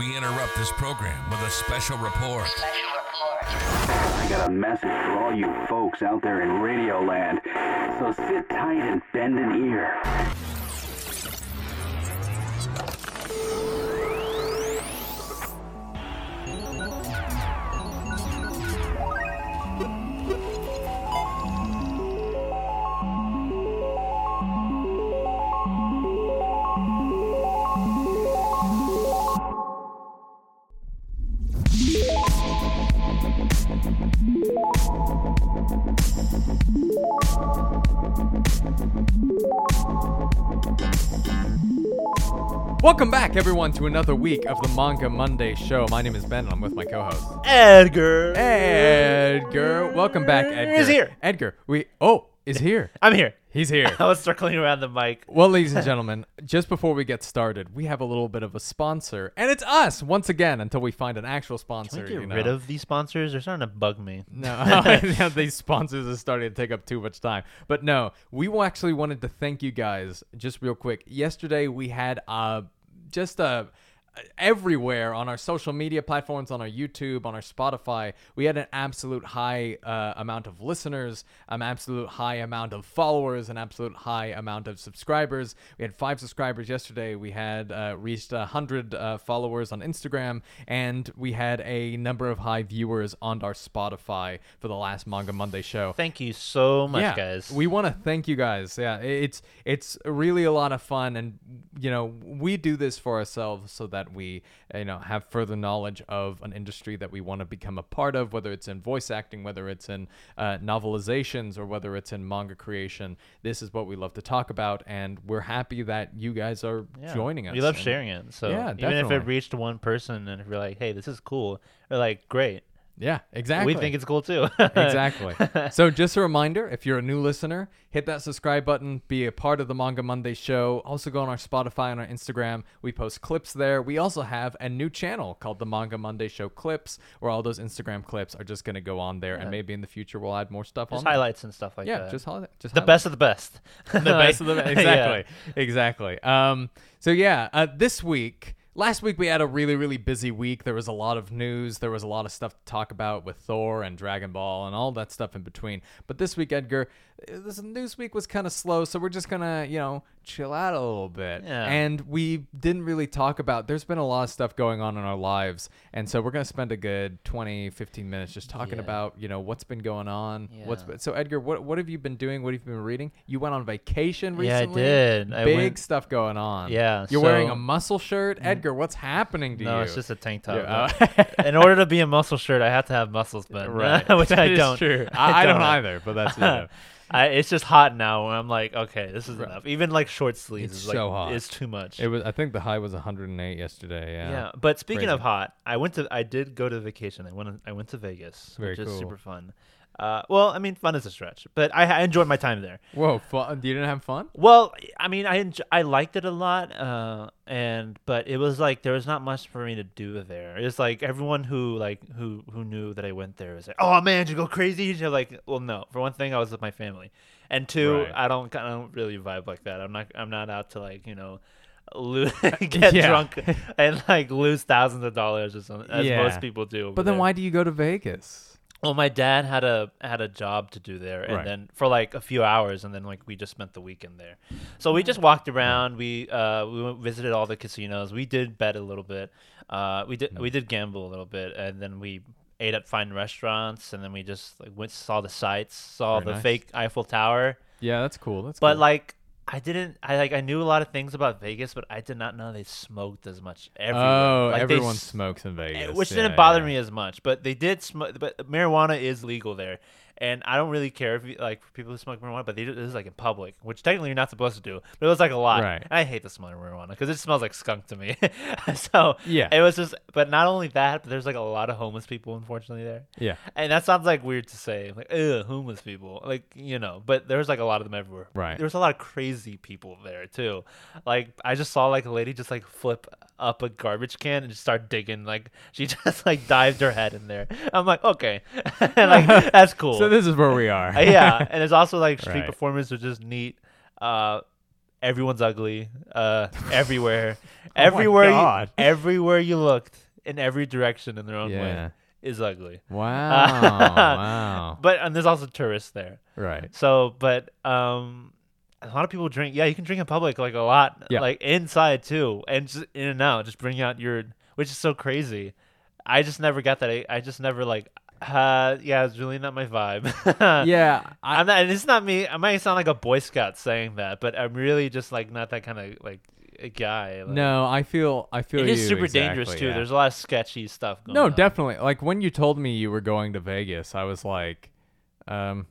we interrupt this program with a special report. I got a message for all you folks out there in Radio Land. So sit tight and bend an ear. Welcome back, everyone, to another week of the Manga Monday show. My name is Ben, and I'm with my co-host Edgar. Edgar. Welcome back, Edgar. Is here. Edgar. We oh is here. I'm here. He's here. I was circling around the mic. Well, ladies and gentlemen, just before we get started, we have a little bit of a sponsor, and it's us once again until we find an actual sponsor. Can we get you know. rid of these sponsors? They're starting to bug me. No, these sponsors are starting to take up too much time. But no, we actually wanted to thank you guys just real quick. Yesterday we had uh just a everywhere on our social media platforms, on our YouTube, on our Spotify, we had an absolute high uh, amount of listeners, an absolute high amount of followers, an absolute high amount of subscribers. We had five subscribers yesterday. We had uh, reached a hundred uh, followers on Instagram, and we had a number of high viewers on our Spotify for the last Manga Monday show Thank you so much, yeah, guys. We want to thank you guys. Yeah, it's it's really a lot of fun, and you know we do this for ourselves so that we you know have further knowledge of an industry that we want to become a part of, whether it's in voice acting, whether it's in uh, novelizations, or whether it's in manga creation. This is what we love to talk about, and we're happy that you guys are Yeah. joining us. We love and- sharing it. So Yeah, even if it reached one person and if you're like, hey, this is cool, they're like, great. Yeah, exactly. We think it's cool too. exactly. So just a reminder, if you're a new listener, hit that subscribe button, be a part of the Manga Monday show. Also go on our Spotify and our Instagram. We post clips there. We also have a new channel called the Manga Monday Show Clips, where all those Instagram clips are just going to go on there, and maybe in the future we'll add more stuff Just on. there. highlights and stuff like Yeah, that. Yeah, just highlight. Just the highlight best of the best. the best of the best. Exactly. Exactly. Um, so yeah, uh, this week, last week we had a really, really busy week. There was a lot of news. There was a lot of stuff to talk about with Thor and Dragon Ball and all that stuff in between. But this week, Edgar, this news week was kind of slow, so we're just gonna, you know, chill out a little bit. Yeah. And we didn't really talk about. There's been a lot of stuff going on in our lives, and so we're gonna spend a good 20, 15 minutes just talking Yeah. about, you know, what's been going on. What's Yeah. been, so Edgar, what what have you been doing? What have you been reading? You went on vacation recently. Yeah, I did. I Big went- stuff going on. Yeah, You're wearing a muscle shirt, mm. Edgar. What's happening to no, you? No, it's just a tank top. Yeah, but oh. in order to be a muscle shirt, I have to have muscles, but right, which I don't. True. I, I don't have. either, but that's you know. I, it's just hot now, and I'm like, okay, this is enough. Even like short sleeves It's is like so hot. it's too much. It was. I think the high was 108 yesterday. Yeah. yeah. but speaking Crazy. of hot, I went to I did go to vacation. I went I went to Vegas, Very which is super fun. Uh, well, I mean, fun is a stretch, but I, I enjoyed my time there. Whoa, fun. You didn't have fun? Well, I mean, I enj- I liked it a lot, uh, and but it was like there was not much for me to do there. It's like everyone who like who who knew that I went there was like, "Oh man, did you go crazy?" You're like, "Well, no." For one thing, I was with my family, and two, Right. I don't I don't really vibe like that. I'm not I'm not out to like you know. Lose, get Yeah. drunk and like lose thousands of dollars or something as Yeah. most people do. But then there. why do you go to Vegas? Well, my dad had a had a job to do there, and Right. then for like a few hours, and then like we just spent the weekend there. So we just walked around. We uh we went, visited all the casinos. We did bet a little bit. Uh, we did we did gamble a little bit, and then we ate at fine restaurants, and then we just like went saw the sights, saw Very the nice. fake Eiffel Tower. Yeah, that's cool. That's cool But cool. like. I didn't. I like. I knew a lot of things about Vegas, but I did not know they smoked as much everywhere. oh, Like, everyone s- smokes in Vegas, Eh, which Yeah, didn't bother yeah. me as much. But they did smoke. But marijuana is legal there, and I don't really care if you, like for people who smoke marijuana. But they do, this is like in public, which technically you're not supposed to do. But it was like a lot. Right. I hate the smell of marijuana because it smells like skunk to me. so Yeah. it was just. But not only that, but there's like a lot of homeless people, unfortunately there. Yeah. And that sounds like weird to say, like, ugh, homeless people, like you know. But there's like a lot of them everywhere. Right. There's a lot of crazy people there too. Like I just saw like a lady just like flip up a garbage can and just start digging. Like she just like dived her head in there. I'm like, okay, like that's cool. So this is where we are. Yeah, and there's also like street Right. performers, which is neat. Uh, everyone's ugly. Uh, everywhere, everywhere, you, Oh God. everywhere you looked, in every direction in their own Yeah. way, is ugly. Wow. wow. But and there's also tourists there. Right. So, but um, a lot of people drink. Yeah, you can drink in public like a lot, Yeah. like inside too, and just in and out, just bring out your, which is so crazy. I just never got that. I, I just never like. Uh, yeah, it's really not my vibe. Yeah. I, I'm not. And it's not me. I might sound like a Boy Scout saying that, but I'm really just like not that kind of like a guy. Like, no, I feel I feel it is super dangerous too. yeah. There's a lot of sketchy stuff going No, on. definitely. Like when you told me you were going to Vegas, I was like, um,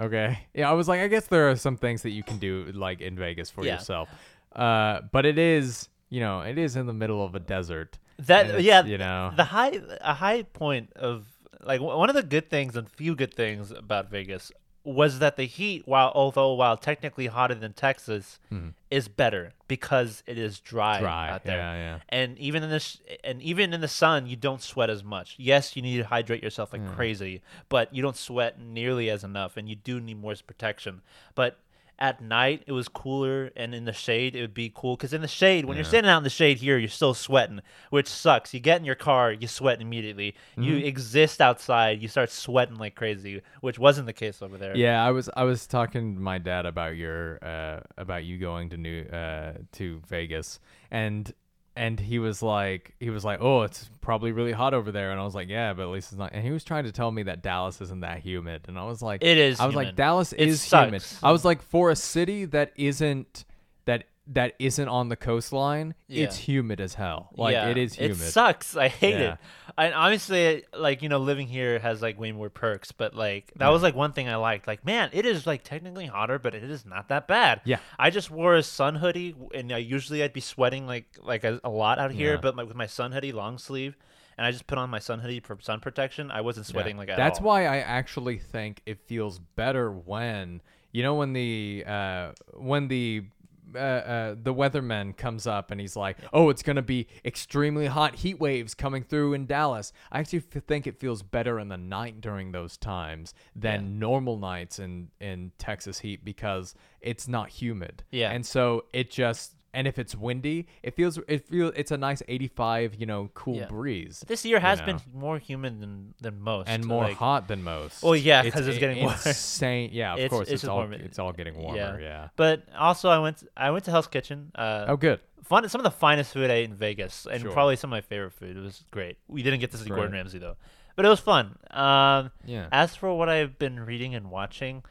okay. Yeah, I was like, I guess there are some things that you can do like in Vegas for Yeah. yourself. Uh, but it is, you know, it is in the middle of a desert. That yeah, you know. the high a high point of like one of the good things and few good things about Vegas was that the heat, while although while technically hotter than Texas, mm-hmm. is better because it is dry. Dry, out there. yeah, yeah. And even in this, and even in the sun, you don't sweat as much. Yes, you need to hydrate yourself like crazy, but you don't sweat nearly as enough, and you do need more protection. But at night, it was cooler, and in the shade, it would be cool. Because in the shade, when you're standing out in the shade here, you're still sweating, which sucks. You get in your car, you sweat immediately. You Mm-hmm. exist outside, you start sweating like crazy, which wasn't the case over there. Yeah, I was I was talking to my dad about your uh about you going to New uh to Vegas and and he was like he was like, "Oh, it's probably really hot over there." And I was like, "Yeah, but at least it's not." And he was trying to tell me that Dallas isn't that humid. And I was like, It is I was like, "Dallas It is humid." I was like, "For a city that isn't that that isn't on the coastline, it's humid as hell. Like Yeah, it is humid." It sucks. I hate Yeah. it. And obviously, like you know, living here has like way more perks. But like that was like one thing I liked. Like, man, it is like technically hotter, but it is not that bad. Yeah. I just wore a sun hoodie, and uh, usually I'd be sweating like like a, a lot out here. Yeah. But my, with my sun hoodie, long sleeve, and I just put on my sun hoodie for sun protection. I wasn't sweating like at That's all. why I actually think it feels better when you know when the uh, when the uh, uh, the weatherman comes up and he's like, "Oh, it's gonna be extremely hot heat waves coming through in Dallas." I actually f- think it feels better in the night during those times than normal nights in in Texas heat because it's not humid. Yeah. and so it just and if it's windy, it feels it feels it's a nice 85, you know, cool Yeah. breeze. This year has you been more humid than than most, and more like, hot than most. Oh Well, yeah, 'cause it's i- getting warmer. insane. Yeah, of It's- course, it's it's, all warmer. it's all getting warmer. Yeah. But also, I went I went to Hell's Kitchen. Uh, Oh, good. fun some of the finest food I ate in Vegas, and Sure. probably some of my favorite food. It was great. We didn't get to see Gordon Ramsay though, but it was fun. Um, Yeah. As for what I've been reading and watching,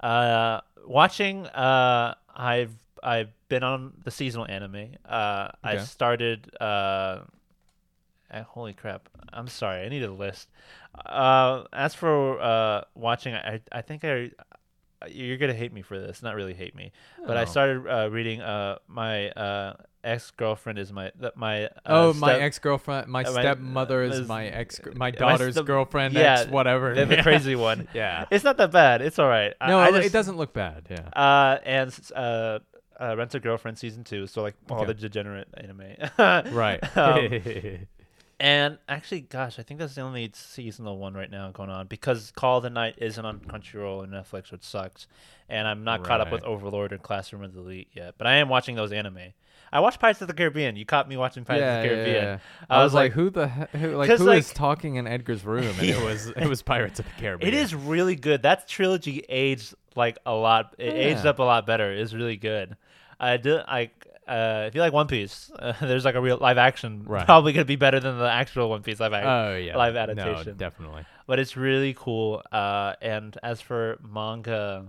uh, watching, uh, I've I've been on the seasonal anime. Uh, I started. Uh, uh, holy crap! I'm sorry. I need a list. Uh, as for uh, watching, I I think I. You're gonna hate me for this. Not really hate me, but I Oh. started uh, reading. Uh, my uh, ex girlfriend is my my. Uh, oh, my ex girlfriend, my uh, my- stepmother is is- my ex, my my daughter's girlfriend, yeah, ex whatever. the, the crazy one. Yeah. It's not that bad. It's all right. No, I it- just- it doesn't look bad. Yeah. Uh, and uh, Rent a Girlfriend season two. So like all Okay. the degenerate anime. Right. Um, and actually, gosh, I think that's the only seasonal one right now going on because Call of the Night isn't on Crunchyroll and Netflix, which sucks. And I'm not caught up with Overlord and Classroom of the Elite yet, but I am watching those anime. I watched Pirates of the Caribbean. You caught me watching Pirates yeah, of the Caribbean. yeah. I was like, who the he- who like who is like- talking in Edgar's room? And it was it was Pirates of the Caribbean. It is really good. That trilogy aged like a lot. It aged Yeah. up a lot better. It's really good. I do like. Uh, if you like One Piece, uh, there's like a real live action. Right. Probably gonna be better than the actual One Piece live action. Oh yeah. live adaptation. No, definitely. but it's really cool. Uh, and as for manga,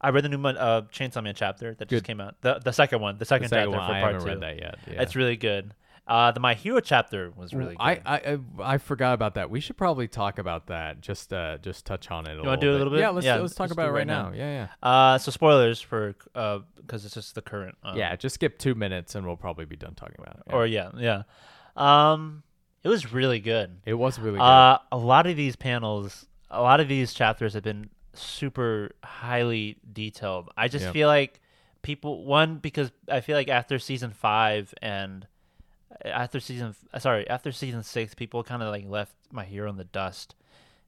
I read the new uh, Chainsaw Man chapter that just came out. The the second one, the second, The second chapter one, for I part haven't two. read that yet. Yeah. It's really good. Uh, the My Hero chapter was really good. I, I I forgot about that. We should probably talk about that. Just uh just touch on it. A wanna do it a little bit? Yeah, let's Yeah, let's talk let's about it right right now. now. Yeah, uh, so spoilers for uh, because it's just the current. yeah. Um, yeah, just skip two minutes and we'll probably be done talking about it. Yeah. Or yeah, yeah. Um, it was really good. it was really good. Uh, a lot of these panels, a lot of these chapters have been super highly detailed. I just Yeah. feel like people one because I feel like after season five and after season uh, sorry after season six, people kind of like left my hero in the dust,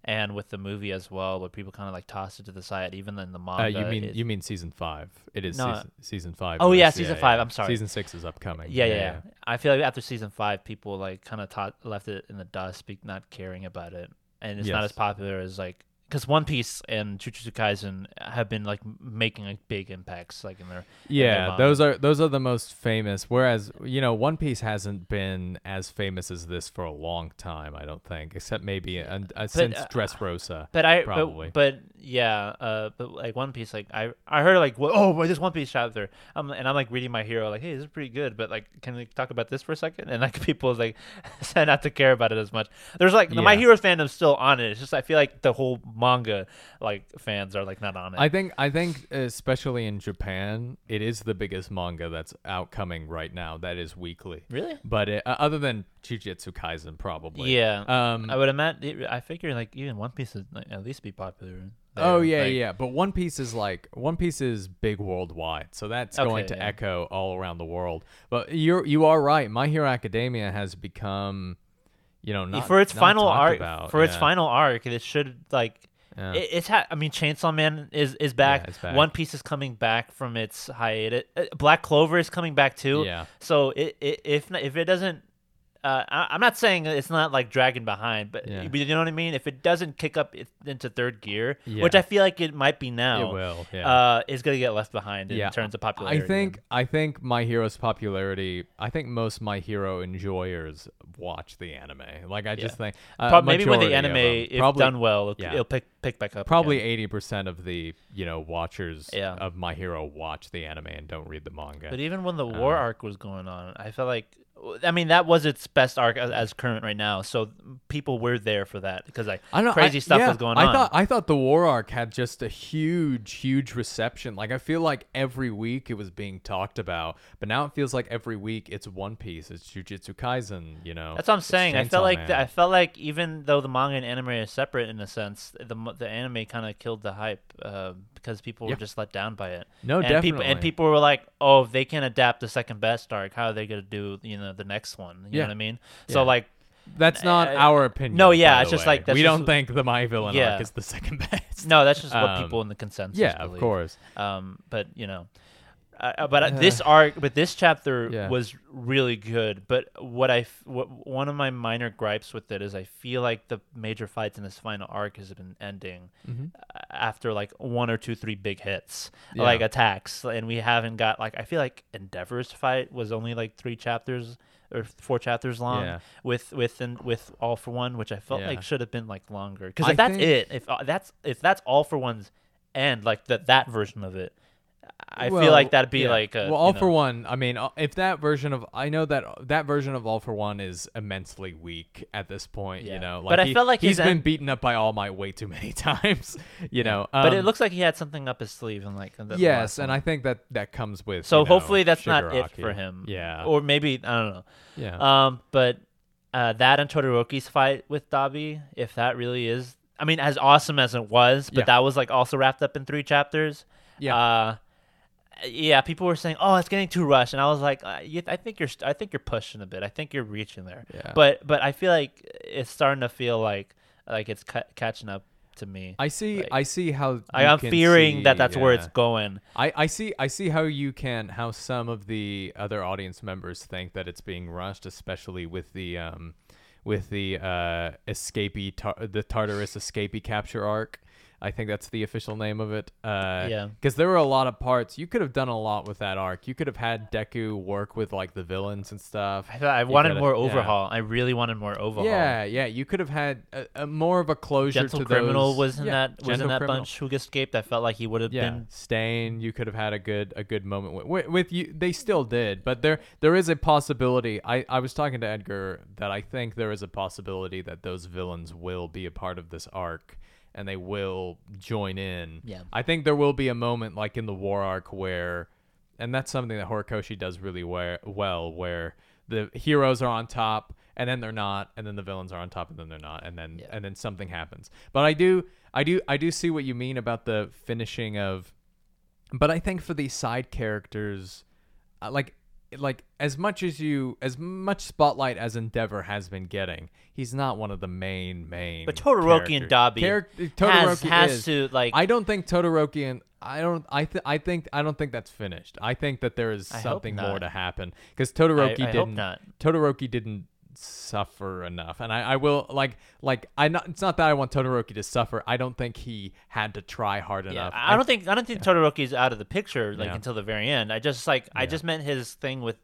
and with the movie as well, where people kind of like tossed it to the side, even in the manga. Uh, you mean it- you mean season five? It is No, season, season five. Oh, yeah, season five, I'm sorry. Season six is upcoming. yeah, yeah, yeah. I feel like after season five, people like kind of taught left it in the dust, be, not caring about it, and it's not as popular as like because One Piece and Jujutsu Kaisen have been like making like big impacts, like in their in their Yeah, those are those are the most famous. Whereas you know, One Piece hasn't been as famous as this for a long time. I don't think, except maybe uh, uh, since uh, Dressrosa. But I, probably. but, but yeah, uh, but like One Piece, like I, I heard like, oh, this One Piece chapter, um, and I'm like reading my hero, like, hey, this is pretty good, but like, can we talk about this for a second? And like people like said not to care about it as much. There's like the My Hero fandom's still on it. It's just I feel like the whole manga like fans are like not on it. I think I think especially in Japan, it is the biggest manga that's outcoming right now. That is weekly. really. But it, uh, other than Jujutsu Kaisen, probably. Yeah. Um. I would imagine. I figure like even One Piece would like, at least be popular. Oh yeah, like- yeah. But One Piece is like One Piece is big worldwide, so that's going to yeah. echo all around the world. But you're you are right. My Hero Academia has become, you know, not for its final arc, about, for its final arc, it should like Yeah. it, it's ha- I mean, Chainsaw Man is is back. it's back. One Piece is coming back from its hiatus. Uh, Black Clover is coming back too. Yeah. So it, it if if it doesn't. Uh, I, I'm not saying it's not like dragging behind, but Yeah. you know what I mean. If it doesn't kick up into third gear, which I feel like it might be now, It will, yeah. uh, is gonna get left behind in yeah. terms of popularity. I think I think My Hero's popularity. I think most My Hero enjoyers watch the anime. Like I just Yeah. think uh, maybe when the anime, them. if Probably- done well, it'll, yeah. it'll pick pick back up. Probably eighty percent of the you know watchers Yeah. of My Hero watch the anime and don't read the manga. But even when the war Um, arc was going on, I felt like, I mean, that was its best arc as, as current right now. So people were there for that because like I know, crazy I- stuff yeah, was going I on. I thought I thought the war arc had just a huge, huge reception. Like I feel like every week it was being talked about, but now it feels like every week it's One Piece, it's Jujutsu Kaisen. You know, That's what I'm saying. I felt like I felt like even though the manga and anime are separate in a sense, the the anime kind of killed the hype uh, because people were just let down by it. No, and People, definitely. and people were like, "Oh, if they can adapt the second best arc, how are they gonna do you know the next one?" You Yeah. know what I mean? So like, That's not uh, our opinion. no, yeah, it's the just way. like- we just- don't think the My Villain Yeah. arc is the second best. no, that's just what Um, people in the consensus. yeah, of course. Um, but you know, uh, but uh, this arc, but this chapter Yeah. was really good. But what I, f- what, one of my minor gripes with it is I feel like the major fights in this final arc has been ending Mm-hmm. after like one or two, three big hits, Yeah. like attacks, and we haven't got like I feel like Endeavor's fight was only like three chapters or four chapters long Yeah. with with and with all for one, which I felt like should have been like longer. Because I if that's think- it, if uh, that's if that's all for one's end, like that that version of it, I feel like that'd be yeah. like a, well, all you for one. I mean, uh, if that version of I know that that version of all for one is immensely weak at this point. Yeah. You know, like But I he- felt like he's been end- beaten up by All Might way too many times. You know, but it Um, looks like he had something up his sleeve and like yes, and. I think that that comes with. so you know, hopefully that's not it for him. Yeah, or maybe I don't know. yeah. Um, but uh, that and Todoroki's fight with Dabi, if that really is, I mean, as awesome as it was, but Yeah. that was like also wrapped up in three chapters. Yeah. Uh, yeah, people were saying, "Oh, it's getting too rushed," and I was like, uh, you, "I think you're, I think you're pushing a bit. I think you're reaching there." Yeah. But, but I feel like it's starting to feel like, like it's ca- catching up to me. I see. like- I see how. I am fearing that see- that's where it's going. I, I see I see how you can how some of the other audience members think that it's being rushed, especially with the um with the uh escapee tar- the Tartarus escapee capture arc. I think that's the official name of it. Uh, Yeah. Because there were a lot of parts. You could have done a lot with that arc. You could have had Deku work with like the villains and stuff. I, I wanted more yeah. overhaul. I really wanted more overhaul. Yeah, yeah. You could have had a, a more of a closure Gentle to Criminal those. was in yeah, that was in Gentle that Criminal. bunch who escaped. I felt like he would have Yeah, been Stain. You could have had a good a good moment with, with, with you. They still did, but there there is a possibility. I I was talking to Edgar that I think there is a possibility that those villains will be a part of this arc and they will join in. Yeah. I think there will be a moment like in the war arc where, and that's something that Horikoshi does really we- well, where the heroes are on top and then they're not, and then the villains are on top and then they're not, and then Yeah. and then something happens. But I do I do I do see what you mean about the finishing of but I think for these side characters, uh, like like as much as you as much spotlight as Endeavor has been getting, he's not one of the main main. But Todoroki and. Dabi Char- Todoroki has is. to, like- I don't think Todoroki and I don't. I th- I think I don't think that's finished. I think that there is I something more to happen because Todoroki I hope didn't. not. Todoroki didn't suffer enough, and I, I will like like I not. It's not that I want Todoroki to suffer. I don't think he had to try hard Yeah, enough. I don't think I don't think Todoroki's out of the picture like Yeah. until the very end. I just like I just meant his thing with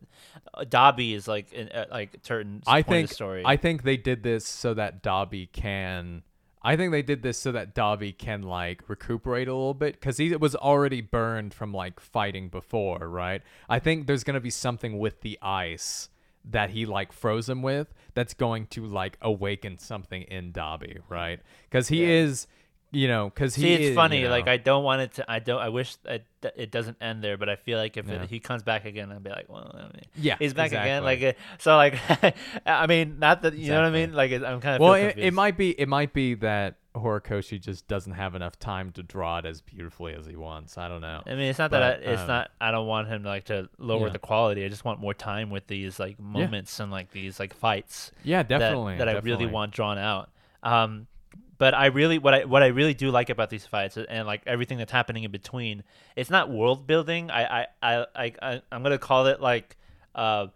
uh, Dabi is like in, uh, like certain I think story. I think they did this so that Dabi can. I think they did this so that Dabi can like recuperate a little bit because he was already burned from like fighting before, right? I think there's gonna be something with the ice that he like froze him with that's going to like awaken something in Dabi, right? Because he is, you know, because he. See, it's is, funny. you know- Like I don't want it to. I don't. I wish that that it doesn't end there. But I feel like if Yeah. it, he comes back again, I'd be like, well, I mean, Yeah, he's back again. Like uh, so, like I mean, not that you know what I mean. Like I'm kind of well, it, it might be it might be that Horikoshi just doesn't have enough time to draw it as beautifully as he wants. I don't know. I mean, it's not that I, it's um, not. I don't want him like to lower Yeah. the quality. I just want more time with these like moments and like these like fights. Yeah, that- definitely. That, I really want drawn out. Um, but I really what I what I really do like about these fights and like everything that's happening in between. It's not world building. I I I, I, I I'm gonna call it like uh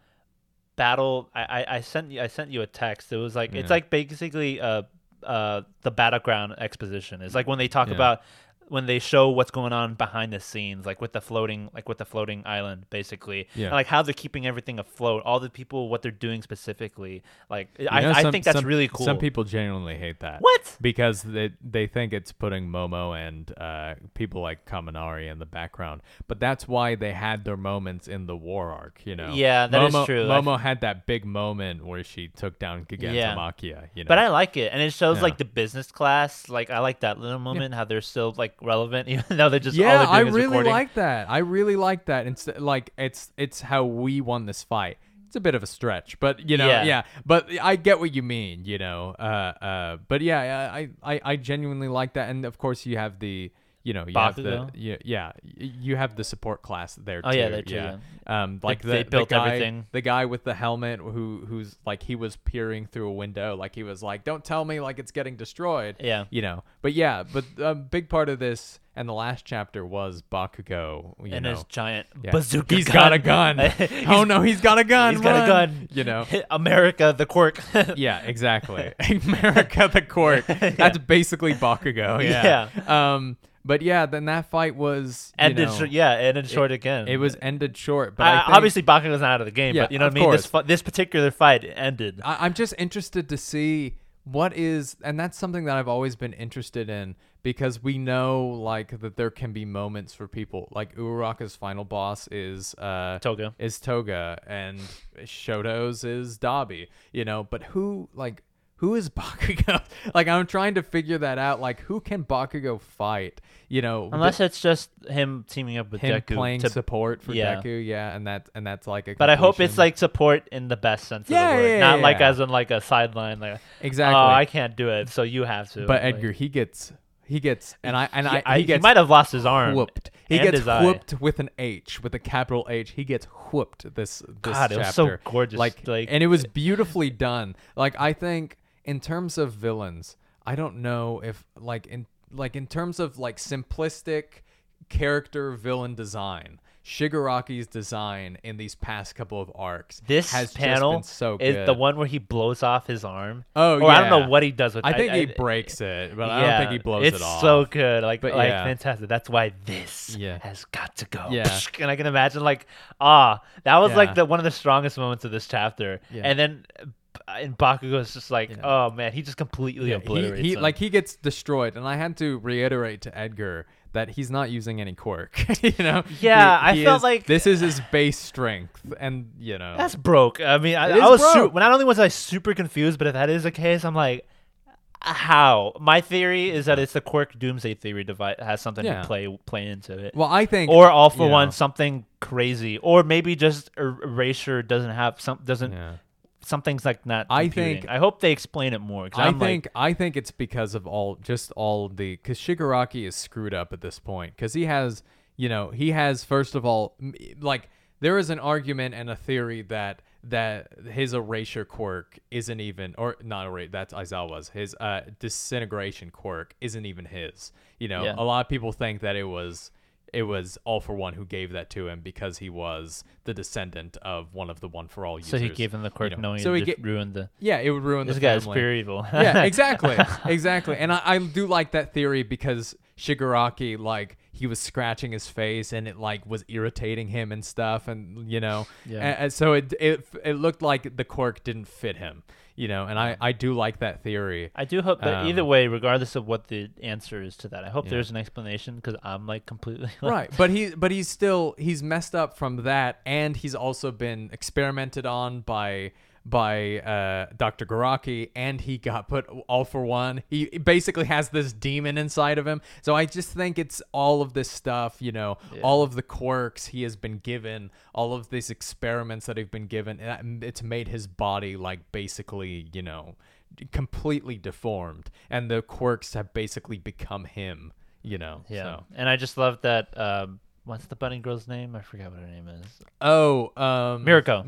battle. I, I I sent you I sent you a text. It was like it's like basically uh uh the battleground exposition. It's like when they talk Yeah. about when they show what's going on behind the scenes, like with the floating, like with the floating island, basically, Yeah. and like how they're keeping everything afloat, all the people, what they're doing specifically. Like, You I, know, I think that's some- really cool. Some people genuinely hate that. What? Because they they think it's putting Momo and uh, people like Kaminari in the background. But that's why they had their moments in the war arc. You know. Yeah, that is Momo, true. I- Momo had that big moment where she took down Yeah. Gigantomachia. You know. But I like it, and it shows Yeah. like the business class. Like I like that little moment, how they're still like relevant, even though they're just all yeah, they're I really recording. like that. I really like that. It's like it's it's how we won this fight. It's a bit of a stretch, but you know, Yeah. yeah. But I get what you mean. You know, uh, uh. But yeah, I I I genuinely like that, and of course you have the. You know, you have the Bakugo? yeah, yeah, you have the support class there too. Oh, yeah, there too, Um, like they the, built the guy, everything. the guy with the helmet who who's like he was peering through a window, like he was like, "Don't tell me like it's getting destroyed." Yeah. you know. But yeah, but a big part of this and the last chapter was Bakugo. You and know, his giant Yeah. bazooka. He's gun. got a gun. Oh no, he's got a gun. He's got a gun. You know. America, the quirk. Yeah, exactly. America the Quirk. That's basically Bakugo. Yeah. Yeah. Um. But yeah, then that fight was you ended. know, short, yeah, ended short again. It was ended short. But I, I think- obviously Bakugo's not out of the game, Yeah, but you know what I mean. This course. fu- this particular fight ended. I, I'm just interested to see what is, and that's something that I've always been interested in because we know like that there can be moments for people like Uraraka's final boss is uh Toga. is Toga and Shoto's is Dabi, you know, but who like who is Bakugo? like I'm trying to figure that out. Like who can Bakugo fight? You know, Unless it's just him teaming up with him Deku playing to support for yeah. Deku, yeah, and that and that's like a. But I hope it's like support in the best sense Yeah, of the word, yeah, not like as in like a sideline. Like, exactly. oh, I can't do it, so you have to. but Like, Edgar, he gets he gets and I and he, I, I- he he might have lost his arm. whooped. He gets his eye. whooped with an H, with a capital H. He gets whooped this this God, it chapter. was so gorgeous, Like, like- and it was beautifully done. Like I think in terms of villains, I don't know if like in like in terms of like simplistic character villain design. Shigaraki's design in these past couple of arcs This has panel so is good. the one where he blows off his arm. Oh, or I don't know what he does with. I think he I, breaks it, but yeah, I don't think he blows it off. It's so good, like But like yeah. fantastic. That's why this Yeah. has got to go. Yeah. and I can imagine like ah, that was Yeah. like the one of the strongest moments of this chapter. Yeah. And then and Bakugo is just like, Yeah. oh man, he just completely Yeah, obliterates he, he like he gets destroyed, and I had to reiterate to Edgar that he's not using any quirk. you know? Yeah, He- I he felt is- like- this is his base strength, and you know That's broke. I mean, I, I was su- when not only was I super confused, but if that is the case, I'm like, how? My theory is that it's the Quirk Doomsday theory device has something Yeah. to play play into it. well, I think or all for one know, something crazy, or maybe just er- erasure doesn't have some doesn't Yeah. Something's like not. I computing. think- I hope they explain it more. I I'm think like, I think it's because of all just all the because Shigaraki is screwed up at this point because he has you know he has first of all like there is an argument and a theory that that his erasure quirk isn't even or not erase that's Aizawa's his uh disintegration quirk isn't even his. You know, Yeah. a lot of people think that it was it was all for one who gave that to him because he was the descendant of one of the one for all users. So he gave him the quirk you know. knowing So it he just ga- ruined the. Yeah, it would ruin This the guy's pure evil. yeah, exactly, exactly. And I, I do like that theory because Shigaraki, like, he was scratching his face and it like was irritating him and stuff, and you know, Yeah. and, and so it it it looked like the quirk didn't fit him, you know, and I I do like that theory. I do hope that either Um, way, regardless of what the answer is to that, I hope Yeah. there's an explanation because I'm like completely like, right but he but he's still he's messed up from that and he's also been experimented on by by uh, Dr. Garaki and he got put all for one. He basically has this demon inside of him. So I just think it's all of this stuff, you know, all of the quirks he has been given, all of these experiments that he've been given. and It's made his body like basically, you know, completely deformed and the quirks have basically become him, you know. Yeah, So. and I just love that. Um, what's the bunny girl's name? I forgot what her name is. Oh, um. Mirako.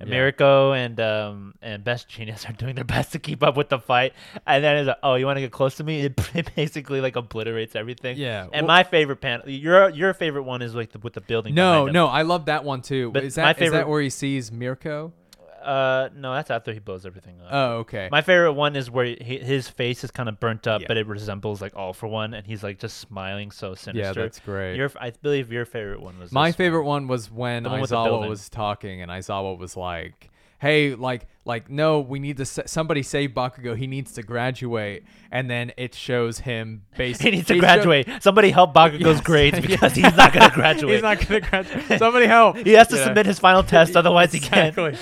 And yeah. Mirako and um and Best Jeanist are doing their best to keep up with the fight, and then it's like, oh, you want to get close to me? It, it basically like obliterates everything. Yeah, And well- my favorite panel, your your favorite one is like the, with the building. No, no, I love that one too. But is my that is favorite- that where he sees Mirko? Uh, no, that's after he blows everything up. Oh, okay. My favorite one is where he, his face is kind of burnt up, Yeah. but it resembles like all for one, and he's like just smiling so sinister. that's great. Your, I believe your favorite one was My this favorite one was when The one with the Aizawa building. was talking and Aizawa was like, "Hey, like, like, no, we need to sa- somebody save Bakugo. He needs to graduate." And then it shows him basically He needs to graduate. Somebody help Bakugo's Yes, grades because he's not gonna graduate. He's not gonna graduate. Somebody help! He has to You know? submit his final test, otherwise he can't. but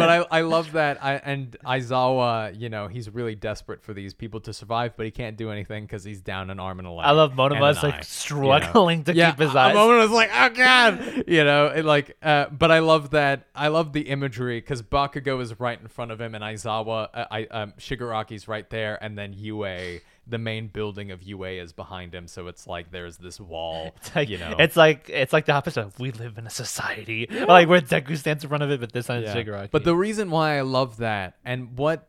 I, I love that. I and Aizawa, you know, he's really desperate for these people to survive, but he can't do anything because he's down an arm and a leg. I love Monoma's eye, like struggling to yeah, keep his eyes. moment was like, oh god, you know, it like. Uh, but I love that. I love the imagery because Bakugo is right in front of him, and Aizawa, uh, I um, Shigaraki's right there, and then UA, the main building of UA, is behind him. So it's like there's this wall, It's like, you know. it's like it's like the opposite. of We live in a society, like where Deku stands in front of it, but this time it's Yeah. Shigaraki. But the reason why I love that and what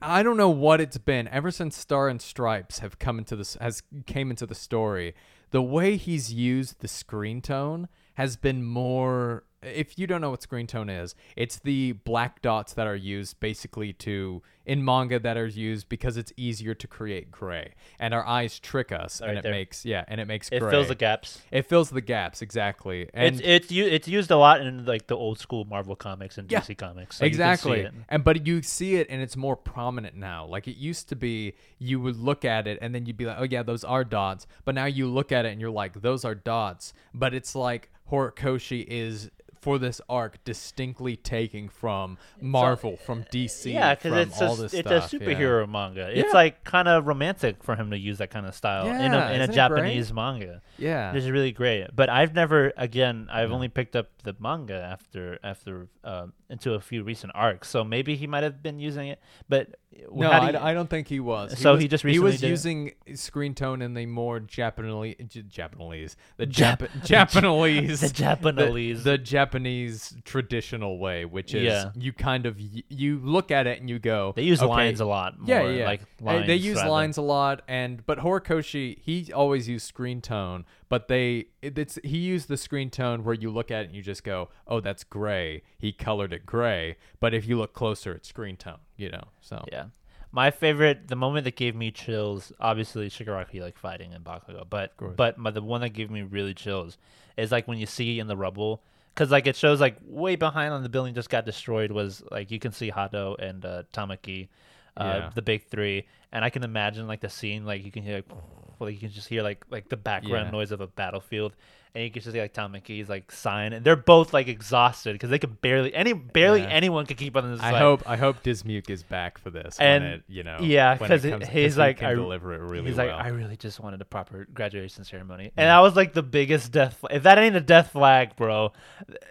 I don't know what it's been ever since Star and Stripes have come into this has came into the story. The way he's used the screen tone has been more if you don't know what screen tone is, it's the black dots that are used basically to in manga that are used because it's easier to create gray. And our eyes trick us and it there. makes yeah, and it makes it gray. fills the gaps. It fills the gaps exactly. And it's it's u- it's used a lot in like the old school Marvel comics and Yeah, DC comics. so you can see exactly and but you see it and it's more prominent now like it used to be you would look at it and then you'd be like oh yeah those are dots but now you look at it and you're like those are dots but it's like horikoshi is for this arc distinctly taking from marvel from dc Yeah, because it's all a, this it's stuff a yeah. superhero manga. It's Yeah. like kind of romantic for him to use that kind of style in a in a Japanese manga. yeah This is really great. But I've never, again, I've only picked up the manga after after um, into a few recent arcs. So maybe he might have been using it. But no, I, I don't think he was. So was, he just he was recently did using screen tone in the more Japanese, Japanese, the Jap- Jap- Japanese, the Japanese. the, the Japanese traditional way, which is Yeah. you kind of you look at it and you go. they use okay, lines a lot. More, Yeah, yeah. Like lines, they use rather. lines a lot, and but Horikoshi he always used screen tone, but they it, it's he used the screen tone where you look at it and you just go, oh, that's gray. He colored it gray, but if you look closer, it's screen tone. You know, so Yeah. My favorite, the moment that gave me chills, obviously Shigaraki like fighting in Bakugo, but but my, the one that gave me really chills is like when you see in the rubble, because like it shows like way behind on the building just got destroyed was like you can see Hado and uh, Tamaki, uh, Yeah. the big three, and I can imagine like the scene like you can hear like, like you can just hear like like the background Yeah. noise of a battlefield. And you can just see like Tamaki's like sign, and they're both like exhausted because they could barely any barely Yeah. anyone could keep on this. I hope I hope Dismuke is back for this. And- it, you know, yeah, because it it- he's he like, can I- deliver it really He's well. like, I really just wanted a proper graduation ceremony, and that was like the biggest death. Flag. If that ain't a death flag, bro,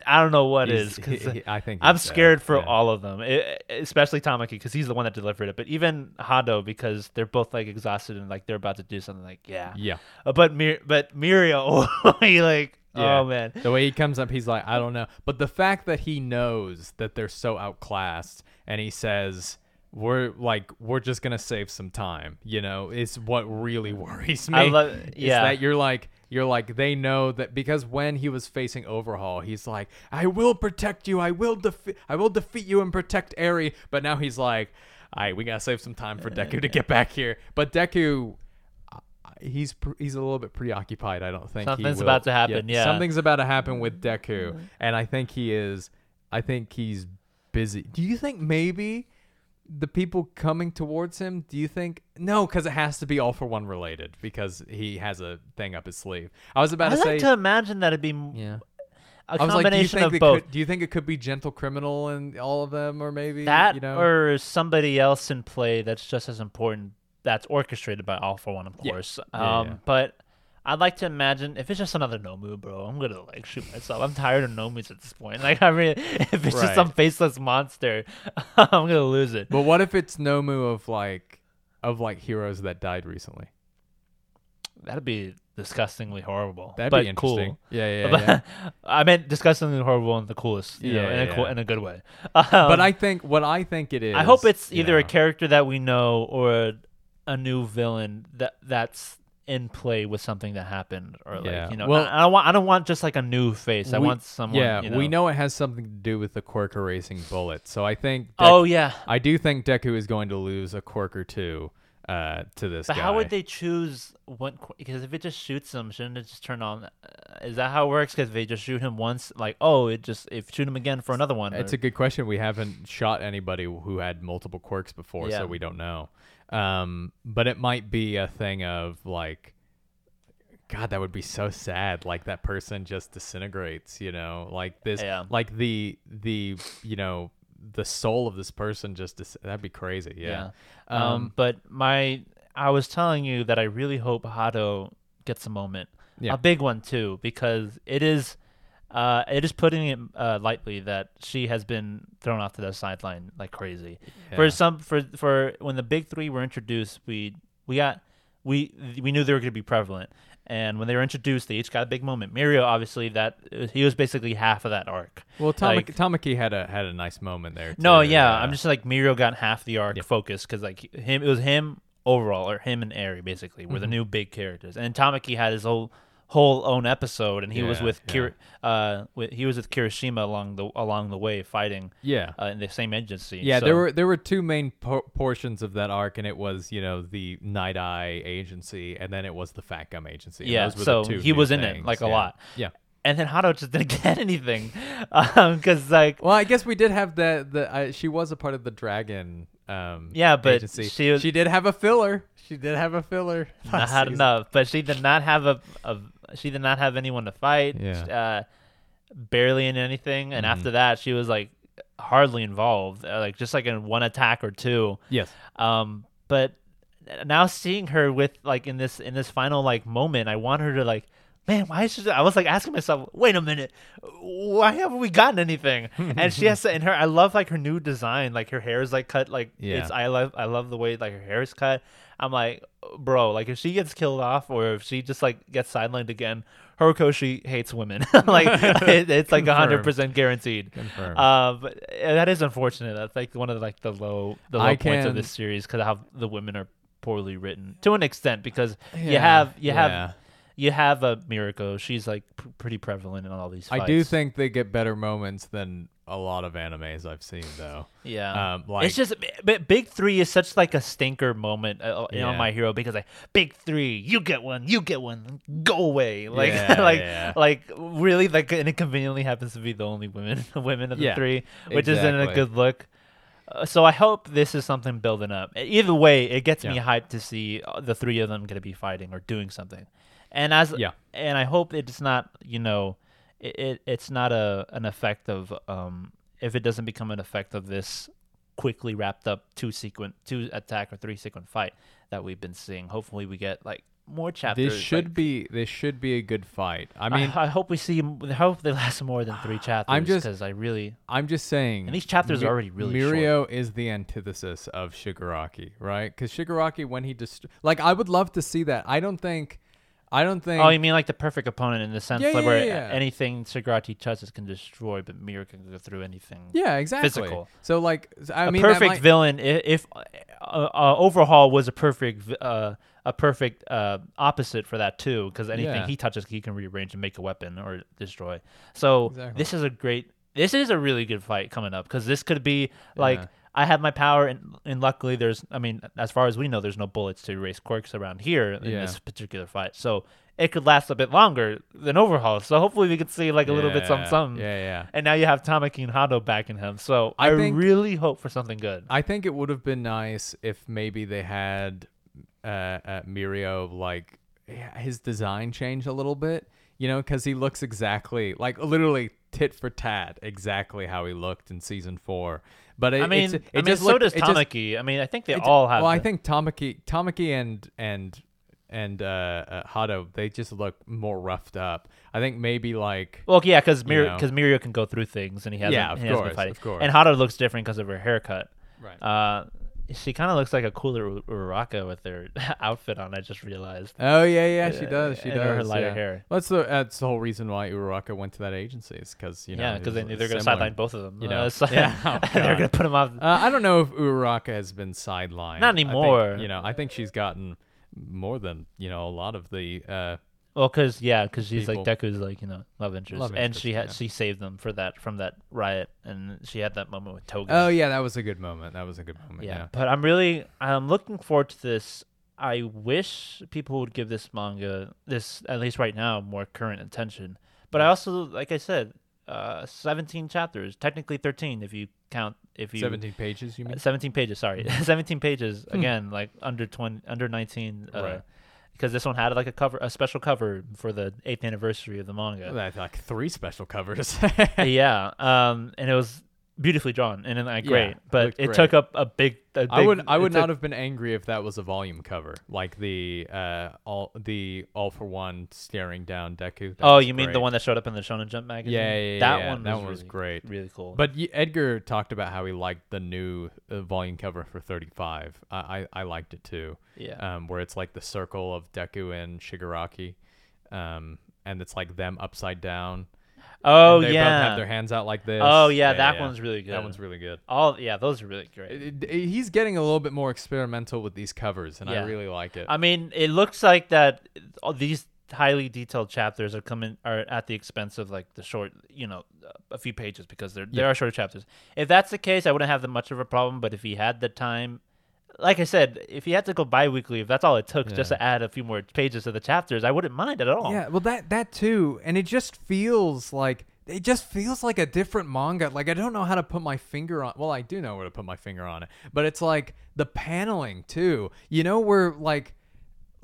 I don't know what He's- is. 'cause he- he- I think I'm he's dead, scared for yeah. all of them, e- especially Tamaki because he's the one that delivered it. But even Hado because they're both like exhausted and like they're about to do something. Like, yeah, Yeah, Uh, but Mir- but Mirio, he like Oh man. The way he comes up, he's like, I don't know. But the fact that he knows that they're so outclassed and he says, we're like, we're just going to save some time, you know, is what really worries me. I love- is yeah. that you're like, you're like, they know that because when he was facing Overhaul, he's like, I will protect you. I will defeat, I will defeat you and protect Eri. But now he's like, all right, we got to save some time for Deku to get back here. But Deku, he's pr- he's a little bit preoccupied. I don't think he Something's will- about to happen, yeah. something's about to happen with mm-hmm. Deku, mm-hmm. and I think he is. I think he's busy. Do you think maybe the people coming towards him? Do you think no? Because it has to be all for one related because he has a thing up his sleeve. I was about I to like say. to imagine that it'd be m- yeah. a I was like, do you combination think of it both. Could, do you think it could be gentle criminal and all of them, or maybe that you know? or somebody else in play that's just as important that's orchestrated by all for one of course Yeah, um yeah. but i'd like to imagine if it's just another nomu bro i'm gonna like shoot myself i'm tired of nomus at this point like i mean if it's Right. just some faceless monster i'm gonna lose it but what if it's Nomu of like of like heroes that died recently? that'd be disgustingly horrible That'd but be interesting. cool Yeah, yeah, yeah. I meant disgustingly horrible in the coolest, you know, Yeah, in, a cool, yeah. in a good way. Um, but I think what I think it is. I hope it's either a character that we know or a, a new villain that that's in play with something that happened, or like Yeah. you know, Well- I, I don't want I don't want just like a new face. I want someone. Yeah, you know. we know it has something to do with the Quirk erasing bullet. So I think. Oh yeah, I do think Deku is going to lose a Quirk or two uh, to this but guy. how would they choose what? Because if it just shoots him, shouldn't it just turn on? Uh, is that how it works? Because they just shoot him once, like oh, it just if shoot him again for another one. It's or- a good question. We haven't shot anybody who had multiple quirks before, Yeah. so we don't know. Um, but it might be a thing of like, God, that would be so sad. Like that person just disintegrates. You know, like this, Yeah. like the the you know the soul of this person just dis- that'd be crazy. Yeah. Um, Um, but my, I was telling you that I really hope Hado gets a moment, Yeah. a big one too, because it is, uh, it is putting it uh, lightly that she has been thrown off to the sideline like crazy. Yeah. For some, for for when the big three were introduced, we we got we we knew they were going to be prevalent. And when they were introduced, they each got a big moment. Mirio, obviously, that he was basically half of that arc. Well, Tamaki, like- Tamaki had a had a nice moment there. No, too, yeah, I'm just like Mirio got half the arc Yep. focus because like him, it was him overall, or him and Eri basically were the Mm-hmm. new big characters, and Tamaki had his whole whole own episode, and he was with yeah. Kir- uh, with, he was with Kirishima along the along the way fighting yeah. uh, in the same agency. Yeah, So- there were there were two main por- portions of that arc, and it was you know the Night Eye agency, and then it was the Fat Gum agency. Yeah, those were so the two he was in it, like, a yeah. lot. Yeah. and then Hado just didn't get anything because like Well, I guess we did have the the uh, she was a part of the Dragon. Um, Yeah, but agency. she was- she did have a filler. She did have a filler. not had season. enough. But she did not have a, a she did not have anyone to fight. Yeah. Uh, barely in anything, and Mhm. after that, she was like hardly involved. Uh, like just like in one attack or two. Yes. Um, but now seeing her with like in this in this final like moment, I want her to like. Man, why is she? I was like asking myself, wait a minute, why haven't we gotten anything? and she has to, and her, I love like her new design, like her hair is like cut, like Yeah. it's, I love, I love the way like her hair is cut. I'm like, bro, like if she gets killed off or if she just like gets sidelined again, Horikoshi hates women. like it, it's like hundred percent guaranteed. Confirmed. Uh, but that is unfortunate. That's like one of the, like the low the low I points of this series because how the women are poorly written to an extent because you have you yeah. You have a Mirako. She's like pr- pretty prevalent in all these. Fights. I do think they get better moments than a lot of animes I've seen, though. Yeah, Um, like- it's just but Big Three is such like a stinker moment uh, Yeah. on My Hero because like Big Three, you get one, you get one, go away. Like Yeah, like yeah. like really like and it conveniently happens to be the only women women of the three, which isn't a good look. Uh, so I hope this is something building up. Either way, it gets me hyped to see uh, the three of them going to be fighting or doing something. And as Yeah. and I hope it's not you know it, it it's not a an effect of um if it doesn't become an effect of this quickly wrapped up two sequence two attack or three sequence fight that we've been seeing. Hopefully we get like more chapters. This should like- be this should be a good fight. I I mean, I, hope we see. I hope they last more than three chapters. I'm just- because I really I'm just saying. And these chapters are already really short. Mirio is the antithesis of Shigaraki, right? Because Shigaraki, when he dest- like, I would love to see that. I don't think, I don't think. Oh, you mean like the perfect opponent in the sense Yeah, like yeah, where yeah, anything Shigaraki touches can destroy, but Mirio can go through anything. yeah, exactly. physical. So like, I a mean, perfect might- villain. i- If uh, uh, Overhaul was a perfect, uh, a perfect uh, opposite for that too, because anything he touches, he can rearrange and make a weapon or destroy. So Exactly. this is a great. This is a really good fight coming up because this could be like. Yeah. I have my power, and, and luckily, there's. I mean, as far as we know, there's no bullets to erase quirks around here in Yeah. this particular fight. So it could last a bit longer than Overhaul. So hopefully, we could see like a little bit some Yeah, some. Yeah, yeah. And now you have Tamaki and Hado backing him. So I I, think- really hope for something good. I think it would have been nice if maybe they had uh, uh Mirio like his design change a little bit, you know, because he looks exactly like literally tit for tat, exactly how he looked in season four. But it, I mean, it's, it I mean, so looked- does it just- Tamaki. I mean, I think they all have. Well, I think Tamaki, Tamaki and and and uh, uh Hado, they just look more roughed up. I think maybe like Well, yeah, because you know. cause Mirio can go through things, and he has. Yeah, of course, of course. And Hado looks different because of her haircut. Right. Uh, she kind of looks like a cooler U- Uraraka with her outfit on. I just realized. Oh yeah, yeah, she Uh, does. She and does. her lighter yeah. hair. Well, that's the that's the whole reason why Uraraka went to that agency is because you know yeah, because they knew they're gonna sideline both of them. you Uh, know. so- Yeah, oh, they're gonna put them off. Uh, I don't know if Uraraka has been sidelined. Not I think, anymore. you know, I think she's gotten more than you know a lot of the. Uh, Well, because yeah, because she's people- like Deku's like you know love interest, Love and interest, she had yeah. she saved them for that from that riot, and she had that moment with Toga. oh yeah, that was a good moment. That was a good moment. yeah. Yeah. But I'm really I'm looking forward to this. I wish people would give this manga this at least right now more current attention. But I also like I said, uh, 17 chapters, technically 13 if you count if you Seventeen pages, you uh, mean? 17 pages, sorry. 17 pages again, like under 20 under 19 uh, Hmm. Right. Because this one had like a cover a special cover for the 8th anniversary of the manga. Like three special covers. yeah, um, and it was beautifully drawn and, like Yeah, great, but looked it great. took up a big. A I big- would I would took- not have been angry if that was a volume cover, like the uh all the all for one staring down Deku. That Oh, was you mean the one that showed up in the Shonen Jump magazine? Yeah, yeah, yeah, that yeah, one. that was one was really- great. really cool. But y- Edgar talked about how he liked the new uh, volume cover for 35. I, I I liked it too. yeah, Um, where it's like the circle of Deku and Shigaraki, um, and it's like them upside down. Oh they yeah, both have their hands out like this. oh yeah, that one's really good. That one's really good. all yeah, those are really great. It- it- he's getting a little bit more experimental with these covers, and I really like it. I mean, it looks like that all these highly detailed chapters are coming are at the expense of like the short, you know, a few pages because there there are shorter chapters. If that's the case, I wouldn't have that much of a problem. But if he had the time, like I said, if he had to go bi-weekly, if that's all it took just to add a few more pages to the chapters, I wouldn't mind at all. Yeah, well that that too, and it just feels like it just feels like a different manga. Like I don't know how to put my finger on. Well, I do know where to put my finger on it, but it's like the paneling too. You know, where like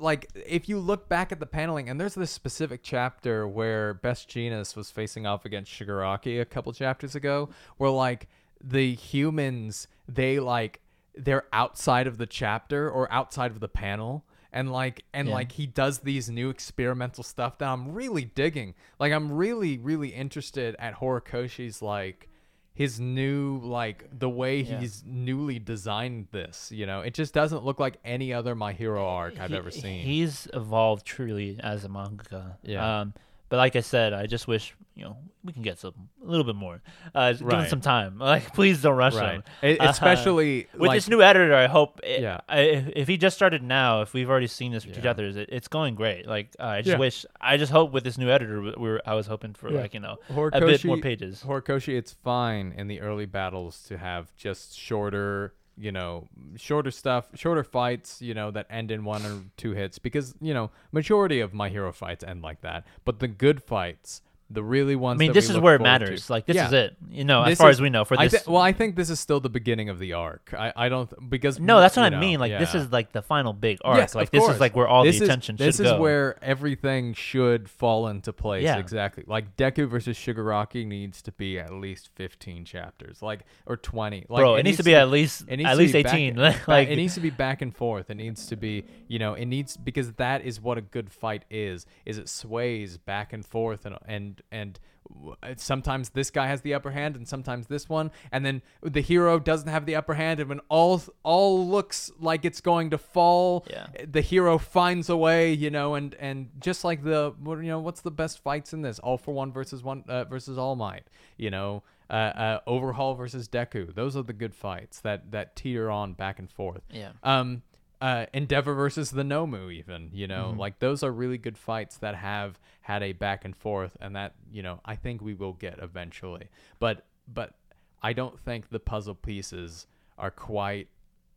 like if you look back at the paneling, and there's this specific chapter where Best Jeanist was facing off against Shigaraki a couple chapters ago, where like the humans they like they're outside of the chapter or outside of the panel and like and Yeah. like he does these new experimental stuff that I'm really digging. Like I'm really really interested at Horikoshi's like his new like the way Yeah. he's newly designed this, you know. It just doesn't look like any other My Hero arc I've He- ever seen. He's evolved truly as a manga. Yeah. Um, but like I said, I just wish you know we can get some a little bit more. Uh, Give him some time. Like please don't rush right. E- Uh, Especially with like, this new editor, I hope. It, Yeah. I, if if he just started now, if we've already seen this Yeah. chapters, it, it's going great. Like uh, I just Yeah. wish, I just hope with this new editor, we we're I was hoping for Yeah. like you know a bit more pages. Horikoshi, it's fine in the early battles to have just shorter, you know, shorter stuff, shorter fights, you know, that end in one or two hits because, you know, majority of my hero fights end like that. But the good fights, the really ones. I mean, this is where it matters. to- Like this Yeah. is it. You know, as far is- as we know, for I this. well, I think this is still the beginning of the arc. I, I don't because no, that's what you I mean. Like this is like the final big arc. Yes, like this course. is like where all this the is, attention This should is go. where everything should fall into place. Yeah. Exactly. Like Deku versus Shigaraki needs to be at least 15 chapters, like or 20. Like Bro, it, needs to be at least at least eighteen. back- like it needs to be back and forth. It needs to be, you know, it needs because that is what a good fight is. Is it sways back and forth and and and and uh, sometimes this guy has the upper hand and sometimes this one and then the hero doesn't have the upper hand and when all all looks like it's going to fall Yeah. the hero finds a way you know and and just like the you know what's the best fights in this all for one versus one uh, versus all might you know uh, uh, overhaul versus deku those are the good fights that that teeter on back and forth Yeah. um uh endeavor versus the nomu even you know Mm-hmm. like those are really good fights that have had a back and forth and that you know i think we will get eventually but but i don't think the puzzle pieces are quite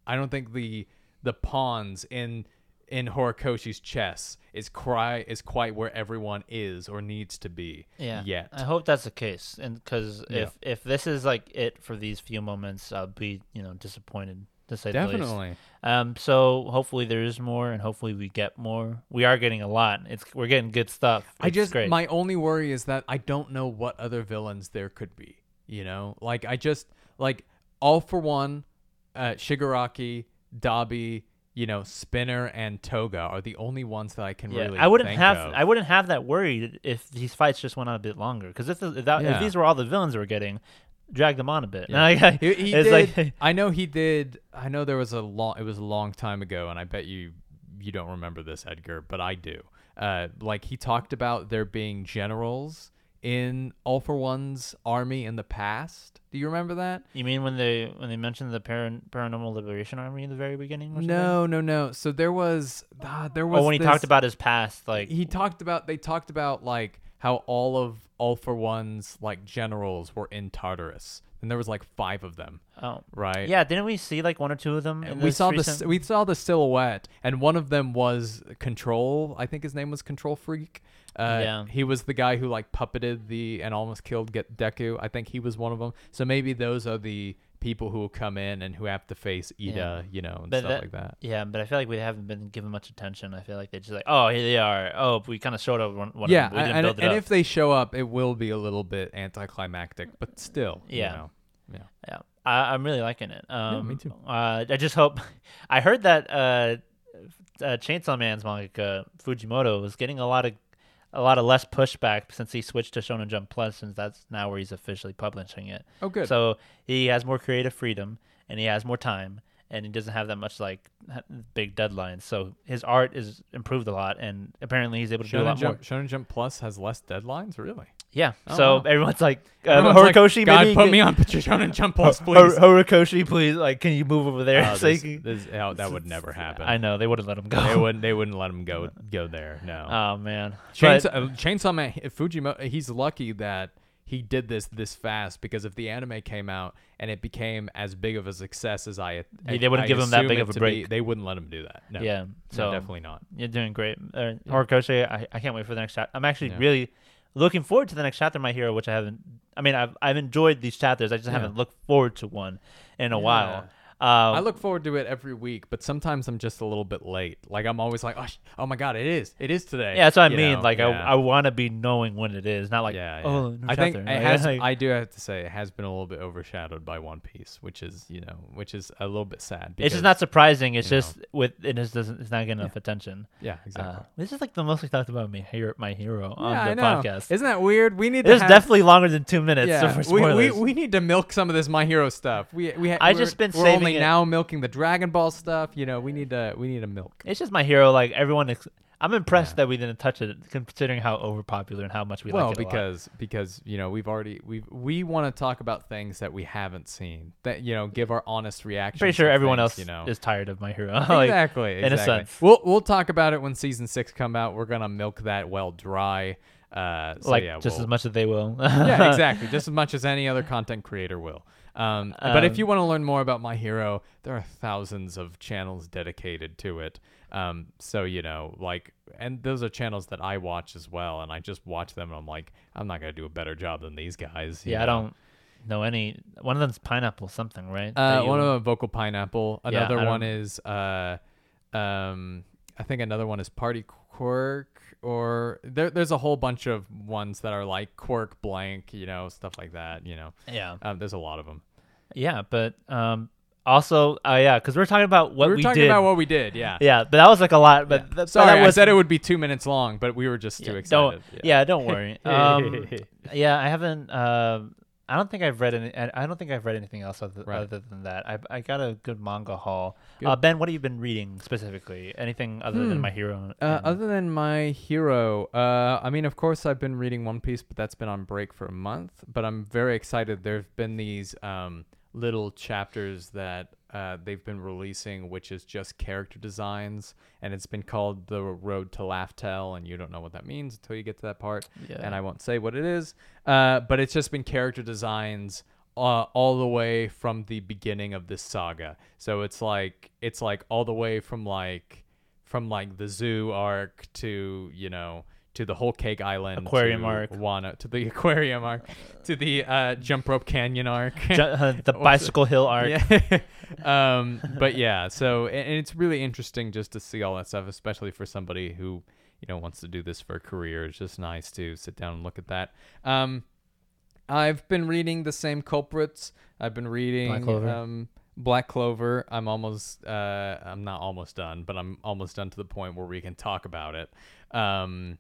i don't think the the pawns in in horikoshi's chess is cry is quite where everyone is or needs to be Yeah. yet I hope that's the case, and because Yeah. if if this is like it for these few moments, I'll be you know disappointed to say definitely Um. So hopefully there is more, and hopefully we get more. We are getting a lot. It's we're getting good stuff. I just great. my only worry is that I don't know what other villains there could be. You know, like I just like all for one, uh, Shigaraki, Dabi, you know, Spinner and Toga are the only ones that I can Yeah, really. I wouldn't have of. I wouldn't have that worried if these fights just went on a bit longer. Because if, the- if, that, Yeah. if these were all the villains we're getting, drag them on a bit. Yeah. I- he, he it's did. like I know he did. I know there was a long. It was a long time ago, and I bet you you don't remember this, Edgar, but I do. Uh, like he talked about there being generals in All for One's army in the past. Do you remember that? you mean when they when they mentioned the Paran- Paranormal Liberation Army in the very beginning? Or something? No, no, no. So there was ah, there was Oh, when he this- talked about his past, like he talked about they talked about like how all of All for One's like generals were in Tartarus, and there was like five of them, oh right? yeah, didn't we see like one or two of them? in we saw the recent- s we saw the silhouette, and one of them was Control. I think his name was Control Freak. Uh, Yeah. he was the guy who like puppeted the and almost killed Get Deku. I think he was one of them. So maybe those are the people who will come in and who have to face Ida, Yeah. you know, and But stuff that- like that. Yeah, but I feel like we haven't been given much attention. I feel like they just like, oh, here they are. Oh, we kind of showed up one. one yeah, of them. we didn't and, build it and up. if they show up, it will be a little bit anticlimactic, but still, you Yeah. know, yeah. Yeah, I, I'm really liking it. Um, me too. Uh, I just hope. I heard that uh, uh, Chainsaw Man's manga Fujimoto was getting a lot of a lot of less pushback since he switched to Shonen Jump Plus, since that's now where he's officially publishing it. Oh, good. So he has more creative freedom and he has more time, and he doesn't have that much like big deadlines. So his art is improved a lot, and apparently he's able to do a Shonen lot more. Shonen Jump Plus has less deadlines, really. Yeah. Oh, so wow. everyone's like, uh, Everyone's like, Horikoshi, God, maybe put get- me on Shonen Jump Plus, Ho- please. Ho- Horikoshi, please, like, can you move over there? Oh, So this- can- this- oh, that would never happen. I know they wouldn't let him go. They wouldn't. They wouldn't let him go go there. No. Oh man, Chainsaw, But- uh, Chainsaw Man, Fujimoto, he's lucky that he did this this fast because if the anime came out and it became as big of a success as I, Yeah, they wouldn't I give him that big of a break. be, they wouldn't let him do that. No. yeah. No, So definitely not. you're doing great, uh, Horikoshi. I, I can't wait for the next chapter. I'm actually Yeah. really looking forward to the next chapter, of My Hero, which I haven't. I mean, I've I've enjoyed these chapters. I just Yeah. haven't looked forward to one in a Yeah. while. Um, I look forward to it every week, but sometimes I'm just a little bit late. Like I'm always like, oh, sh- oh my god, it is, it is today. Yeah, that's what I You mean. know? like yeah. I, I want to be knowing when it is, not like yeah, yeah. oh, I think it Like, has. like- I do have to say, it has been a little bit overshadowed by One Piece, which is you know, which is a little bit sad. it's just not surprising. It's you know. just with it just doesn't. It's not getting enough attention. Yeah, exactly. Uh, this is like the most we talked about my hero, my hero on yeah, the I know. podcast. Isn't that weird? We need It have, definitely longer than two minutes. Yeah, for we, we, we need to milk some of this My Hero stuff. We we ha- I just been saving only it. now milking the Dragon Ball stuff. You know, we need to we need to milk. It's just my hero. Like everyone, ex- I'm impressed that we didn't touch it, considering how overpopular and how much we well, like it. lot. because because you know we've already we we want to talk about things that we haven't seen that you know give our honest reaction. pretty sure everyone else you know is tired of my hero. like, exactly in a sense. We'll we'll talk about it when season six come out. We're gonna milk that well dry. Uh, so like yeah, just we'll- as much as they will. yeah, exactly. Just as much as any other content creator will. Um, but if Um, you want to learn more about My Hero, there are thousands of channels dedicated to it. Um, so you know, like, and those are channels that I watch as well, and I just watch them, and I'm like, I'm not gonna do a better job than these guys. yeah, I don't know any. One of them's pineapple something, right? Uh, one of them, Vocal Pineapple. Another I one is, uh, um, I think another one is Party Quirk, or there, there's a whole bunch of ones that are like Quirk blank, you know, stuff like that. You know, yeah, um, there's a lot of them. yeah, but um, Also, uh, yeah, because we're talking about what we we, were talking did. about what we did. Yeah. yeah, but that was like a lot. But th- but Sorry, that I was said it would be two minutes long, but we were just too excited. Don't, yeah. don't worry. Um, yeah, I haven't. Um, I don't think I've read any. I I don't think I've read anything else other, Right. other than that. I I got a good manga haul. Good. Uh, ben, what have you been reading specifically? Anything other than Hmm. My Hero? Uh, other than my hero, uh, I mean, of course, I've been reading One Piece, but that's been on break for a month. But I'm very excited. There've been these um, little chapters that uh, they've been releasing, which is just character designs, and it's been called the Road to Laugh Tale, and you don't know what that means until you get to that part, Yeah. and I won't say what it is. Uh, but it's just been character designs. Uh, all the way from the beginning of this saga, so it's like it's like all the way from like from like the zoo arc to you know to the whole cake island Aquarium to arc. Wano to the aquarium arc to the uh, jump rope canyon arc Ju- uh, the bicycle hill arc. yeah um but yeah so and, it's really interesting just to see all that stuff especially for somebody who you know wants to do this for a career it's just nice to sit down and look at that um i've been reading the same culprits i've been reading Clover. um Black Clover, I'm almost uh I'm not almost done, but I'm almost done to the point where we can talk about it. Um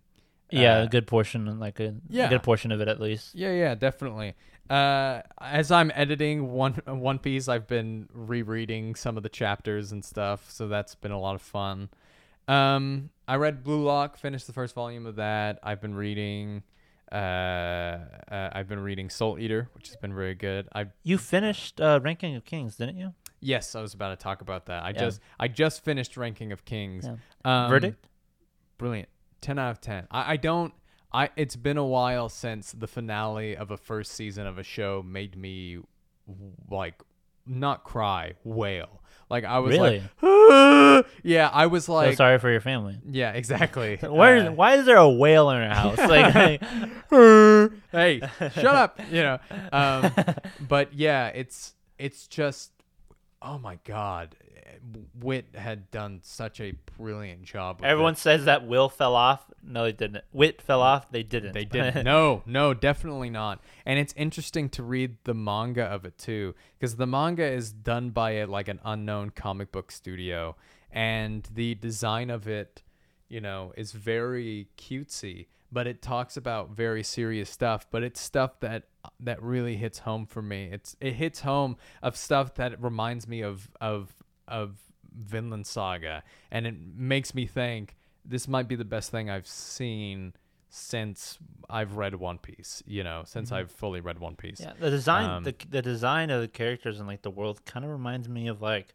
Yeah, uh, a good portion, like a, yeah. a good portion of it at least. Yeah, yeah, definitely. Uh, as I'm editing one One Piece, I've been rereading some of the chapters and stuff, so that's been a lot of fun. Um, I read Blue Lock, finished the first volume of that. I've been reading. Uh, uh, I've been reading Soul Eater, which has been very good. I You finished uh, Ranking of Kings, didn't you? yes, I was about to talk about that. I Yeah. just I just finished Ranking of Kings. Yeah. Um, Verdict? brilliant 10 out of 10 I, I don't i it's been a while since the finale of a first season of a show made me like not cry wail like i was Really? like yeah i was So like sorry for your family. yeah exactly Where? Uh, why is there a whale in our house? Like, hey shut up you know um but yeah it's it's just oh my god wit had done such a brilliant job with it. everyone says that Will fell off. No, they didn't. Wit fell off. They didn't. They didn't. no, no, definitely not. And it's interesting to read the manga of it too, because the manga is done by a, like an unknown comic book studio, and the design of it, you know, is very cutesy, but it talks about very serious stuff. But it's stuff that that really hits home for me. It's it hits home of stuff that reminds me of of of Vinland Saga, and it makes me think this might be the best thing I've seen since I've read One Piece. You know, since I've fully read One Piece. Yeah, the design, Um, the the design of the characters and like the world kind of reminds me of like,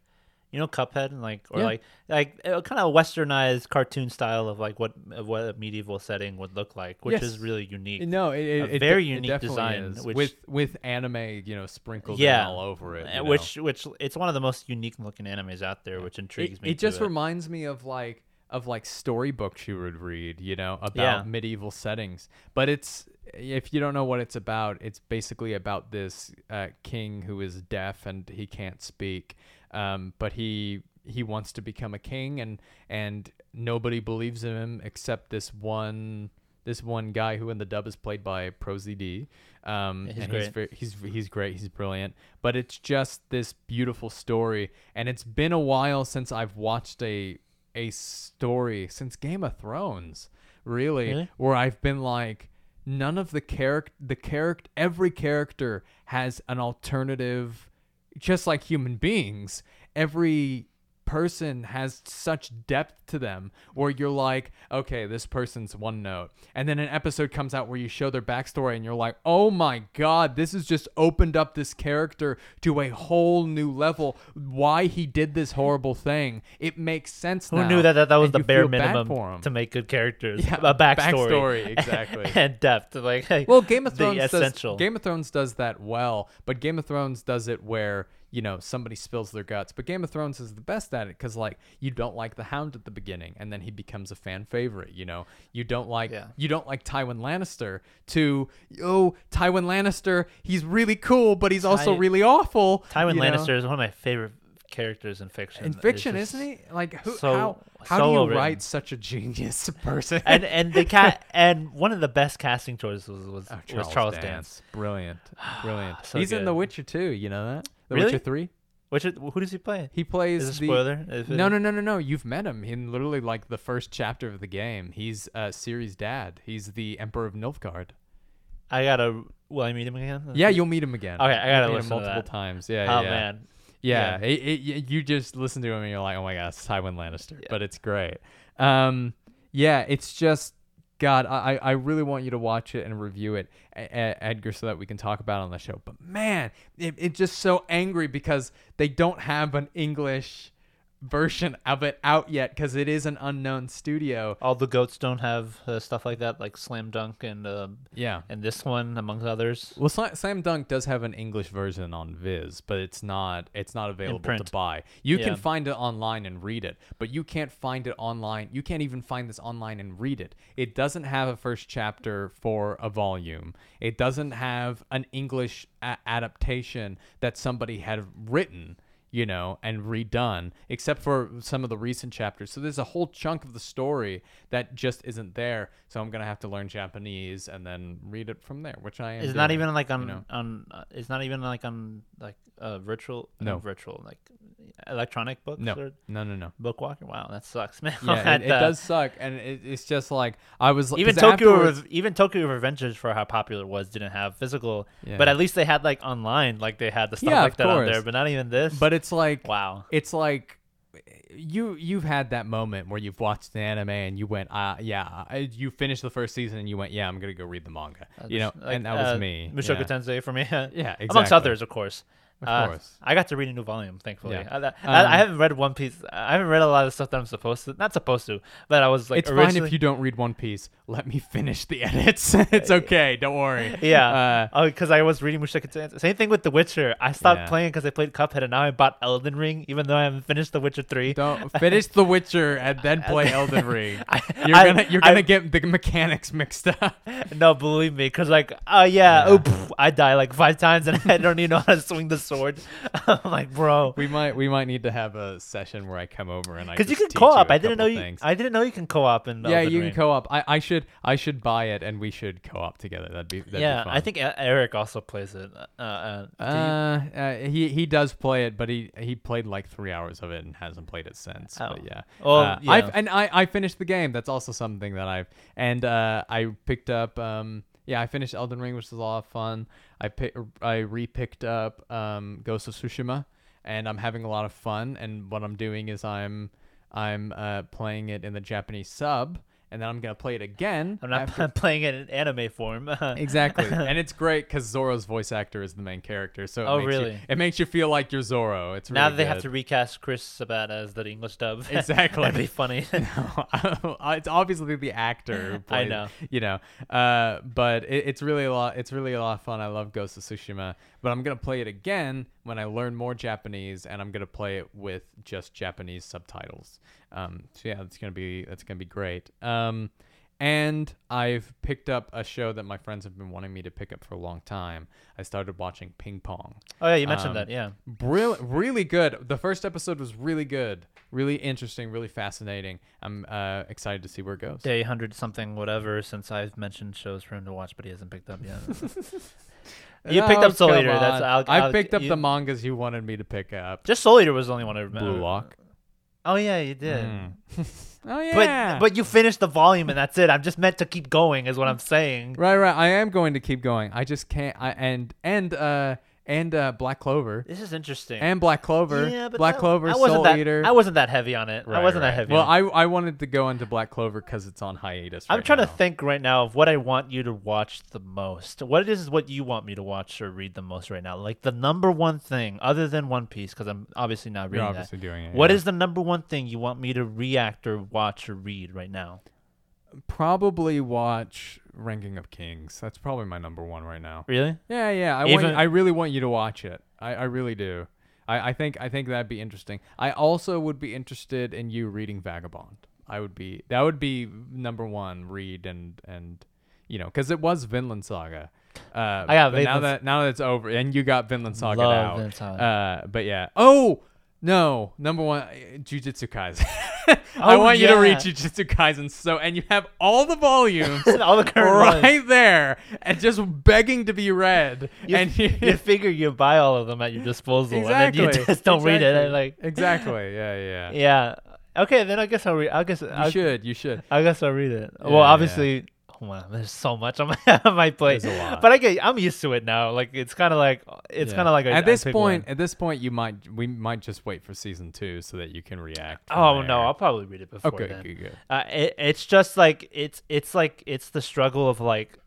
you know, Cuphead and like or Yeah. like like a kind of westernized cartoon style of like what of what a medieval setting would look like, which is really unique. No, it, it, A it very de- unique design, which- with with anime, you know, sprinkled Yeah. all over it. You know. which which it's one of the most unique looking animes out there, which intrigues it, me. it just reminds me of like of like storybooks you would read, you know, about Yeah. medieval settings. But it's if you don't know what it's about, it's basically about this uh, king who is deaf and he can't speak, um, but he he wants to become a king and and nobody believes in him except this one this one guy who in the dub is played by Prosy D. Um, Yeah, he's and he's great. very, he's he's great. He's brilliant. But it's just this beautiful story, and it's been a while since I've watched a a story since Game of Thrones, really, Really? where I've been like, none of the character, the character, every character has an alternative, just like human beings. Every person has such depth to them where you're like, okay, this person's one note. And then an episode comes out where you show their backstory and you're like, oh my God, this has just opened up this character to a whole new level. Why he did this horrible thing. It makes sense Who now, knew that that, that was and the bare minimum to make good characters? Yeah, a backstory, backstory, exactly. and depth. Like, Well, Game of Thrones essential. does Game of Thrones does that well, but Game of Thrones does it where you know somebody spills their guts. But Game of Thrones is the best at it because like you don't like the Hound at the beginning, and then he becomes a fan favorite. You know, you don't like Yeah. you don't like Tywin Lannister. To oh Tywin Lannister, he's really cool, but he's also Ty- really awful. Tywin you know? Lannister is one of my favorite characters in fiction. in fiction, isn't he? Like who? so- how how so do you written. write such a genius person? And and the cat and one of the best casting choices was was, Oh, was Charles Dance. Brilliant. Brilliant. So He's in. The Witcher too, you know that? The Really? Witcher 3? Which who does he play? He plays Is the spoiler? No, no, no, no, no. You've met him in literally like the first chapter of the game. He's uh, Ciri's dad. He's the Emperor of Nilfgaard. I gotta. Will I meet him again? Yeah, you'll meet him again. Okay, I gotta listen multiple times. Yeah, yeah. Oh yeah. man. Yeah, Yeah. It, it, you just listen to him and you're like, oh my gosh, it's Tywin Lannister. But it's great. Um, yeah, it's just God. I, I really want you to watch it and review it, Edgar, so that we can talk about it on the show. But man, it, it's just so angry because they don't have an English version of it out yet because it is an unknown studio. All the goats don't have uh, stuff like that, like Slam Dunk and uh, Yeah. and this one amongst others. Well, Sla- Slam Dunk does have an English version on Viz, but it's not it's not available to buy. You can find it online and read it, but you can't find it online. You can't even find this online and read it. It doesn't have a first chapter for a volume. It doesn't have an English a- adaptation that somebody had written you know, and redone, except for some of the recent chapters. So there's a whole chunk of the story that just isn't there. So I'm gonna have to learn Japanese and then read it from there, which I am. It's not even like on you know. on. Uh, it's not even like on like uh, virtual. No. not virtual like electronic books. No, or no, no, no. Bookwalker. Wow, that sucks, man. Yeah, it, it that. does suck, and it, it's just like I was Even Tokyo, afterwards- even Tokyo Revengers, for how popular it was, didn't have physical. Yeah. But at least they had like online, like they had the stuff Yeah, like that on there. But not even this. but it's like wow. it's like you you've had that moment where you've watched an anime and you went uh yeah I, you finished the first season and you went yeah I'm gonna go read the manga you know Like, and that was uh, me Mushoku yeah. Tensei for me. Yeah, Amongst others, of course. Of Uh, course. I got to read a new volume, thankfully. Yeah. I, I, Um, I haven't read One Piece. I haven't read a lot of stuff that I'm supposed to. Not supposed to, but I was like. it's fine if you don't read One Piece let me finish the edits it's okay don't worry Yeah. uh, oh, because I was reading Mushoku. Same thing with The Witcher. I stopped Yeah. playing because I played Cuphead, and now I bought Elden Ring, even though I haven't finished The Witcher Three. don't finish The Witcher and then play Elden Ring I- you're gonna you're gonna get the mechanics mixed up No, believe me, because like, oh yeah, Yeah. oh, pff, I die like five times, and I don't even know how to swing the sword. I'm like, bro. we might we might need to have a session where I come over and I Because you can co-op. I didn't know you. things. I didn't know you can co-op in. yeah, Elden you Ring. can co-op. I, I should I should buy it and we should co-op together. That'd be that'd yeah, Be fun. I think Eric also plays it. Uh, uh, you- Uh, uh, he he does play it, but he he played like three hours of it and hasn't played it since. Oh. But yeah, Well, uh, yeah. I've, and I I finished the game. That's also something that I've and uh I picked up um yeah I finished Elden Ring, which was a lot of fun. I pick I re-picked up um Ghost of Tsushima, and I'm having a lot of fun. And what I'm doing is I'm I'm uh playing it in the Japanese sub, and then I'm gonna play it again. I'm not after- playing it in anime form. Exactly, and it's great because Zoro's voice actor is the main character, so it Oh, makes you- really? it makes you feel like you're Zoro. It's really now they have to recast Chris Sabat as the English dub. Exactly. That'd be funny. no, it's obviously the actor. I know. you know. Uh, but it, it's really a lot. It's really a lot of fun. I love Ghost of Tsushima, but I'm gonna play it again when I learn more Japanese, and I'm gonna play it with just Japanese subtitles. Um, so yeah, it's gonna be that's gonna be great. Um, and I've picked up a show that my friends have been wanting me to pick up for a long time. I started watching Ping Pong. oh yeah, you mentioned Um, that. Yeah. Brill- really good. The first episode was really good, really interesting, really fascinating. I'm uh, excited to see where it goes. Day hundred something whatever since I've mentioned shows for him to watch, but he hasn't picked up yet. You picked up Soul Eater, that's-. I'll- I I'll- picked up you- the mangas you wanted me to pick up. Just Soul Eater was the only one I remember. Blue Lock. Oh yeah, you did. Mm. oh yeah. But but you finished the volume and that's it. I'm just meant to keep going, is what I'm saying. right, right. I am going to keep going. I just can't. I and and uh and uh Black Clover This is interesting. and Black Clover. yeah, but Black that- Clover, I wasn't Soul that, Eater. I wasn't that heavy on it. I Right, wasn't right. that heavy. Well, on it. I I wanted to go into Black Clover because it's on hiatus. I'm right trying now. to think right now of what I want you to watch the most. What is what you want me to watch or read the most right now? Like the number one thing, other than One Piece, because I'm obviously not You're reading obviously that. doing it. What yeah. is the number one thing you want me to react or watch or read right now? probably watch Ranking of Kings. That's probably my number one right now. Really? Yeah, yeah. I want, I really want you to watch it. I, I really do. I, I think I think that'd be interesting. I also would be interested in you reading Vagabond. I would be that would be number one read and and you know because it was Vinland Saga. Uh, I got but now that now that it's over and you got Vinland Saga Love out. Vinland Saga. Uh, but yeah. Oh, No, number one, uh, Jujutsu Kaisen. I Oh, want you to read. Jujutsu Kaisen so, and you have all the volumes All the current ones. right there, and just begging to be read. You, and you, you figure you buy all of them at your disposal, exactly, and then you just don't read it. And like, exactly, yeah, yeah. yeah, okay, then I guess I'll read. I guess You I, should, you should. I guess I'll read it. Yeah, well, obviously, man, there's so much on my on my plate. A lot. But I get, I'm used to it now. Like it's kind of like it's Yeah. kind of like a, at this point, one. at this point, you might we might just wait for season two so that you can react. Oh there. no, I'll probably read it before okay, then. good, good. Uh, it, it's just like it's it's like it's the struggle of like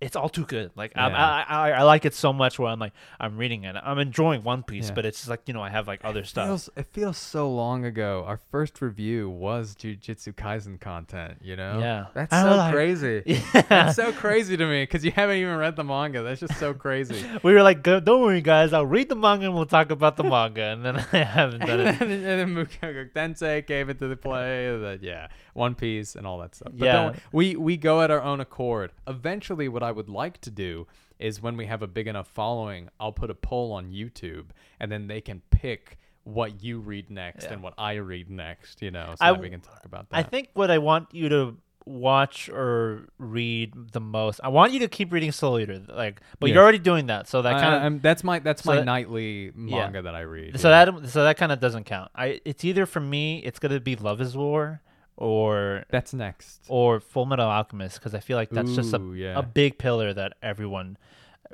it's all too good. Like Yeah. I, I I like it so much where I'm like I'm reading it. I'm enjoying One Piece, Yeah. but it's like you know I have like other stuff. Feels, it feels so long ago. Our first review was Jujutsu Kaisen content. You know, Yeah. that's I so like- crazy. Yeah. That's so crazy to me because you haven't even read the manga. That's just so crazy. we were like, don't worry, guys. I'll read the manga and we'll talk about the manga. And then I haven't done and it. then, and then Mushoku Tensei gave it to the play. That yeah, One Piece and all that stuff. But Yeah. don't, we we go at our own accord. Eventually, what I would like to do is when we have a big enough following, I'll put a poll on YouTube, and then they can pick what you read next Yeah. and what I read next. You know, so I that we can talk about that. I think what I want you to watch or read the most, I want you to keep reading Soul Eater. Like, but Yes. you're already doing that, so that kind of that's my that's so my that- nightly manga that I read. so yeah. that so that kind of doesn't count. I it's either for me, it's gonna be Love Is War or that's next. or Full Metal Alchemist because I feel like that's just a Ooh, yeah. a big pillar that everyone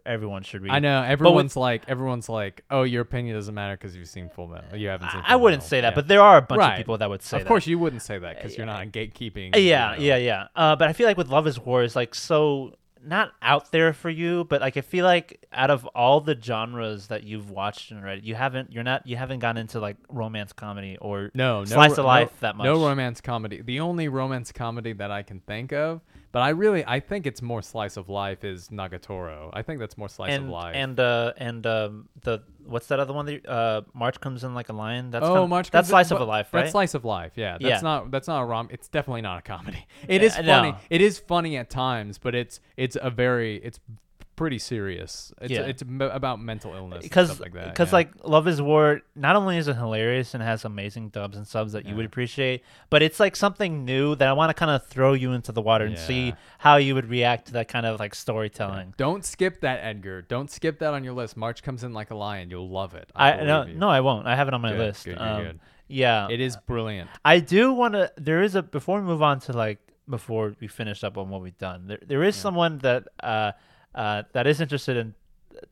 everyone should read. I know everyone's like everyone's like, oh, your opinion doesn't matter because you've seen Full Metal. You haven't seen. I, I wouldn't Metal. say that, Yeah. but there are a bunch Right. of people that would say of that. course you wouldn't say that because you're not gatekeeping. Uh, Yeah, you know. yeah, yeah. Uh, but I feel like with Love Is War is like so not out there for you, but like I feel like out of all the genres that you've watched and read, you haven't you're not you haven't gone into like romance comedy or No, no slice ro- of life no, that much. No romance comedy. The only romance comedy that I can think of, but I really I think it's more slice of life is Nagatoro. I think that's more slice and of life. and uh and um the what's that other one that uh March comes in like a lion. That's oh, kind- March That's slice of a life, right? That's slice of life. Yeah, that's Yeah. not that's not a rom. It's definitely not a comedy. It Yeah, is funny. no. It is funny at times, but it's it's a very it's pretty serious. It's Yeah. it's m- about mental illness because like that. because yeah. like Love Is War not only is it hilarious and has amazing dubs and subs that you would appreciate, but it's like something new that I want to kind of throw you into the water and see how you would react to that kind of like storytelling. Don't skip that, Edgar. Don't skip that on your list. March comes in like a lion. You'll love it. I, believe no you. no I won't. I have it on my Good, list. good, Um, good. Yeah, It is brilliant. I do want to. There is a before we move on to like before we finish up on what we've done. There there is someone that uh uh that is interested in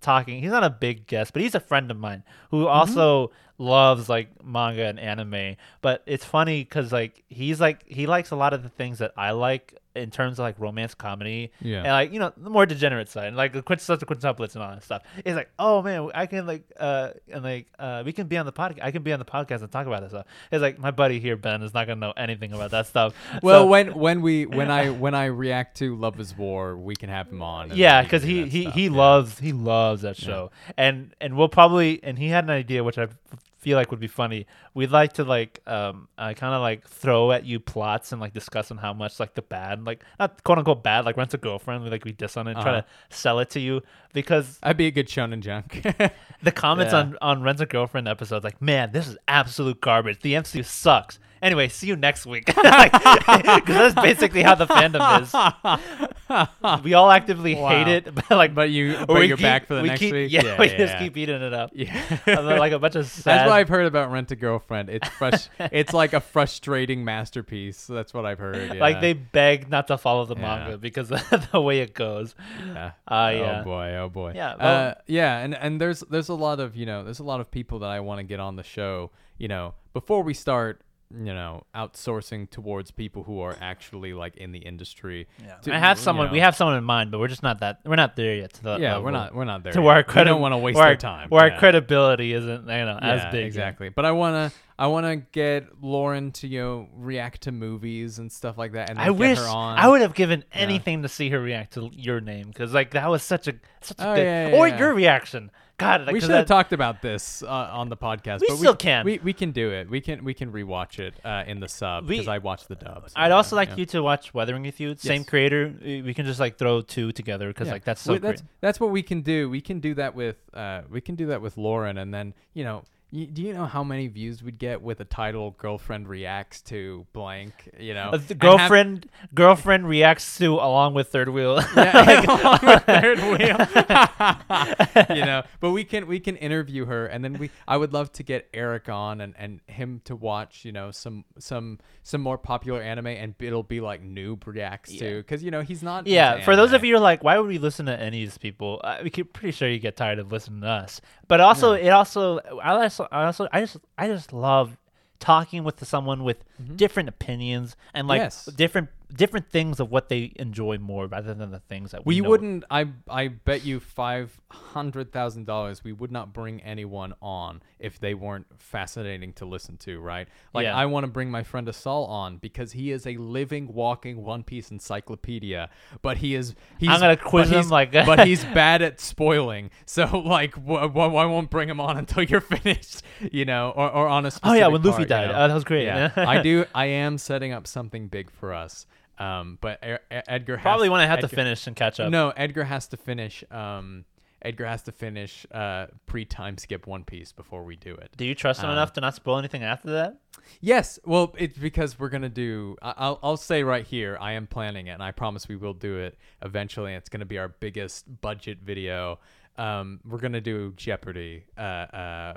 talking. He's not a big guest, but he's a friend of mine who Mm-hmm. also loves like manga and anime. But it's funny because like he's like he likes a lot of the things that I like in terms of like romance comedy Yeah. and like you know the more degenerate side like the quintessential quintuplets and all that stuff it's like oh man i can like uh and like uh we can be on the podcast i can be on the podcast and talk about this stuff it's like my buddy here ben is not gonna know anything about that stuff Well, So- when when we when I when I react to Love Is War, we can have him on. yeah because can he he, he yeah. loves he loves that show and and we'll probably and he had an idea which i f- feel like would be funny we'd like to like um uh, kind of like throw at you plots and like discuss on how much like the bad like not quote unquote bad like rent a girlfriend we like we diss on it and try Uh-huh. to sell it to you because I'd be a good shonen junk. the comments Yeah. on on rent a girlfriend episodes like man this is absolute garbage the mcu sucks anyway see you next week because that's basically how the fandom is we all actively Wow. hate it but like but you but you're keep- back for the we next keep, week. Yeah, we yeah, just yeah. keep eating it up. Yeah. Like a bunch of sad. That's what I've heard about Rent a Girlfriend. It's fresh. it's like a frustrating masterpiece. That's what I've heard. Like they beg not to follow the manga because of the way it goes. Yeah. Uh, yeah. Oh boy. Oh boy. Yeah, Uh, yeah. And and there's there's a lot of you know there's a lot of people that I want to get on the show. You know before we start. You know, outsourcing towards people who are actually like in the industry. to- I have you someone. know- We have someone in mind, but we're just not that. We're not there yet. To the Yeah, level. we're not. We're not there. To yet. where our we don't want to waste our our- time. Where yeah. our credibility isn't, you know, as Yeah, big. yet. exactly. But I wanna, I wanna get Lauren to you know react to movies and stuff like that, and I wish her on. I would have given anything to see her react to your name because like that was such a such a Oh, big, yeah, yeah, or yeah. your reaction. God, We should have that- talked about this uh, on the podcast. We but still can. We, we can do it. We can we can rewatch it uh, in the sub because I watched the dubs. I'd also like yeah. you to watch Weathering with You. Same Yes. creator. We we can just like throw two together because Yeah. like that's so We- great. that's that's what we can do. We can do that with uh we can do that with Lauren, and then you know Do you know how many views we'd get with a title "Girlfriend reacts to blank"? You know, Uh, and have- girlfriend girlfriend reacts to along with third wheel. Yeah, along with third wheel. you know, but we can we can interview her, and then we. I would love to get Eric on and, and him to watch, you know, some some some more popular anime, and it'll be like noob reacts to, because you know he's not. yeah, for those of you who are like, why would we listen to any of these people? Uh, we could pretty sure you get tired of listening to us. But also, it also, I also, I also, I just, I just love talking with someone with different opinions and like Mm-hmm. Yes. different different things of what they enjoy more rather than the things that we, We wouldn't. I I bet you five hundred thousand dollars. We would not bring anyone on if they weren't fascinating to listen to. Right? Like Yeah. I want to bring my friend Asal on because he is a living, walking One Piece encyclopedia. But he is. He's, I'm gonna quiz him like- but he's bad at spoiling. So like, wh- wh- I won't bring him on until you're finished. You know, or or on a. Oh yeah, when Luffy part, you died, know? oh, that was great. Yeah, I do. I am setting up something big for us. Um, but E- E- Edgar has- Probably when I have to finish and catch up. no, Edgar has to finish. Um, Edgar has to finish uh, pre time skip One Piece before we do it. Do you trust him Uh, enough to not spoil anything after that? Yes, well, it's because we're gonna do. I- I'll I'll say right here, I am planning it, and I promise we will do it eventually. It's gonna be our biggest budget video. Um, we're gonna do Jeopardy, uh, uh,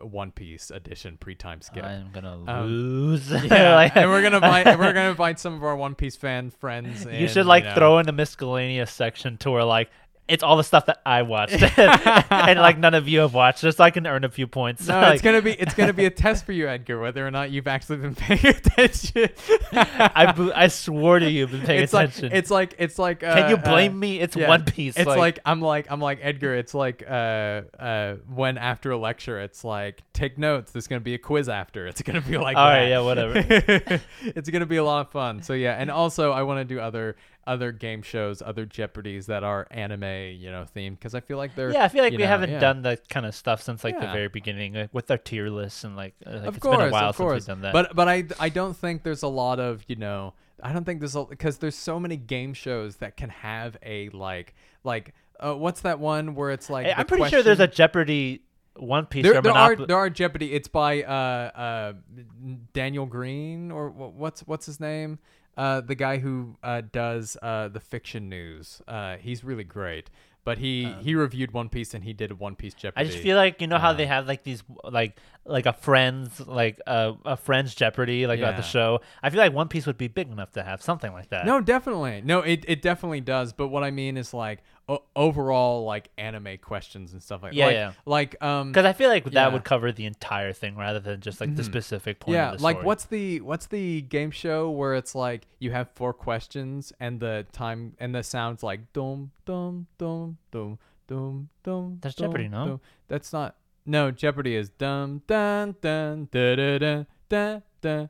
One Piece edition pre time skip. I'm gonna Um, lose. Yeah, Like- and we're gonna invite we're gonna invite some of our One Piece fan friends. you should like know. throw in a miscellaneous section to where like it's all the stuff that I watched and like none of you have watched, just so I can earn a few points. No, Like, it's gonna be it's gonna be a test for you, Edgar, whether or not you've actually been paying attention. I, bo- I swore to you, you've been paying it's attention. like it's like it's like. Uh, Can you uh, blame me? It's yeah. One Piece. It's like, I'm like I'm like Edgar. It's like uh uh when after a lecture, it's like take notes. There's gonna be a quiz after. It's gonna be like All that. right, yeah, whatever. it's gonna be a lot of fun. So yeah, and also I want to do other other game shows, other Jeopardies that are anime, you know, themed because I feel like they're yeah, I feel like we know, haven't yeah. done that kind of stuff since like the very beginning like, with our tier lists and like, uh, like of it's course, been a while of course. since we've done that. But but I I don't think there's a lot of you know I don't think there's a because there's so many game shows that can have a like like uh, what's that one where it's like Hey, I'm pretty sure there's a Jeopardy One Piece there, there are there are Jeopardy. It's by uh uh Daniel Greene or what's what's his name? Uh, the guy who uh, does uh, the fiction news. Uh, he's really great. But he he reviewed One Piece and he did a One Piece Jeopardy. I just feel like you know how they have like these like like a friends like uh, a friends Jeopardy like at the show. I feel like One Piece would be big enough to have something like that. No, definitely. No, it, it definitely does. But what I mean is like o- overall like anime questions and stuff like Yeah, like, yeah. like um because I feel like Yeah. that would cover the entire thing rather than just like the Mhm. specific point. yeah of the like what's the what's the game show where it's like you have four questions and the time and the sounds like dum dum dum dum dum dum That's dum, Jeopardy, no? dum. that's not no jeopardy is dum dun dun da da da da da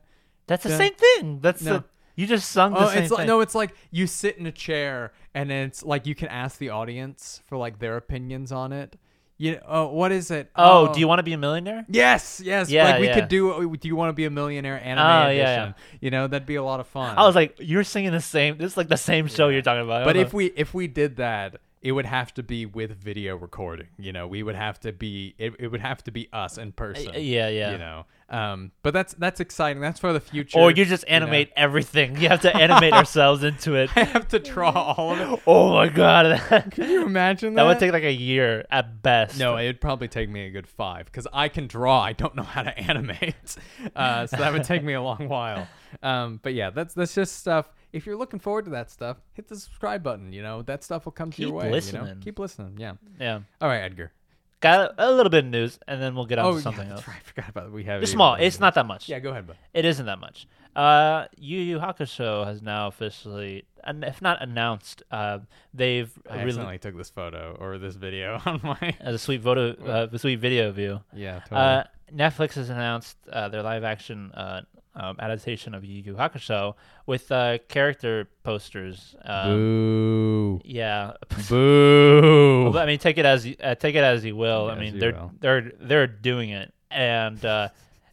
That's the Dun- same thing. That's No. the you just sung the Oh, same it's like thing. no, it's like you sit in a chair and then it's like you can ask the audience for like their opinions on it. You oh, what is it? oh, oh. do you want to be a millionaire? Yes, yes. Yeah, like we yeah. could do. Do you want to be a millionaire anime Oh, edition? yeah. You know, that'd be a lot of fun. I was like, you're singing the same. This is like the same show you're talking about. I but don't if know. we if we did that, it would have to be with video recording. You know, we would have to be. It, it would have to be us in person. yeah, yeah. You know, um, but that's that's exciting. That's for the future. or you just know. animate everything. You have to animate ourselves into it. I have to draw all of it. Oh my god, Can you imagine that? that would take like a year at best. No, it'd probably take me a good five because I can draw. I don't know how to animate, uh, so that would take me a long while. Um, but yeah, that's that's just stuff. If you're looking forward to that stuff, hit the subscribe button. You know that stuff will come to your way. You know? listening. Keep listening. Yeah. yeah. All right, Edgar. Got a, a little bit of news, and then we'll get on oh, to yeah, something that's else. right. I forgot about it. We have It's it small. It's not that much. Yeah, go ahead, bud. It isn't that much. Uh, Yu Yu Hakusho has now officially, and if not announced, uh, they've I really accidentally took this photo or this video on my. as a sweet photo, uh, a sweet video view. Yeah, totally. Uh, Netflix has announced uh, their live action uh, um, adaptation of Yu Yu Hakusho with uh, character posters. Um, Boo. yeah, Boo. Well, I mean, take it as you, uh, take it as you will. I mean, they're will. they're they're doing it, and uh,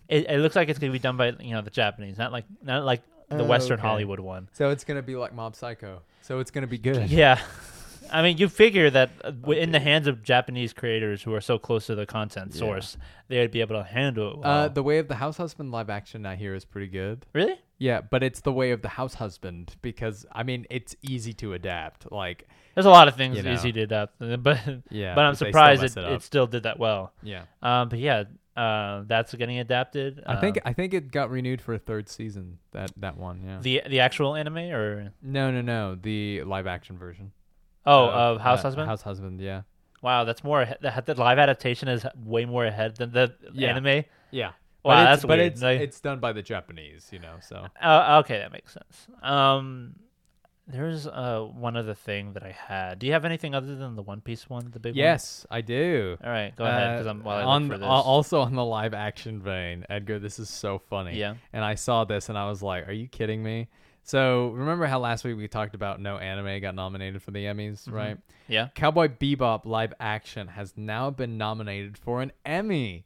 it, it looks like it's gonna be done by you know the Japanese, not like not like the Oh, Western okay. Hollywood one. So it's gonna be like Mob Psycho. So it's gonna be good. Yeah, I mean, you figure that uh, in the hands of Japanese creators who are so close to the content source, they would be able to handle it. Well. Uh, the way of the house husband live action I hear is pretty good. really? Yeah, but it's the way of the house husband because I mean it's easy to adapt. Like There's a lot of things You know. easy to adapt, but Yeah, but I'm surprised it, it it, still did that well. yeah, Um, but yeah, uh, that's getting adapted. I think Um, I think it got renewed for a third season. That that one. Yeah. the the actual anime or no, no, no. The live action version. Oh of House uh, Husband. House husband. Yeah. Wow, that's more the, the live adaptation is way more ahead than the Yeah. anime. Yeah. Wow, but that's it's, but weird. it's Like- it's done by the Japanese, you know. So Uh, okay, that makes sense. Um, there's uh one other thing that I had. Do you have anything other than the One Piece one, the big one? yes, I do. All right, go ahead, because Uh, I'm while I on look for this. also on the live action vein, Edgar. This is so funny. Yeah. And I saw this and I was like, "Are you kidding me?" So remember how last week we talked about no anime got nominated for the Emmys, Mm-hmm. right? yeah. Cowboy Bebop live action has now been nominated for an Emmy.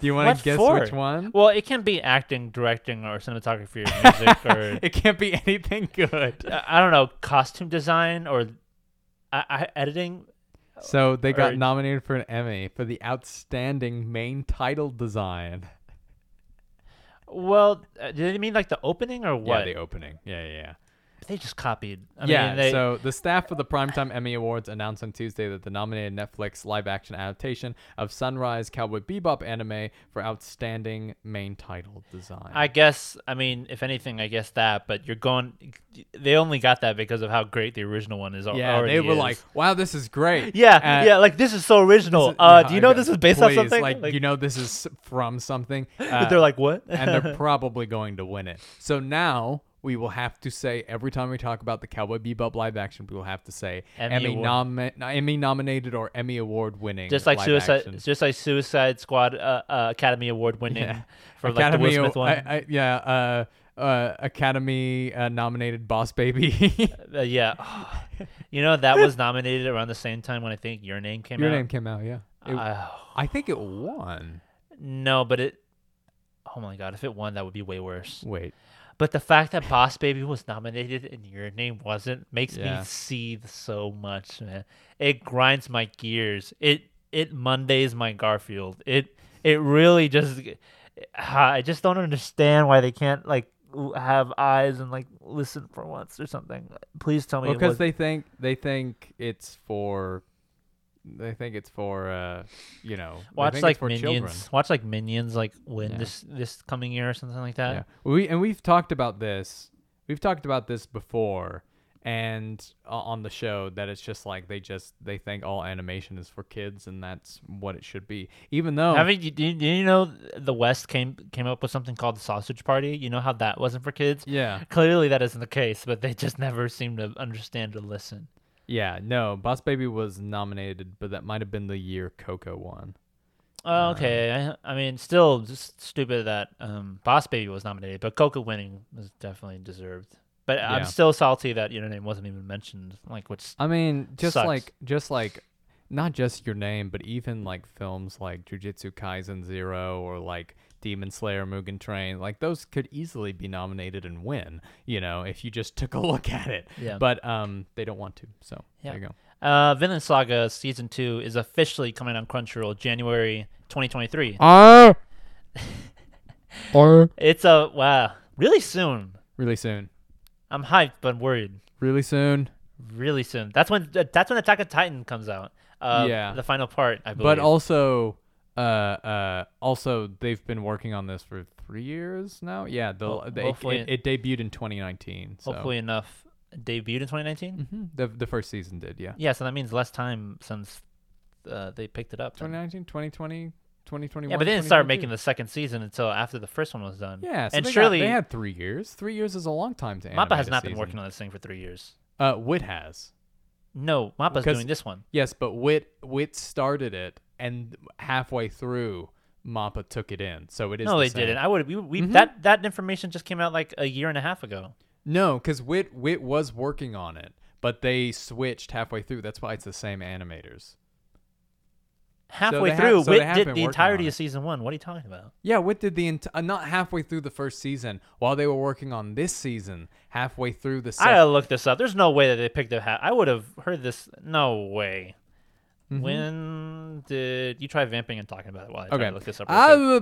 Do you want to guess for? which one? Well, it can be acting, directing, or cinematography, or music, or it can't be anything good. I I don't know, costume design, or I, I, editing. So they got Or- nominated for an Emmy for the outstanding main title design. Well, uh, did it mean like the opening or what? Yeah, the opening. Yeah, yeah, yeah. They just copied. I yeah, mean, they, so the staff of the Primetime Emmy Awards announced on Tuesday that the nominated Netflix live action adaptation of Sunrise Cowboy Bebop anime for outstanding main title design. I guess. I mean, if anything, I guess that. But you're going. They only got that because of how great the original one is. yeah, already they were is. like, "Wow, this is great." Yeah, Uh, yeah. Like this is so original. is- uh, yeah, do you know this is based on please, something? Like, you know, this is from something. Uh, they're like, what? and they're probably going to win it. So now we will have to say every time we talk about the Cowboy Bebop live action, we will have to say Emmy Emmy, Emmy nominated or Emmy award winning. just like Suicide, action. just like Suicide Squad, uh, uh, Academy Award winning Yeah. for like the Will Academy, Smith one. I, I, yeah, uh, uh, Academy uh, nominated Boss Baby. Uh, yeah, you know that was nominated around the same time when I think Your Name came Your out. Your Name came out, yeah. It- I think it won. no, but it. Oh my god, if it won, that would be way worse. Wait, But the fact that Boss Baby was nominated and Your Name wasn't makes Yeah. me seethe so much, man. It grinds my gears. It it Mondays my Garfield. It it really just I just don't understand why they can't like have eyes and like listen for once or something. Please tell me. because was- they think they think it's for. They think it's for, uh, you know, watch like for Minions. children. Watch like Minions like win Yeah. this this coming year or something like that. Yeah. We and we've talked about this. We've talked about this before and uh, on the show that it's just like they just they think all animation is for kids and that's what it should be. Even though Haven't you, do you, do you know the West came came up with something called the Sausage Party? You know how that wasn't for kids? yeah. Clearly that isn't the case, but they just never seem to understand or listen. Yeah, no, Boss Baby was nominated, but that might have been the year Coco won. Oh, okay. I, I mean, still just stupid that um, Boss Baby was nominated, but Coco winning was definitely deserved. But I'm still salty that your name wasn't even mentioned. Like, which I mean, just Sucks. like just like not just your name, but even like films like Jujutsu Kaisen Zero or like Demon Slayer Mugen Train, like those could easily be nominated and win, you know, if you just took a look at it. Yeah. But um they don't want to. So Yeah. there you go. uh, Vinland Saga season two is officially coming on Crunchyroll January 2023. Ah or It's a wow, really soon. really soon. I'm hyped but worried. Really soon. Really soon. That's when that's when Attack of Titan comes out. Uh, Yeah. the final part, I believe. But also uh uh also they've been working on this for 3 years now. Yeah, the Ho- they, hopefully- it, it debuted in 2019. So hopefully enough debuted in 2019. Mhm. the the first season did, yeah. Yeah, so that means less time since uh, they picked it up. then. 2019, 2020, 2021. Yeah, but they didn't start making the second season until after the first one was done. Yeah, so and they got- surely they had three years. Three years is a long time to Mappa has not been working on this thing for three years. Uh, Wit has. No, Mappa's Because- doing this one. Yes, but Wit Wit started it, and halfway through, Mappa took it in. So it is. No, the they same. didn't. I would. We, we Mhm. that that information just came out like a year and a half ago. No, because Wit Wit was working on it, but they switched halfway through. That's why it's the same animators. halfway have- through, so Wit did the entirety of season one. What are you talking about? Yeah, Wit did the ent- uh, not halfway through the first season while they were working on this season. Halfway through the I second. gotta look this up. There's no way that they picked up. Ha- I would have heard this. No way. Mm-hmm. When did you try vamping and talking about it while I Okay. look this up? Ah, oh,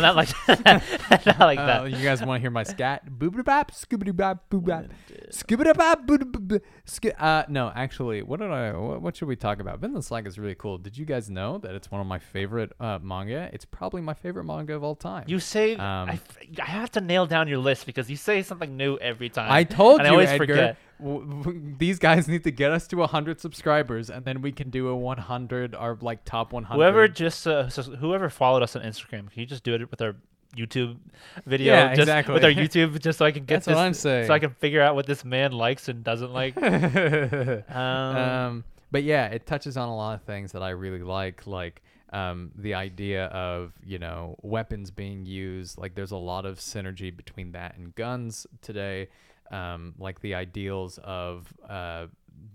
not like that. not like Uh, that. you guys want to hear my scat? Boobity bop, scoobity bop, boop bop, scoobity bop, boop bop, boop. Sk- Uh, no, actually, what did I? What, what should we talk about? Vinland Saga is really cool. Did you guys know that it's one of my favorite uh, manga? It's probably my favorite manga of all time. You say Um, I, f- I have to nail down your list because you say something new every time. I told you, I always Edgar. forget. W- these guys need to get us to 100 subscribers, and then we can do a 100, our like top 100. Whoever just uh, so whoever followed us on Instagram, can you just do it with our YouTube video? Yeah, just exactly. With our YouTube, just so I can get That's this, what I'm saying. so I can figure out what this man likes and doesn't like. um, um, but yeah, it touches on a lot of things that I really like, like um, the idea of you know weapons being used. Like there's a lot of synergy between that and guns today. Um, like the ideals of uh,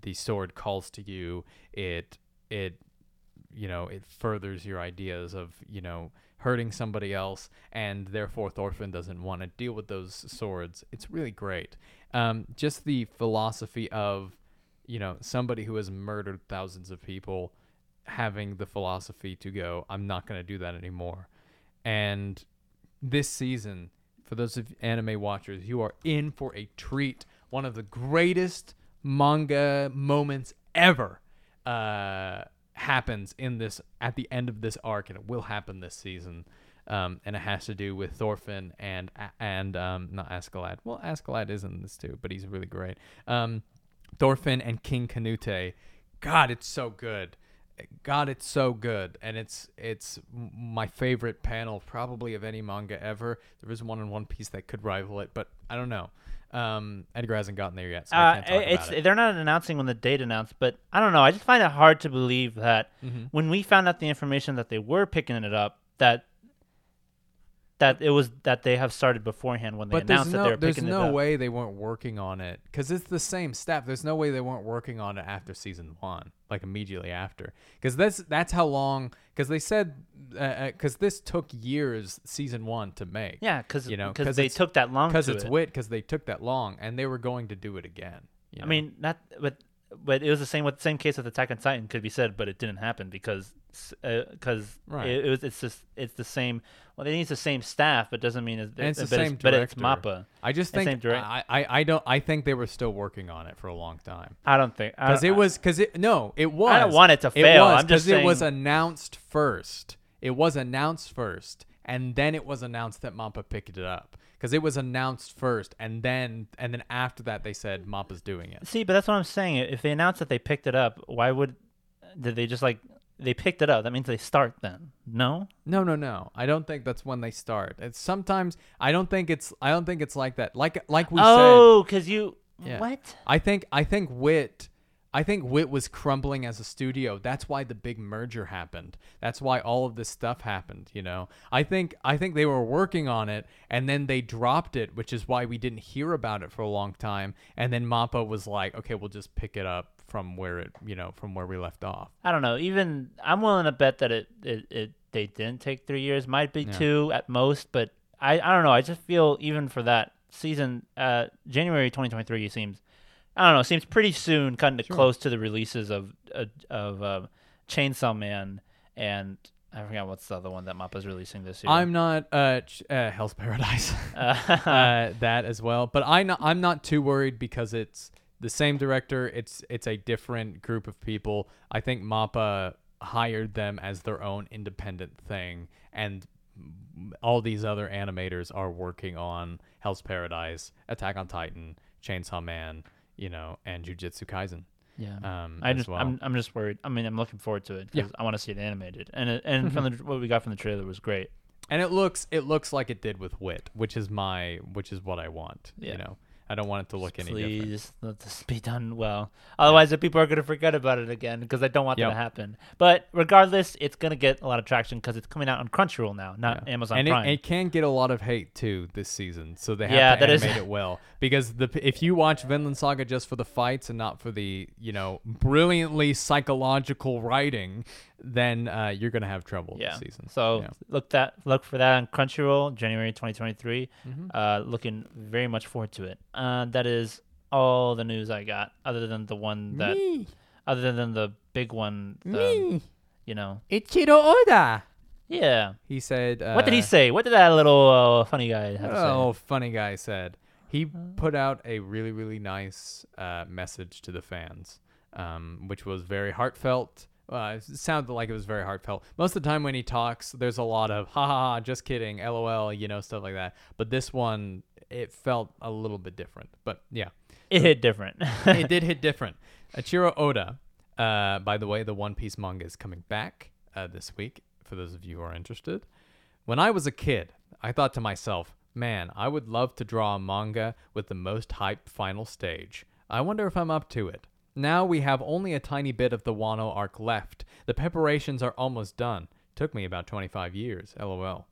the sword calls to you. It it you know it furthers your ideas of you know hurting somebody else and therefore thorfinn doesn't want to deal with those swords it's really great um, just the philosophy of you know somebody who has murdered thousands of people having the philosophy to go i'm not going to do that anymore and this season for those of anime watchers you are in for a treat one of the greatest manga moments ever uh, happens in this at the end of this arc, and it will happen this season. Um, and it has to do with Thorfinn and and um, not Askeladd. Well, Askeladd is in this too, but he's really great. Um, Thorfinn and King Canute. God, it's so good. God, it's so good, and it's it's my favorite panel probably of any manga ever. There is one in One Piece that could rival it, but I don't know. Um, Edgar hasn't gotten there yet, so I uh, can't talk it's about it. they're not announcing when the date announced, but I don't know. I just find it hard to believe that Mm-hmm. when we found out the information that they were picking it up, that that it was that they have started beforehand when they But announced that they were there's picking no it up. There's no way they weren't working on it because it's the same staff. There's no way they weren't working on it after season one, like immediately after, because that's that's how long. Because they said, uh, uh, because this took years, season one to make. Yeah, because you know, because they took that long. because it's it. wit, because they took that long, and they were going to do it again. you I mean, not but but it was the same with same case with Attack on Titan could be said, but it didn't happen because because uh, Right. it, it was it's just it's the same. Well, they need the same staff, but doesn't mean it's, And it's the but same but it's. Mappa. I just think same direct- I, I I don't I think they were still working on it for a long time. I don't think because it was because it no it was I don't want it to fail. was I'm just 'cause it was announced first it was announced first and then it was announced that Mappa picked it up because it was announced first and then and then after that they said Mappa's doing it See, but that's what I'm saying. If they announced that they picked it up, why would did they just like they picked it up? That means they start then. No, no no no I don't think that's when they start it's sometimes I don't think it's I don't think it's like that like like we said oh, because you Yeah. what? I think I think Wit I think Wit was crumbling as a studio. That's why the big merger happened. That's why all of this stuff happened, you know. I think I think they were working on it and then they dropped it, which is why we didn't hear about it for a long time. And then Mappa was like, "Okay, we'll just pick it up from where it, you know, from where we left off." I don't know. Even I'm willing to bet that it it, it they didn't take three years. Might be two at most, but I I don't know. I just feel even for that season, uh, January 2023 seems. I don't know. Seems pretty soon, kind of close to the releases of uh, of uh, Chainsaw Man and I forgot what's the other one that Mappa's releasing this year. I'm not uh, ch- uh Hell's Paradise. uh, that as well, but I not, I'm not too worried because it's the same director. It's it's a different group of people. I think Mappa hired them as their own independent thing, and all these other animators are working on Hell's Paradise, Attack on Titan, Chainsaw Man, you know, and Jujutsu Kaisen. Yeah, Um, I just well. I'm I'm just worried. I mean, I'm looking forward to it because I want to see it animated, and it, and from the, what we got from the trailer was great. and it looks it looks like it did with Wit, which is my which is what I want. Yeah. You know, I don't want it to look any different. Please let this be done well. Otherwise, the people are gonna forget about it again because I don't want that to happen. But regardless, it's gonna get a lot of traction because it's coming out on Crunchyroll now, not Yeah. Amazon and Prime. It, it can get a lot of hate too this season, so they have Yeah, to that is- animate it well. Because the if you watch Vinland Saga just for the fights and not for the you know brilliantly psychological writing, then uh, you're gonna have trouble yeah. this season. So Yeah. look that look for that on Crunchyroll, January 2023. Mm-hmm. Uh, looking very much forward to it. Uh, that is all the news I got, other than the one that, other than the big one. The, you know, Eiichiro Oda. yeah. He said. Uh, what did he say? What did that little uh, funny guy have to say? Oh, funny guy said he put out a really really nice uh, message to the fans, um, which was very heartfelt. Uh, it sounded like it was very heartfelt. Most of the time when he talks, there's a lot of ha ha ha, just kidding, lol, you know, stuff like that. But this one, it felt a little bit different. But yeah, It hit different. it did hit different. Eiichiro Oda, uh, by the way, the One Piece manga is coming back uh, this week. For those of you who are interested, when I was a kid, I thought to myself, "Man, I would love to draw a manga with the most hype final stage. I wonder if I'm up to it." Now we have only a tiny bit of the Wano arc left. The preparations are almost done. Took me about 25 years. LOL.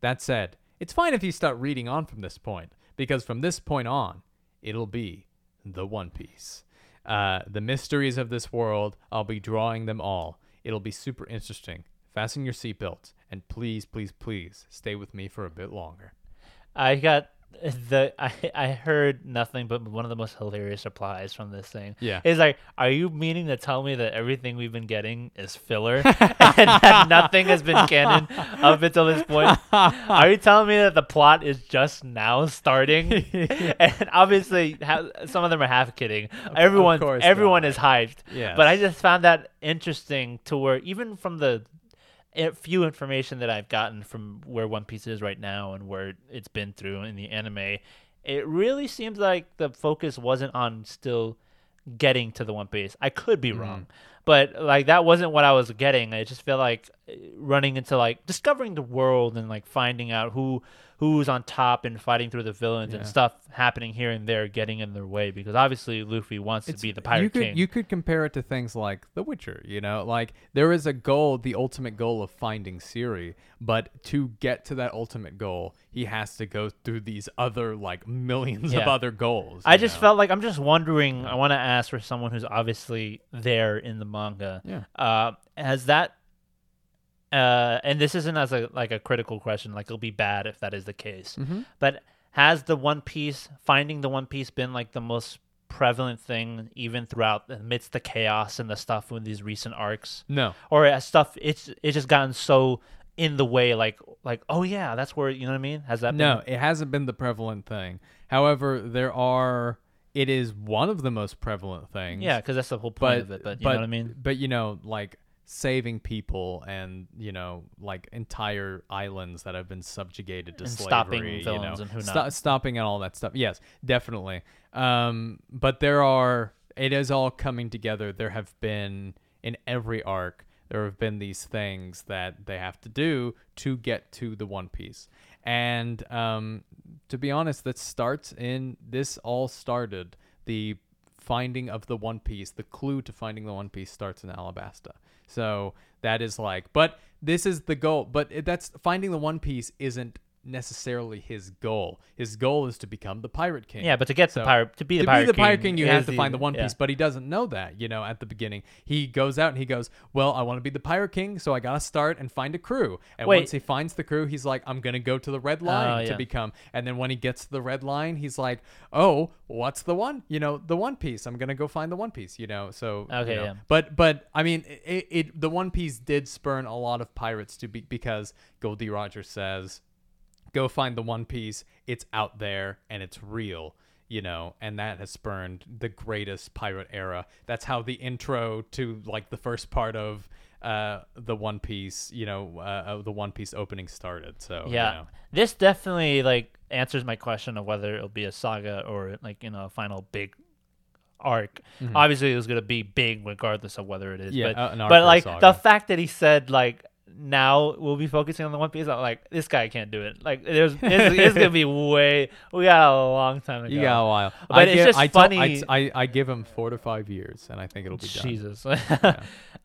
That said, it's fine if you start reading on from this point, because from this point on, it'll be the One Piece. Uh, the mysteries of this world, I'll be drawing them all. It'll be super interesting. Fasten your seatbelts, and please, please, please stay with me for a bit longer. I got the I I heard nothing but one of the most hilarious replies from this thing. Yeah. is like, are you meaning to tell me that everything we've been getting is filler and that nothing has been canon up until this point? Are you telling me that the plot is just now starting? and obviously, ha- some of them are half kidding. Everyone, everyone not. is hyped. Yes. But I just found that interesting to where even from the few information that I've gotten from where One Piece is right now and where it's been through in the anime, it really seems like the focus wasn't on still getting to the One Piece. I could be wrong, but like that wasn't what I was getting. I just feel like uh, running into like discovering the world and like finding out who who's on top and fighting through the villains and stuff happening here and there getting in their way because obviously Luffy wants to be the pirate you could, king. You could compare it to things like The Witcher, you know? Like, there is a goal, the ultimate goal of finding Ciri, but to get to that ultimate goal, he has to go through these other, like, millions of other goals. I just know? felt like I'm just wondering. I want to ask for someone who's obviously there in the manga. Yeah. Uh, has that? Uh, and this isn't as a like a critical question. Like it'll be bad if that is the case. Mm-hmm. But has the One Piece finding the One Piece been like the most prevalent thing even throughout amidst the chaos and the stuff with these recent arcs? No. Or has stuff it's it's just gotten so in the way like like oh yeah that's where you know what I mean? Has that No, been it hasn't been the prevalent thing. However, there are. It is one of the most prevalent things. Yeah, because that's the whole point but of it. But you but, know what I mean? But you know, like saving people and you know, like entire islands that have been subjugated to And slavery. stopping you know, and who sto- not. stopping and all that stuff. Yes, definitely. Um, but there are. It is all coming together. There have been in every arc. There have been these things that they have to do to get to the One Piece. And um, to be honest, that starts in this all started the finding of the One Piece. The clue to finding the One Piece starts in Alabasta. So that is like, but this is the goal. But that's finding the One Piece isn't necessarily his goal. His goal is to become the Pirate King. Yeah, but to get So- the pirate to be the to pirate be the king, pirate king, you have to find the One yeah. Piece, but he doesn't know that. You know, at the beginning, he goes out and he goes, "Well, I want to be the pirate king, so I gotta start and find a crew." And Wait. once he finds the crew, he's like, "I'm gonna go to the red oh, line Oh, to yeah. become." And then when he gets to the red line, he's like, "Oh, what's the one? You know, the One Piece. I'm gonna go find the One Piece." You know, so you Okay, know. yeah. But but I mean, it, it the One Piece did spurn a lot of pirates to be because Gol D. Rogers says go find the one piece it's out there and it's real you know and that has spurned the greatest pirate era that's how the intro to like the first part of uh the one piece you know uh, the one piece opening started so you Yeah, know. this definitely like answers my question of whether it'll be a saga or like you know a final big arc. Obviously, it was gonna be big regardless of whether it is. Mm-hmm. Yeah, but uh, but like the fact that he said like now we'll be focusing on the One Piece. I'm like, this guy can't do it. Like, there's it's, it's gonna be way. We got a long time to You go. got a while. But I it's give, just I funny- I, I give him four to five years, and I think it'll be done. Jesus. uh,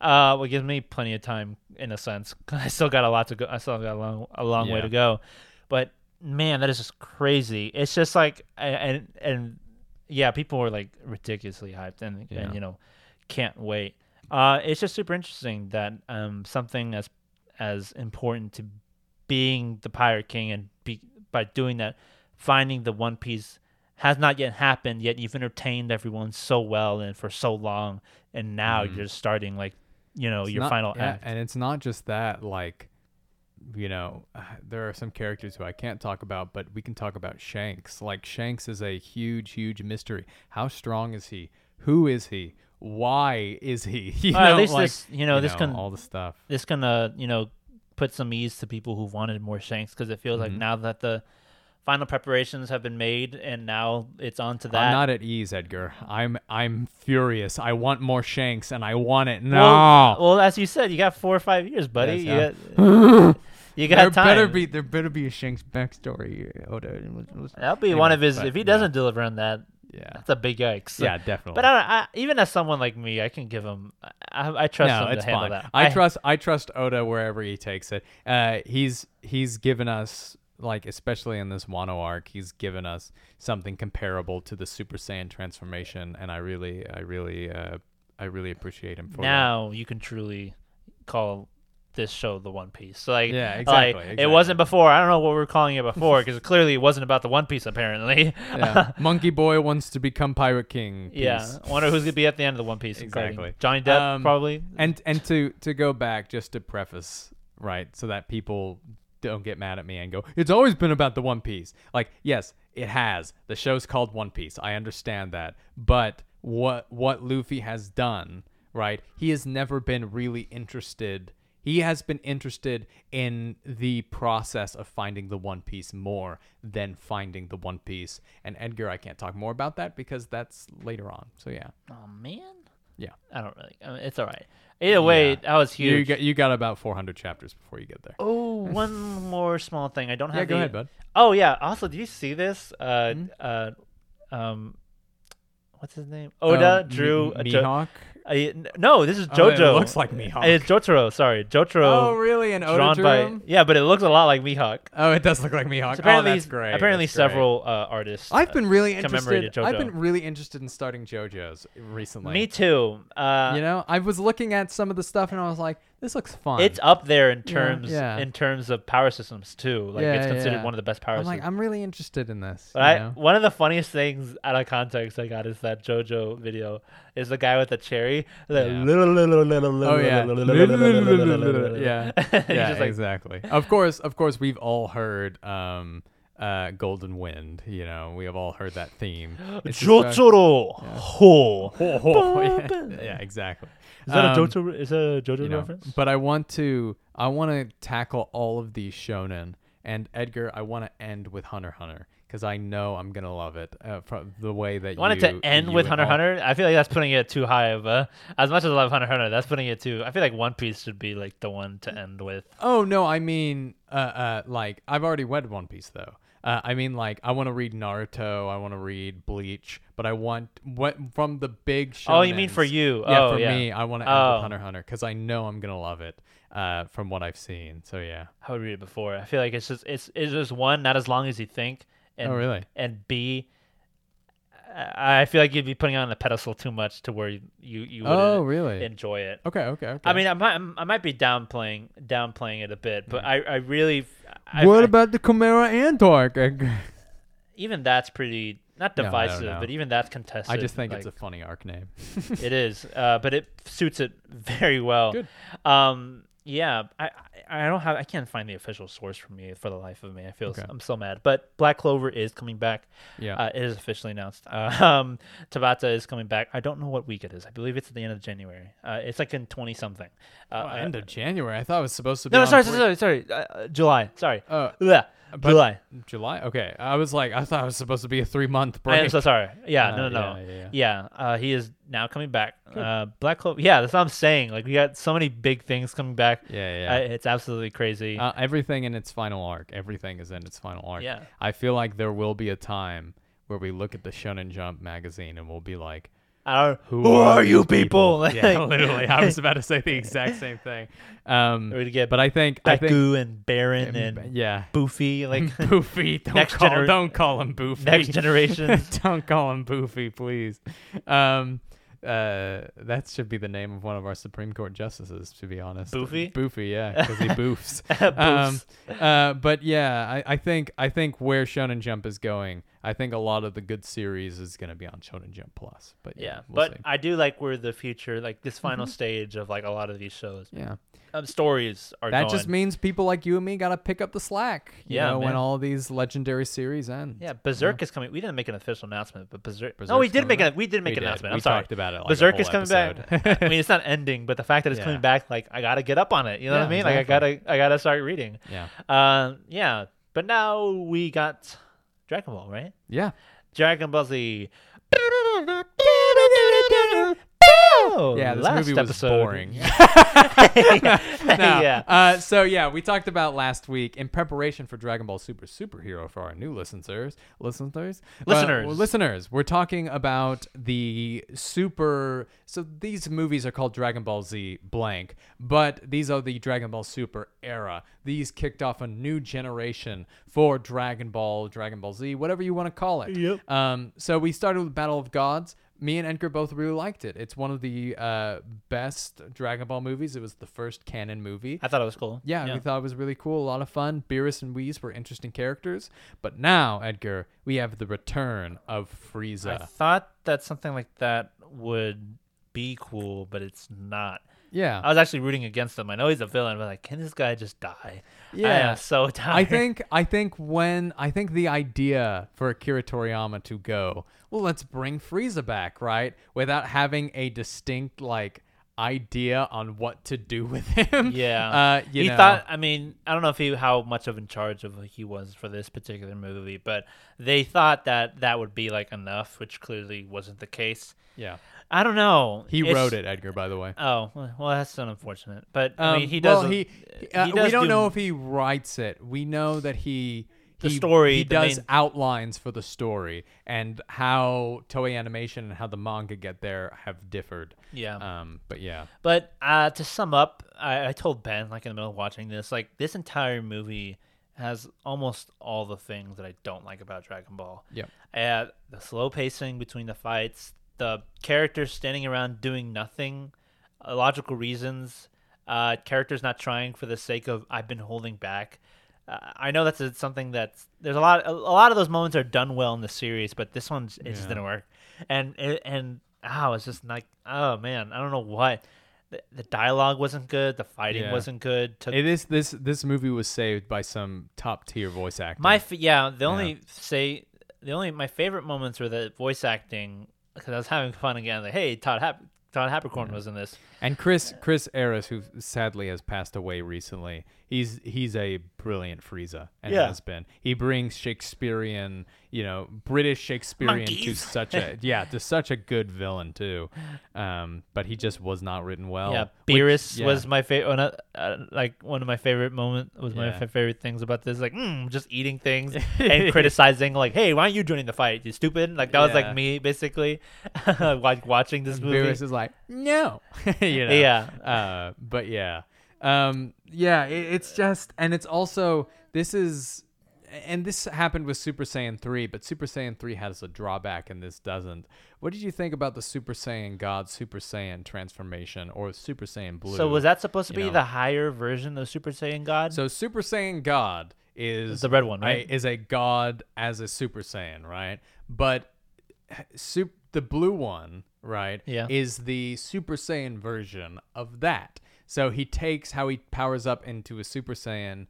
well, it gives me plenty of time in a sense. I still got a lot to go. I still got a long, a long way to go. But man, that is just crazy. It's just like, and and yeah, people were like ridiculously hyped, and Yeah. and you know, can't wait. Uh, it's just super interesting that um something as as important to being the pirate king and be by doing that, finding the One Piece has not yet happened yet you've entertained everyone so well and for so long and now mm-hmm. you're starting like you know. It's your not- final yeah, act And it's not just that, like, you know, there are some characters who I can't talk about, but we can talk about Shanks. Like, Shanks is a huge, huge mystery. How strong is he? Who is he? Why is he? You at know, least like, this- you know, this can- all the stuff. this gonna you know put some ease to people who wanted more shanks because it feels Mm-hmm. like now that the final preparations have been made and now it's on to that I'm not at ease, Edgar. I'm I'm furious. I want more Shanks, and I want it now. well, well as you said you got four or five years buddy Yes, you got, you got there time better be there better be a Shanks backstory. Oda. that'll be one of his but if he doesn't deliver on that Yeah. that's a big yikes Yeah, definitely. But I, I, even as someone like me, I can give him. I, I trust no, him it's to handle fine. that. I, trust I trust Oda wherever he takes it. Uh, he's he's given us like especially in this Wano arc, he's given us something comparable to the Super Saiyan transformation, and I really I really uh, I really appreciate him for that. Now you can truly call this show the One Piece. Like, Yeah, like, exactly, It wasn't before. I don't know what we were calling it before because clearly it wasn't about the One Piece. Apparently. Yeah. Monkey Boy wants to become Pirate King. yeah. Piece. I wonder who's gonna be at the end of the One Piece. Exactly. Johnny Depp Um, probably. And and to to go back just to preface, right, so that people don't get mad at me and go, "It's always been about the One Piece." Like, yes, it has. The show's called One Piece. I understand that. But what what Luffy has done, right? He has never been really interested he has been interested in the process of finding the One Piece more than finding the One Piece. And Edgar, I can't talk more about that because that's later on. So yeah, Oh man. yeah. I don't really. I mean, it's all right. Either way, Yeah. that was You huge. got you got about 400 chapters before you get there. Oh, one more small thing. I don't have. Yeah, go the- ahead, bud. Oh yeah. Also, did you see this? Uh, Hmm? uh, um, what's his name? Oda Um, drew Mi- a Mihawk. N- no, this is Oh, it JoJo. looks like Mihawk. It's Jotaro. Sorry, Jotaro. Oh, really? And Oda drawn by yeah, but it looks a lot like Mihawk. Oh, it does look like Mihawk. So apparently, oh, that's great. apparently that's great. several uh, artists. I've been really commemorated interested. I've been really interested in starting JoJo's recently. Me too. Uh, You know, I was looking at some of the stuff and I was like, "This looks fun." it's up there in terms yeah. in terms of power systems too. Like Yeah, it's considered yeah. one of the best power I'm systems. like, I'm really interested in this. But you I, one of the funniest things out of context I got is that JoJo video is the guy with the cherry. Like, Yeah. Oh yeah, yeah. yeah, He's just like, exactly. Of course, of course, we've all heard um, uh, "Golden Wind." You know, we have all heard that theme. Just, uh, Ho. ho, ho, yeah, yeah, exactly. Is that Um, a JoJo? Is that a JoJo you know, reference? But I want to, I want to tackle all of these shonen. And Edgar, I want to end with Hunter Hunter because I know I'm gonna love it uh, from the way that You want it to end with Hunter all... Hunter. I feel like that's putting it too high of a. As much as I love Hunter Hunter, that's putting it too. I feel like One Piece should be like the one to end with. Oh no, I mean, uh, uh, like I've already read One Piece though. Uh, I mean, like I want to read Naruto, I want to read Bleach, but I want what from the big show. Oh, you mean for you? Yeah, Oh, for yeah. me, I want to end Oh. with Hunter Hunter because I know I'm gonna love it. Uh, from what I've seen, so yeah. I would read it before. I feel like it's just it's it's just one, not as long as you think. And, Oh, really? And B, I I feel like you'd be putting it on the pedestal too much to where you you, you wouldn't Oh, really? enjoy it. Okay, okay, okay. I mean, I might I might be downplaying downplaying it a bit, but I I really I, what I- about the Chimera Ant arc? I, even that's pretty not No, divisive, know. but even that's contested. I just think like, it's a funny arc name. it is, uh, but it suits it very well. Good. Um, yeah, I, I don't have I can't find the official source for me for the life of me. I feel Okay. I'm so mad. But Black Clover is coming back. Yeah. Uh, it is officially announced. Uh, um, Tabata is coming back. I don't know what week it is. I believe it's at the end of January. Uh, it's like in twenty something. Uh, Oh, end of January. I thought it was supposed to be. no, no, sorry, sorry, sorry, sorry. Uh, uh, July. Sorry. Oh. Yeah. But- July. July. Okay, I was like, I thought it was supposed to be a three month break. I am so sorry. Yeah, Uh, no, no, no. yeah, yeah, Yeah, uh, he is now coming back. Uh, Black Clover. Yeah, that's what I'm saying. Like we got so many big things coming back. Yeah, yeah. It's absolutely crazy. Uh, everything in its final arc. Everything is in its final arc. Yeah. I feel like there will be a time where we look at the Shonen Jump magazine and we'll be like, I don't, "Who, who are, these you people? yeah, literally. I was about to say the exact same thing. Um, We're gonna get but I think, I think, and Baron and yeah, Boofy, like Boofy. Don't Next call, gener- don't call him Boofy. next generation. don't call him Boofy, please. Um, uh, that should be the name of one of our Supreme Court justices, to be honest. Boofy? Boofy, yeah, because he boofs. Boofs. um, uh, but yeah, I, I think I think where Shonen Jump is going, I think a lot of the good series is going to be on Shonen Jump Plus. But yeah, Yeah, we'll but see. Mm-hmm. I do like where the future, like this final stage of like a lot of these shows, yeah, um, stories are that going. just means people like you and me got to pick up the slack. You Yeah, know, when all these legendary series end. yeah, Berserk is coming. We didn't make an official announcement, but Berserk. no, we did make an. We did make We an did. announcement. We I'm sorry. talked about it like Berserk is coming episode. back. I mean, it's not ending, but the fact that it's Yeah. coming back, like I gotta get up on it. You know what I Yeah, mean? Like I gotta, I gotta start reading. Yeah, Um, yeah. But now we got Dragon Ball, right? yeah. Dragon Ball Z. Yeah, this Last movie was episode. boring. yeah. No. Uh, so yeah, we talked about last week in preparation for Dragon Ball Super Superhero for our new listeners, listeners, Uh, Listeners. well, listeners. We're talking about the super. So these movies are called Dragon Ball Z blank, but these are the Dragon Ball Super era. These kicked off a new generation for Dragon Ball, Dragon Ball Z, whatever you want to call it. Yep. Um, so we started with Battle of Gods. Me and Edgar both really liked it. It's one of the uh, best Dragon Ball movies. It was the first canon movie. I thought it was cool. Yeah, we thought it was really cool, a lot of fun. Beerus and Whis were interesting characters. But now, Edgar, we have the return of Frieza. I thought that something like that would be cool, but it's not. Yeah. I was actually rooting against him. I know he's a villain, but like, can this guy just die? I Yeah. am so tired. I think I think when I think the idea for Akira Toriyama to go, well, let's bring Frieza back, right? Without having a distinct like idea on what to do with him. Yeah. Uh, you he know, thought. I mean, I don't know if he how much of in charge of he was for this particular movie, but they thought that that would be like enough, which clearly wasn't the case. Yeah. I don't know. He It's- wrote it, Edgar, by the way. Oh well, that's unfortunate. But I Um, mean, he does. Well, he, uh, he we don't do- know if he writes it. We know that he The he, story, He the does main- outlines for the story and how Toei Animation and how the manga get there have differed. Yeah. Um. But yeah. But uh, to sum up, I, I told Ben like in the middle of watching this, like this entire movie has almost all the things that I don't like about Dragon Ball. Yeah. Uh, the slow pacing between the fights, the characters standing around doing nothing, uh, logical reasons, uh, characters not trying for the sake of I've been holding back. Uh, I know that's a, something that's there's a lot a, a lot of those moments are done well in the series, but this one it just didn't work. And it, and oh, it's just like oh man, I don't know what. The, the dialogue wasn't good. The fighting Yeah. wasn't good. Took It is this this movie was saved by some top tier voice acting. My f- yeah, the only say the only my favorite moments were the voice acting because I was having fun again. Like, hey, Todd Hap- Todd Haberkorn was in this. and Chris Chris Ayres, who sadly has passed away recently, he's he's a brilliant Frieza and Yeah. has been. He brings Shakespearean, you know, British Shakespearean to such a yeah to such a good villain too. Um, but he just was not written well. yeah, which- Beerus yeah. was my favorite. Uh, like one of my favorite moment was my Yeah. fa- favorite things about this. Like, mm, just eating things and criticizing. Like, hey, why aren't you joining the fight? You stupid. Like that was like me basically, like watching this movie. Beerus is like no, you know. Yeah. Uh, but yeah, um, yeah. It, it's just, and it's also this is, and this happened with Super Saiyan three, but Super Saiyan three has a drawback, and this doesn't. What did you think about the Super Saiyan God, Super Saiyan transformation, or Super Saiyan Blue? So was that supposed to be know. the higher version of Super Saiyan God? So Super Saiyan God is the red one, a- right? is a god as a Super Saiyan, right? But sup- the blue one, right? Yeah. Is the Super Saiyan version of that. So he takes how he powers up into a Super Saiyan,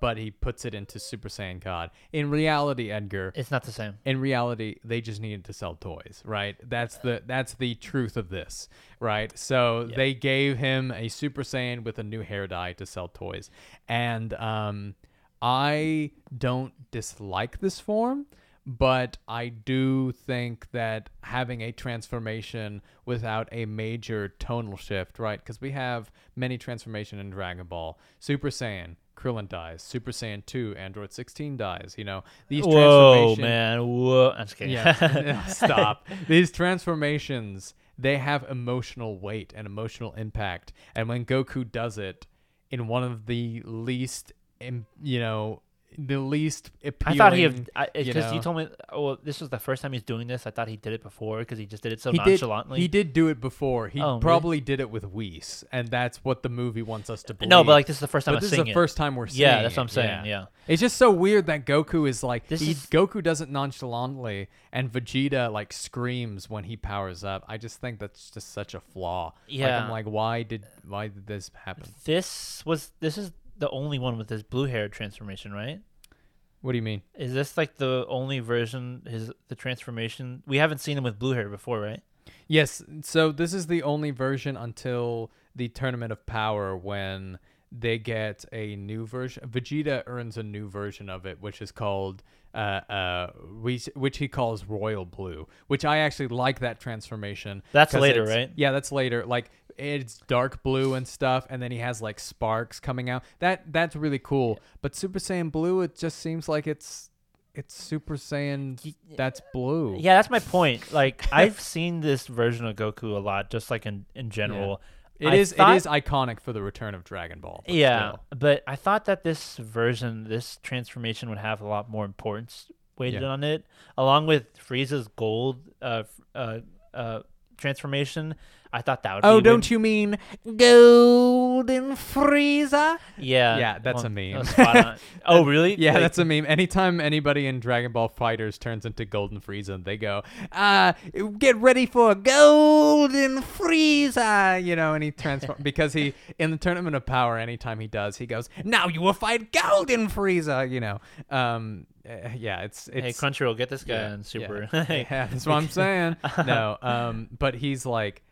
but he puts it into Super Saiyan God. In reality, Edgar, it's not the same. in reality they just needed to sell toys right that's the that's the truth of this right so they gave him a super saiyan with a new hair dye to sell toys and um I don't dislike this form, but I do think that having a transformation without a major tonal shift, right? Because we have many transformation in Dragon Ball. Super Saiyan, Krillin dies. Super Saiyan 2, Android 16 dies. You know, these Whoa, man! Whoa! I'm just kidding. yeah, stop. These transformations, they have emotional weight and emotional impact. And when Goku does it in one of the least, you know, the least appealing. I thought he had you because you, know. told me. Well, this was the first time he's doing this. I thought he did it before because he just did it so he did, nonchalantly. he did do it before. He Oh, really? probably did it with Whis, and that's what the movie wants us to believe. No, but like this is the first time But I'm this is the it. first time we're seeing Yeah, that's what I'm saying, yeah. It's just so weird that Goku is like This he, is- Goku does it nonchalantly and Vegeta like screams when he powers up. I just think that's just such a flaw. Like, Yeah. I'm like why did why did this happen? This was this is the only one with this blue hair transformation, right? What do you mean? Is this like the only version? His the transformation? We haven't seen him with blue hair before, right? Yes, so this is the only version until the Tournament of Power when they get a new version. Vegeta earns a new version of it, which is called uh uh which, which he calls Royal Blue, which I actually like that transformation. That's later, right? Yeah, that's later. Like it's dark blue and stuff, and then he has like sparks coming out. That that's really cool. But Super Saiyan Blue, it just seems like it's it's Super Saiyan that's blue. Yeah, that's my point. Like I've seen this version of Goku a lot, just like in in general. It I is thought- it is iconic for the return of Dragon Ball. but Yeah, still. but I thought that this version, this transformation would have a lot more importance weighted Yeah. on it, along with Frieza's gold uh, uh, uh, transformation. I thought that would. Oh, be don't you mean Golden Frieza? Yeah, Yeah, that's well, a meme. that was spot on. oh, really? Yeah, Like, that's a meme. Anytime anybody in Dragon Ball FighterZ turns into Golden Frieza, they go, "Ah, get ready for Golden Frieza," you know, and he transforms because he in the Tournament of Power. Anytime he does, he goes, "Now you will fight Golden Frieza," you know. Um, uh, yeah, it's it's Hey, Crunchyroll, get this guy yeah, on Super. Yeah, yeah, that's what I'm saying. No, um, but he's like,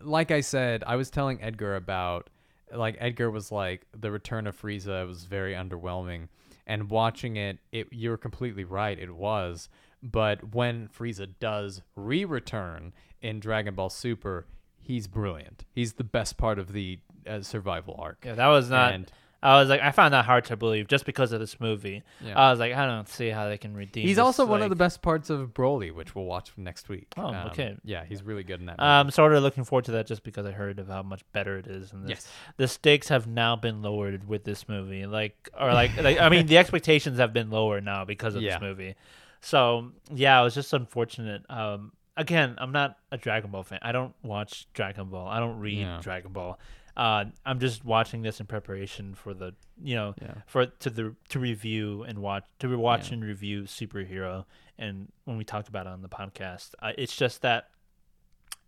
like I said, I was telling Edgar about, like Edgar was like, the return of Frieza was very underwhelming, and watching it, it you're completely right, it was. But when Frieza does re-return in Dragon Ball Super, he's brilliant. He's the best part of the uh, survival arc. yeah, that was not. And- I was like, I found that hard to believe just because of this movie. Yeah. I was like, I don't see how they can redeem. He's this, also one of the best parts of Broly, which we'll watch next week. Oh, Um, okay. Yeah, he's really good in that. I'm sort of looking forward to that just because I heard of how much better it is. And Yes. the stakes have now been lowered with this movie. Like, or like, like I mean, the expectations have been lower now because of Yeah. this movie. So yeah, it was just unfortunate. Um, again, I'm not a Dragon Ball fan. I don't watch Dragon Ball. I don't read Yeah. Dragon Ball. Uh, I'm just watching this in preparation for the, you know, Yeah. for to the to review and watch to watch Yeah. and review superhero. And when we talked about it on the podcast, uh, it's just that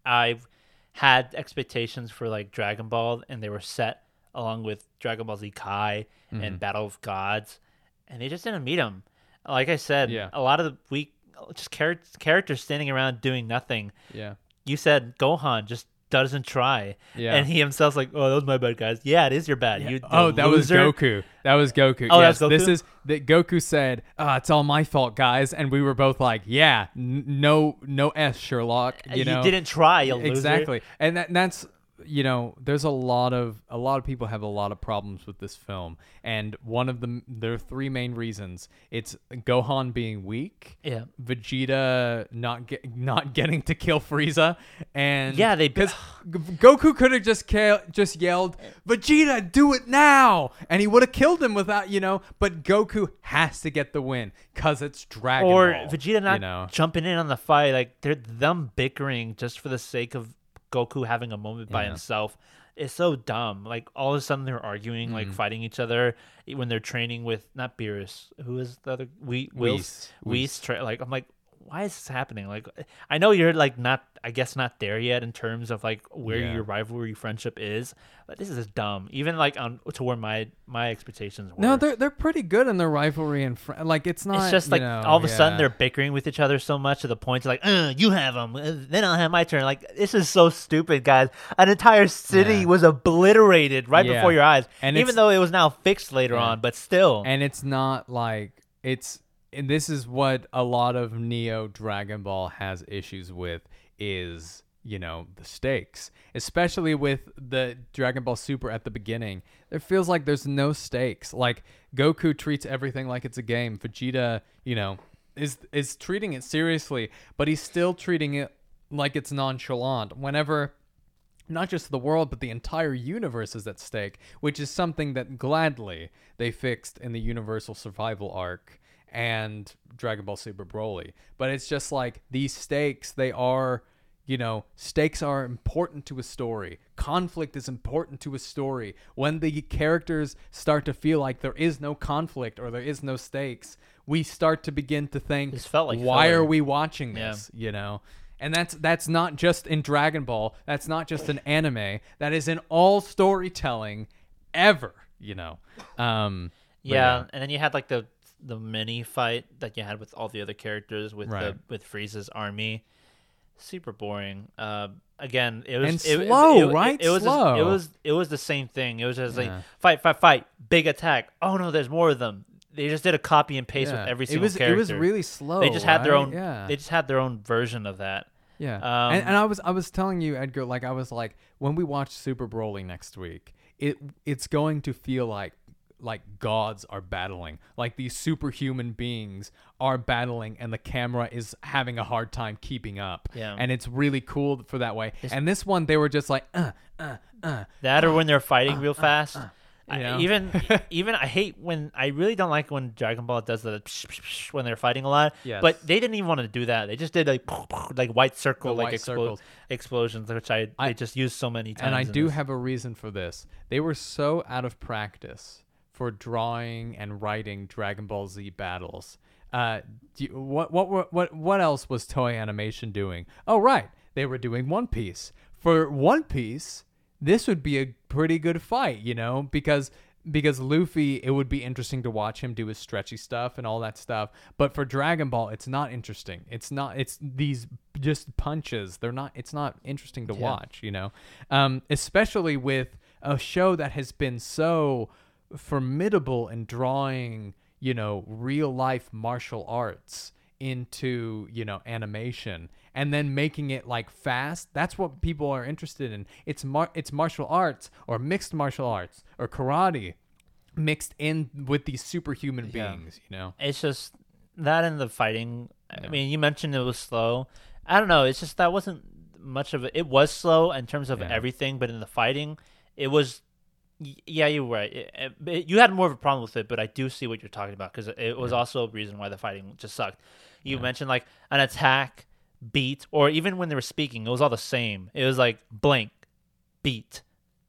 I've had expectations for like Dragon Ball, and they were set along with Dragon Ball Z Kai Mm-hmm. and Battle of Gods, and they just didn't meet them. Like I said, Yeah. a lot of the weak, just char- characters standing around doing nothing. Yeah. You said Gohan just doesn't try, Yeah. and he himself's like, "Oh, that was my bad, guys. Yeah, it is your bad. You, Oh, that was. Goku. That was Goku. Oh, yes, that's This is that Goku said, "Ah, it's all my fault, guys," and we were both like, "Yeah, n- no, no s Sherlock." You, You, know, didn't try, you loser. exactly, and that, that's you know, there's a lot of a lot of people have a lot of problems with this film, and one of them, there are three main reasons. It's Gohan being weak. Yeah. Vegeta not get, not getting to kill Frieza, and Yeah, they- because Goku could have just ca- just yelled, "Vegeta, do it now!" and he would have killed him without you know. But Goku has to get the win because it's Dragon or Ball, Vegeta not you know? jumping in on the fight, like they're them bickering just for the sake of Goku having a moment by Yeah. himself. is so dumb. Like all of a sudden they're arguing, Mm-hmm. like fighting each other when they're training with not Beerus. Who is the other? We. Whis. Whis. Tra- like I'm like, why is this happening? Like, I know you're like not, I guess not there yet in terms of like where Yeah. your rivalry friendship is, but this is dumb. Even like on to where my my expectations were. No, they're they're pretty good in their rivalry and fr- like it's not. it's just like know, all of a sudden they're bickering with each other so much to the point like, uh, you have them, then I'll have my turn. Like this is so stupid, guys. An entire city Yeah. was obliterated right Yeah. before your eyes, And even though it was now fixed later Yeah. on. But still, and it's not like it's and this is what a lot of neo dragon ball has issues with is you know the stakes. Especially with the dragon ball super at the beginning it feels like there's no stakes. Like goku treats everything like it's a game. Vegeta you know is is treating it seriously but he's still treating it like it's nonchalant. Whenever not just the world, but the entire universe is at stake, which is something that gladly they fixed in the Universal Survival arc and Dragon Ball Super Broly. But it's just like these stakes, they are, you know, stakes are important to a story. Conflict is important to a story. When the characters start to feel like there is no conflict or there is no stakes, we start to begin to think, This felt like why filler. are we watching Yeah. this? You know? And that's that's not just in Dragon Ball. That's not just in anime. That is in all storytelling ever. You know. Um, but yeah, and then you had like the the mini fight that you had with all the other characters with the with Frieza's army. Super boring. Uh, again, it was And it- it- slow, it- right? It, was Slow. it was it was the same thing. It was just Yeah. like fight, fight, fight, big attack. Oh no, there's more of them. They just did a copy and paste yeah. with every it single was character. it was really slow. They just had their own. Yeah. They just had their own version of that. Yeah, Um, and, and I was I was telling you, Edgar, like I was like, when we watch Super Broly next week, it it's going to feel like like gods are battling, like these superhuman beings are battling, and the camera is having a hard time keeping up. Yeah. and it's really cool for that way. and this one, they were just like, uh, uh, uh. That or when they're fighting real fast. I, you know? even even I hate when I really don't like when Dragon Ball does the psh, psh, psh when they're fighting a lot. Yes. But they didn't even want to do that. They just did like like white circle The like white explo- explosions, which I, I- they just used so many times. and I do this. have a reason for this. They were so out of practice for drawing and writing Dragon Ball Z battles. Uh, you, what what what what else was Toei Animation doing? Oh right, they were doing One Piece. For One Piece, this would be a pretty good fight, you know, because because Luffy, it would be interesting to watch him do his stretchy stuff and all that stuff. But for Dragon Ball, it's not interesting. It's not. It's these just punches. They're not. It's not interesting to watch. You know, um, especially with a show that has been so formidable in drawing, you know, real life martial arts into you know animation and then making it like fast that's what people are interested in it's mar- it's martial arts or mixed martial arts or karate mixed in with these superhuman Yeah. beings you know It's just that and the fighting. I mean, you mentioned it was slow. I don't know. It's just that wasn't much of it. It was slow in terms of Yeah. everything, but in the fighting, it was. Yeah, you're right. It- it- you had more of a problem with it, but I do see what you're talking about because it was also a reason why the fighting just sucked. You mentioned like an attack, beat, or even when they were speaking, it was all the same. It was like blank, beat,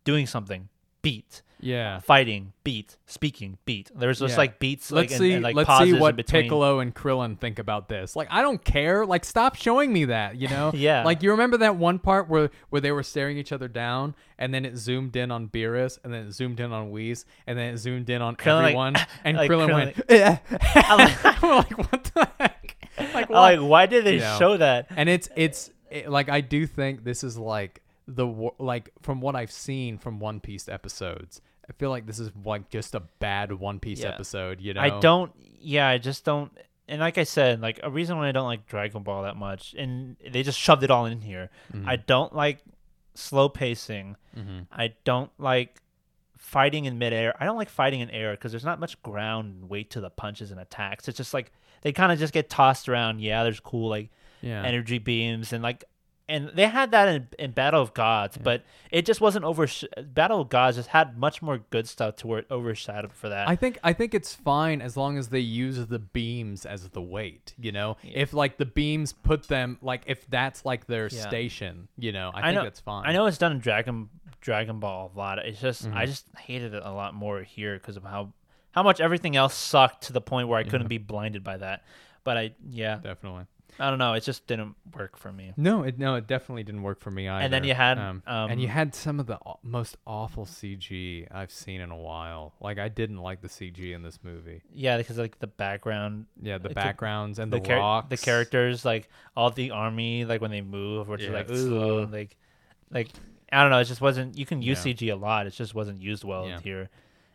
doing something, beat, yeah fighting, beat, speaking, beat. There's just Yeah. like beats, let's like, see and, and, like let's pauses see in what between. piccolo and krillin think about this like i don't care like stop showing me that you know Yeah. like you remember that one part where where they were staring each other down and then it zoomed in on Beerus and then it zoomed in on Whis and then it zoomed in on Krillin, like- everyone and like krillin, Krillin, went "Eh." I'm like what the heck like I'm like, why did they You know. show that? and it's it's it, like I do think this is like the like from what I've seen from One Piece episodes. I feel like this is like just a bad One Piece Yeah. episode. You know, I don't. Yeah, I just don't. And like I said, like a reason why I don't like Dragon Ball that much, and they just shoved it all in here. Mm-hmm. I don't like slow pacing. I don't like fighting in midair. I don't like fighting in air because there's not much ground and weight to the punches and attacks. It's just like they kind of just get tossed around. Yeah, there's cool like Yeah. energy beams and like and they had that in, in Battle of Gods, but it just wasn't over. Battle of Gods just had much more good stuff to where it overshadowed for that. I think I think it's fine as long as they use the beams as the weight. You know, if like the beams put them like if that's like their Yeah. station. You know, I, I think know that's fine. I know it's done in Dragon Dragon Ball a lot. It's just Mm-hmm. I just hated it a lot more here because of how how much everything else sucked to the point where I couldn't be blinded by that. But I yeah. definitely. I don't know. It just didn't work for me. No, it no, it definitely didn't work for me either. And then you had, and you um, had some of the aw- most awful CG I've seen in a while. Like I didn't like the CG in this movie. Yeah, because like the background, Yeah, the It took- backgrounds and the the, char- rocks, the characters, like all the army, like when they move, which is like ooh, slow. like, like I don't know. It just wasn't. You can use Yeah. CG a lot. It just wasn't used well Yeah. here,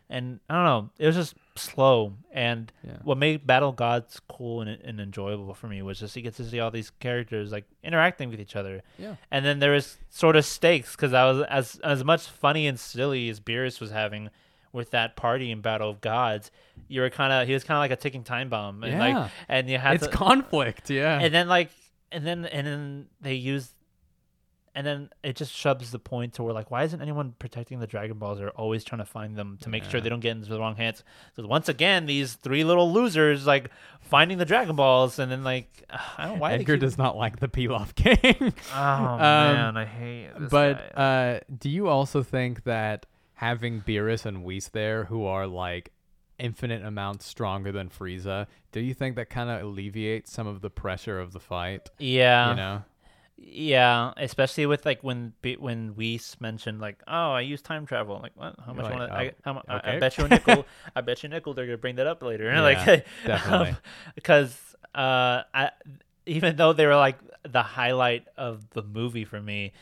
and I don't know. It was just slow. And Yeah. what made Battle Gods cool and, and enjoyable for me was just you get to see all these characters like interacting with each other. Yeah. And then there was sort of stakes because I was as as much funny and silly as Beerus was having with that party in Battle of Gods. You were kind of he was kind of like a ticking time bomb. And Yeah. Like, and you had It's to, conflict, yeah. and then like and then and then they use and then it just shoves the point to where like why isn't anyone protecting the dragon balls they're always trying to find them to make sure they don't get into the wrong hands because once again these three little losers like finding the dragon balls and then like i don't know why Edgar keep- does not like the Pilaf King. oh man i hate this but guy. uh, do you also think that having Beerus and Whis there, who are like infinite amounts stronger than Frieza, do you think that kind of alleviates some of the pressure of the fight? yeah you know, yeah especially with like when when Whis mentioned like oh i use time travel like what how much like, wanna, oh, I, how, mu- I- I bet you a nickel i bet you a nickel they're gonna bring that up later Yeah, like definitely. because uh, I, even though they were like the highlight of the movie for me,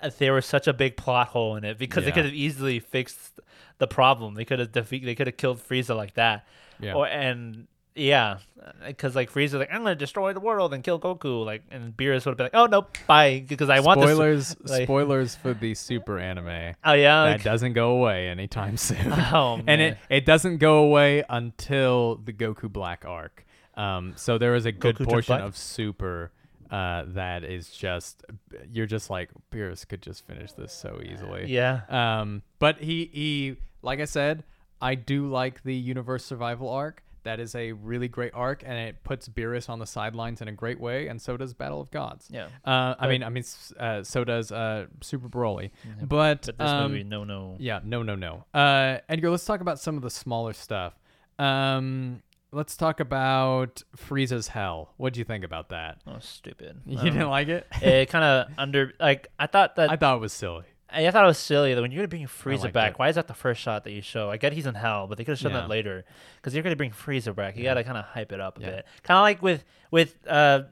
uh, there was such a big plot hole in it because they could have easily fixed the problem. They could have defeat. They could have killed Frieza like that. Yeah. Or and yeah, because like Frieza like I'm gonna destroy the world and kill Goku. Like and Beerus would have been like, oh no, bye, because I want this. spoilers. like- spoilers for the Super anime. Oh yeah. that like- doesn't go away anytime soon. Oh, and it it doesn't go away until the Goku Black arc. Um, so there is a good Goku portion of Super uh, that is just you're just like Beerus could just finish this so easily. yeah. Um, but he he like I said, I do like the Universe Survival arc. That is a really great arc, and it puts Beerus on the sidelines in a great way, and so does Battle of Gods. Yeah. Uh, I mean, I mean, uh, so does uh, Super Broly. But, But this um, movie, no, no. yeah, no, no, no. Uh, Edgar, let's talk about some of the smaller stuff. Um, let's talk about Frieza's Hell. What do you think about that? Oh, stupid. You Um, didn't like it? it kind of under like I thought that I thought it was silly. I thought it was silly that when you're gonna bring Frieza back, why is that the first shot that you show? I get he's in hell, but they could have shown Yeah. that later because you're gonna bring Frieza back. You gotta kind of hype it up a Yeah. bit, kind of like with with uh.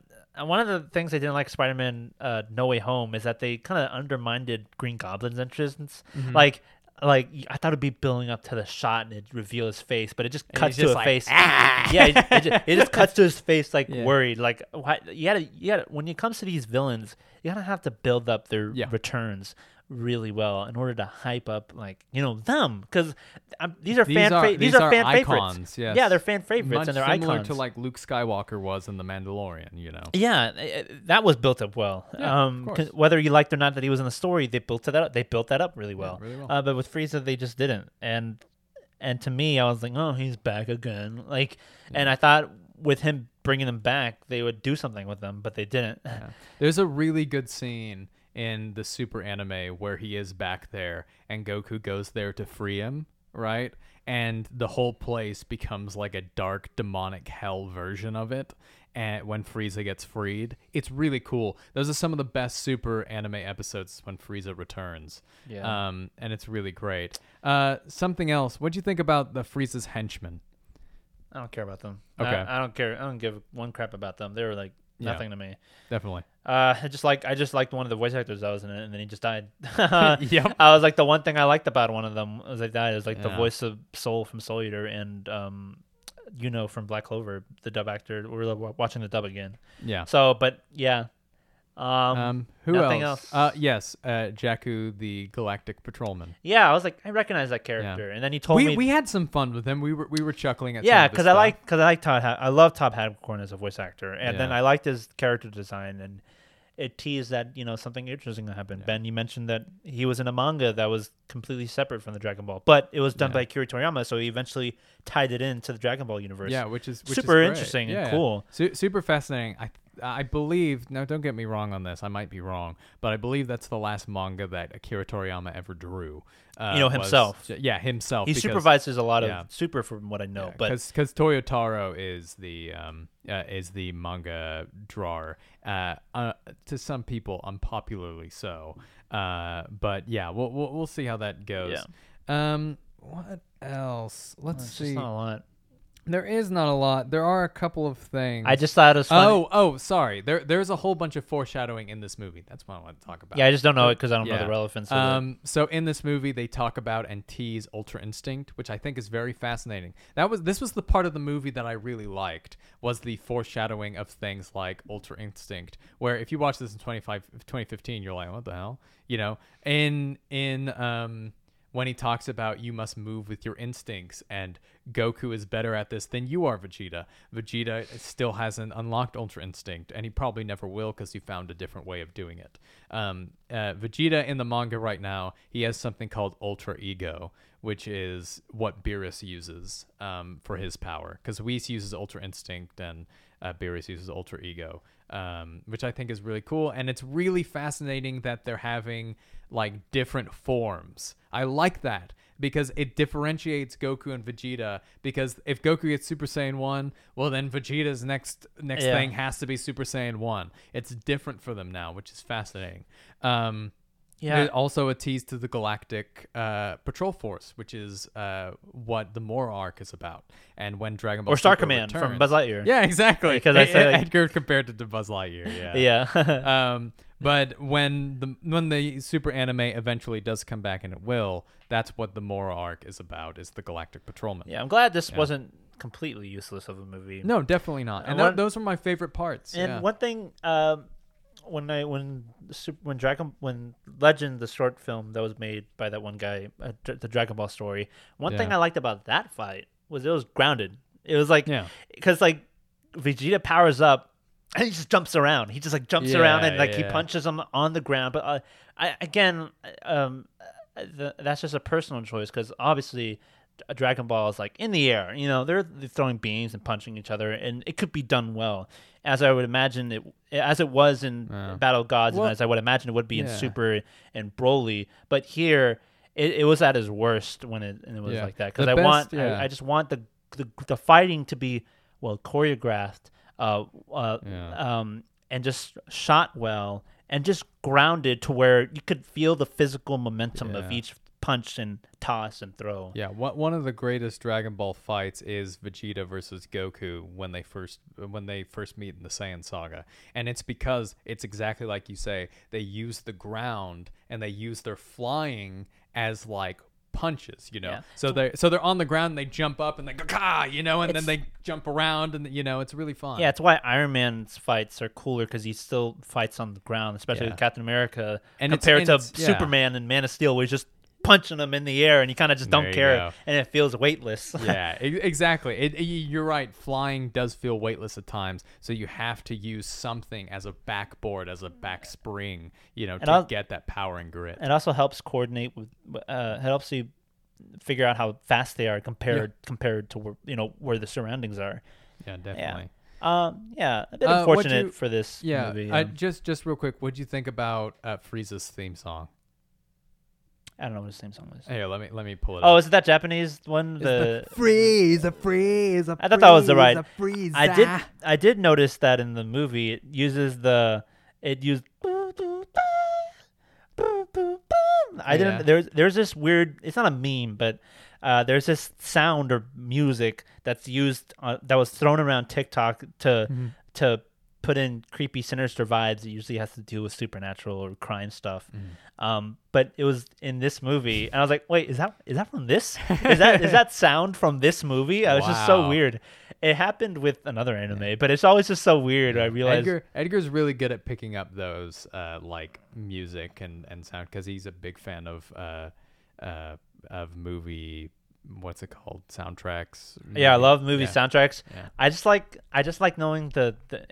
One of the things I didn't like Spider-Man uh, No Way Home is that they kind of undermined Green Goblin's entrance. Mm-hmm. Like, like I thought it'd be building up to the shot and it'd reveal his face, but it just cuts to just a like, face. Yeah, it, it, just, it just cuts to his face like Yeah. worried. Like, why, you gotta, you gotta. When it comes to these villains, you gotta have to build up their Yeah. returns really well in order to hype up like you know them because these are These fan are- fa- these these are fan icons, favorites. yes. Yeah, they're fan favorites Much and they're similar icons. to like Luke Skywalker was in The Mandalorian, you know? yeah, uh, that was built up well. Yeah, um, whether you liked or not that he was in the story, they built it up. They built that up really well. really well. Uh, but with Frieza, they just didn't. And and to me, I was like, oh, he's back again. Like, and I thought with him bringing them back, they would do something with them, but they didn't. Yeah. There's a really good scene in the Super anime where he is back there and Goku goes there to free him, right? And the whole place becomes like a dark demonic hell version of it. And when Frieza gets freed, it's really cool. Those are some of the best Super anime episodes when Frieza returns. Yeah. Um, and it's really great. Uh, something else. What do you think about the Frieza's henchmen? I don't care about them. Okay. I, I don't care. I don't give one crap about them. They were like Yeah. nothing to me. Definitely. Uh, I just like I just liked one of the voice actors that was in it, and then he just died. Yep. I was like the one thing I liked about one of them was they died. Is like the voice of Soul from Soul Eater and um, you know from Black Clover, the dub actor. We're watching the dub again. Yeah. So, but yeah. Um, Um, who nothing else? else. Uh, yes, uh, Jaco, the Galactic Patrolman. yeah, I was like, I recognize that character, and then he told we me, we had some fun with him. We were we were chuckling at some yeah, of because I stuff. like because I like Todd. Ha- I love Todd Haberkorn as a voice actor, and then Yeah. I liked his character design, and it teased that you know something interesting will happen. Ben, you mentioned that he was in a manga that was completely separate from the Dragon Ball, but it was done Yeah. by Akira Toriyama, so he eventually tied it into the Dragon Ball universe. yeah, which is which is super great. interesting and Yeah, yeah. cool. Su- super fascinating. I I believe. No, don't get me wrong on this. I might be wrong, but I believe that's the last manga that Akira Toriyama ever drew. Uh, You know, was- himself. yeah, himself. He because- supervises a lot of yeah. super, from what I know. but because Toyotaro is the um uh, is the manga drawer. Uh, uh, to some people, unpopularly so. Uh, but yeah, we'll we'll, we'll see how that goes. Um, what else? Let's it's see. just not a lot. There is not a lot. There are a couple of things. I just thought it was funny. Oh, oh, sorry. There, there's a whole bunch of foreshadowing in this movie. That's what I want to talk about. yeah, I just don't know it because I don't know Yeah. the relevance. Of it. Um, so in this movie, they talk about and tease Ultra Instinct, which I think is very fascinating. That was this was the part of the movie that I really liked was the foreshadowing of things like Ultra Instinct. Where if you watch this in 25, 2015, you're like, what the hell, you know? In in um when he talks about you must move with your instincts and Goku is better at this than you are, Vegeta. Vegeta still hasn't unlocked Ultra Instinct, and he probably never will because he found a different way of doing it. Um, uh, Vegeta in the manga right now, he has something called Ultra Ego, which is what Beerus uses um, for his power. Because Whis uses Ultra Instinct and uh, Beerus uses Ultra Ego, um, which I think is really cool. And it's really fascinating that they're having like different forms. I like that because it differentiates Goku and Vegeta. Because if Goku gets Super Saiyan one, well then Vegeta's next next Yeah. thing has to be Super Saiyan one. It's different for them now, which is fascinating. Um, yeah, there's also a tease to the Galactic uh, Patrol Force, which is uh, what the Moro arc is about. And when Dragon Ball or Star Super Command from returns- Buzz Lightyear. Yeah, exactly. Because I say, like- Edgar compared it to Buzz Lightyear. Yeah. yeah. um, but when the when the super anime eventually does come back, and it will, that's what the Moro arc is about: is the Galactic Patrolman. yeah, I'm glad this wasn't completely useless of a movie. No, definitely not. And And tho- one- those are my favorite parts. And yeah. one thing, um, when I when when Dragon when Legend the short film that was made by that one guy, uh, the Dragon Ball story. One thing I liked about that fight was it was grounded. It was like Yeah. because like Vegeta powers up and he just jumps around. He just like jumps around and Yeah, like he punches him on the ground. But uh, I again, um, uh, the, that's just a personal choice because obviously. Dragon Ball is like in the air, you know, they're, they're throwing beams and punching each other, and it could be done well, as I would imagine it, as it was in Yeah. Battle of Gods, Well, and as I would imagine it would be in. Super and Broly. But here, it, it was at its worst when it and it was Yeah. like that because I best- want, yeah. I, I just want the, the the fighting to be well choreographed, uh, uh, Yeah. um, and just shot well, and just grounded to where you could feel the physical momentum of each punch and toss and throw. Yeah, one one of the greatest Dragon Ball fights is Vegeta versus Goku when they first when they first meet in the Saiyan saga. And it's because it's exactly like you say, they use the ground and they use their flying as like punches, you know. Yeah. So they so they're on the ground and they jump up and they go ka, you know, and then they jump around and you know, it's really fun. Yeah, it's why Iron Man's fights are cooler because he still fights on the ground, especially Yeah. with Captain America, And it's- compared and to it's- yeah. Superman and Man of Steel, where he's just punching them in the air and you kind of just don't care, go. and it feels weightless. yeah, exactly. It, you're right. Flying does feel weightless at times, so you have to use something as a backboard, as a back spring, you know, to I'll- get that power and grit. it also helps coordinate with, uh, it helps you figure out how fast they are compared compared to where you know where the surroundings are. yeah, definitely. Um, yeah, a bit Uh, unfortunate you- for this Yeah, movie. I, um, just just real quick, what'd you think about uh, Frieza's theme song? I don't know what his name song was. Here, let me let me pull it. Oh, up. is it that Japanese one? The Frieza, Frieza. I thought that was the right- Frieza. I did I did notice that in the movie it uses the it used I didn't Yeah. there's there's this weird it's not a meme but uh, there's this sound or music that's used uh, that was thrown around TikTok to Mm-hmm. to put in creepy sinister vibes it usually has to do with supernatural or crime stuff Mm-hmm. um, but it was in this movie and I was like wait is that is that from this is that is that sound from this movie I was just so weird it happened with another anime but it's always just so weird I realized Edgar Edgar's really good at picking up those uh, like music and and sound because he's a big fan of uh, uh, of movie. What's it called? Soundtracks. Yeah, I love movie yeah. soundtracks. Yeah. I just like I just like knowing the, the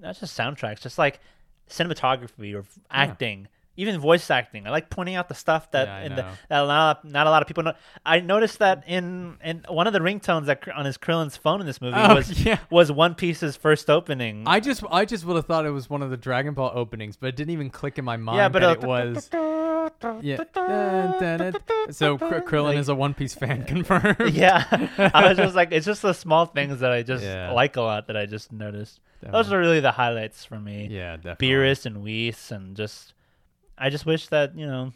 not just soundtracks, just like cinematography or acting even voice acting. I like pointing out the stuff that Yeah, in the that a lot, not a lot of people know. I noticed that in in one of the ringtones that on his Krillin's phone in this movie Oh, was yeah. was One Piece's first opening. I just I just would have thought it was one of the Dragon Ball openings, but it didn't even click in my mind Yeah, but, that uh, it was. Yeah. So Kr- Krillin is a One Piece fan confirmed. yeah, I was just like, it's just the small things that I just Yeah. like a lot that I just noticed. Those are really the highlights for me. Yeah, definitely. Beerus and Whis and just, I just wish that you know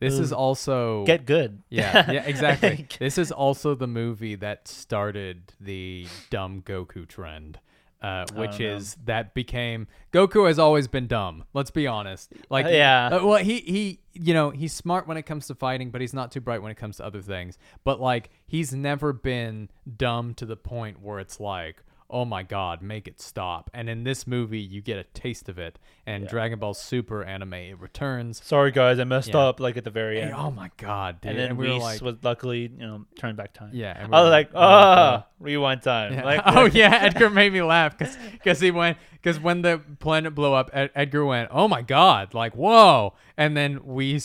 This is also get good. Yeah, yeah, exactly. This is also the movie that started the dumb Goku trend, uh, which no. is that became Goku has always been dumb. Let's be honest. Like, Uh, yeah. uh, well, he he, you know, he's smart when it comes to fighting, but he's not too bright when it comes to other things. But like, he's never been dumb to the point where it's like. Oh my God! Make it stop! And in this movie, you get a taste of it. And Dragon Ball Super anime it returns. Sorry guys, I messed Yeah. up like at the very And- end. oh my God! Dude. and then we were like, was luckily you know turned back time. Yeah, and we I was like, oh oh, rewind time. Yeah. Like, oh yeah, Edgar made me laugh because because he went because when the planet blew up, Ed- Edgar went, "Oh my god!" Like whoa, and then we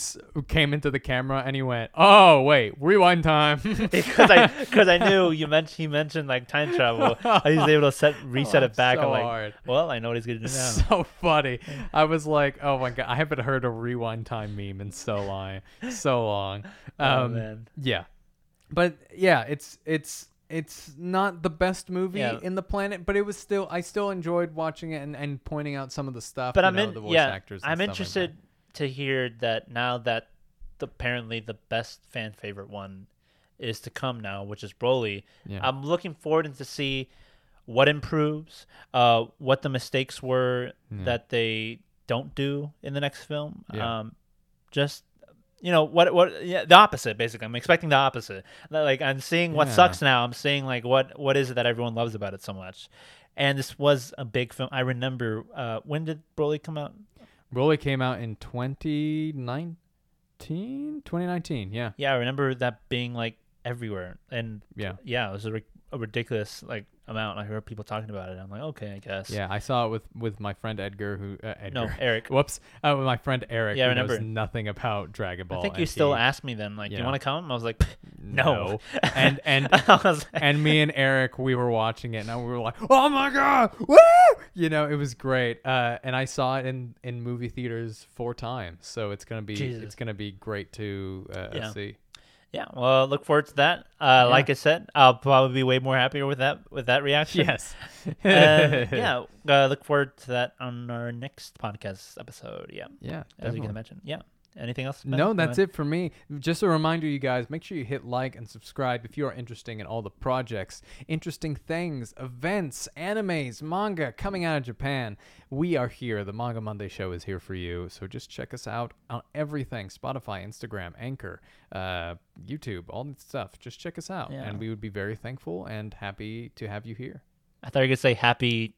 came into the camera and he went, "Oh wait, rewind time." because I because I knew you mentioned he mentioned like time travel. I able to set reset Oh, it back. so I'm like, hard. well, I know what he's gonna do now. so funny. I was like, "Oh my god!" I haven't heard a rewind time meme in so long, so long. Oh, Um, man. Yeah, but yeah, it's it's it's not the best movie Yeah. in the planet, but it was still I still enjoyed watching it and, and pointing out some of the stuff. But I'm know, in, the voice yeah, actors. I'm stuff like interested to hear that now that the, apparently the best fan favorite one is to come now, which is Broly. Yeah. I'm looking forward to see what improves, uh, what the mistakes were that they don't do in the next film. Yeah. Um, just you know what what yeah the opposite basically i'm expecting the opposite like i'm seeing what Yeah. sucks now i'm seeing like what what is it that everyone loves about it so much and this was a big film i remember uh when did broly come out. Broly came out in 2019. 2019, yeah. yeah i remember that being like everywhere and Yeah. yeah it was a, a ridiculous like amount i heard people talking about it i'm like okay i guess Yeah, I saw it with with my friend Edgar who uh, Edgar. no eric Whoops. Uh, with my friend Eric Yeah, I who knows remember. nothing about Dragon Ball. i think you still he- asked me then like you you know. want to come i was like no, No. And- and- like- and me and Eric, we were watching it, and we were like, "Oh my god, woo!" You know, it was great. Uh, and I saw it in in movie theaters four times, so it's gonna be Jesus. it's gonna be great to uh, Yeah. see. Yeah, well, look forward to that. Uh, Like I said, I'll probably be way more happier with that with that reaction. Yes. Uh, yeah, uh, look forward to that on our next podcast episode. Yeah, Yeah. as you definitely. can imagine. Yeah. Anything else? No, that's it for me. Just a reminder, you guys, make sure you hit like and subscribe if you are interested in all the projects, interesting things, events, animes, manga coming out of Japan. We are here. The Manga Monday Show is here for you. So just check us out on everything Spotify, Instagram, Anchor, uh, YouTube, all that stuff. Just check us out. Yeah. And we would be very thankful and happy to have you here. I thought you were gonna say Happy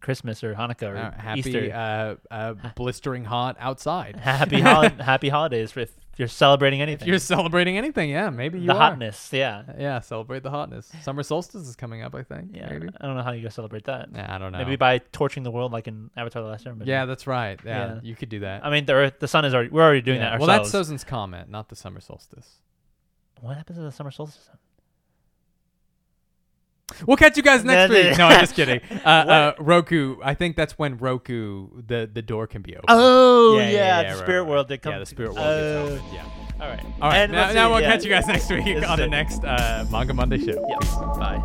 Christmas or Hanukkah or Uh, happy, Easter. uh, uh, blistering hot outside. happy hol- Happy holidays if you're celebrating anything. If you're celebrating anything, yeah, maybe you the are. hotness, yeah. Yeah, celebrate the hotness. Summer solstice is coming up, I think. Yeah, Maybe. I don't know how you go celebrate that. Nah, I don't know. Maybe by torching the world like in Avatar: The Last Airbender. yeah, that's right. Yeah, Yeah. you could do that. I mean the Earth, the sun is already. We're already doing Yeah. that Ourselves. Well, that's Sozin's comet, not the summer solstice. what happens to the summer solstice? We'll catch you guys next week. No, I'm just kidding. Uh, uh, Roku. I think that's when Roku the the door can be open. Oh Yeah, yeah, yeah, yeah, the right, spirit right, world right. did come. Yeah, the spirit world Oh, gets open. Yeah. All right. All right. And now, we'll now we'll yeah. catch you guys next week This on the it. next uh, Manga Monday show. Yeah. Peace. Bye.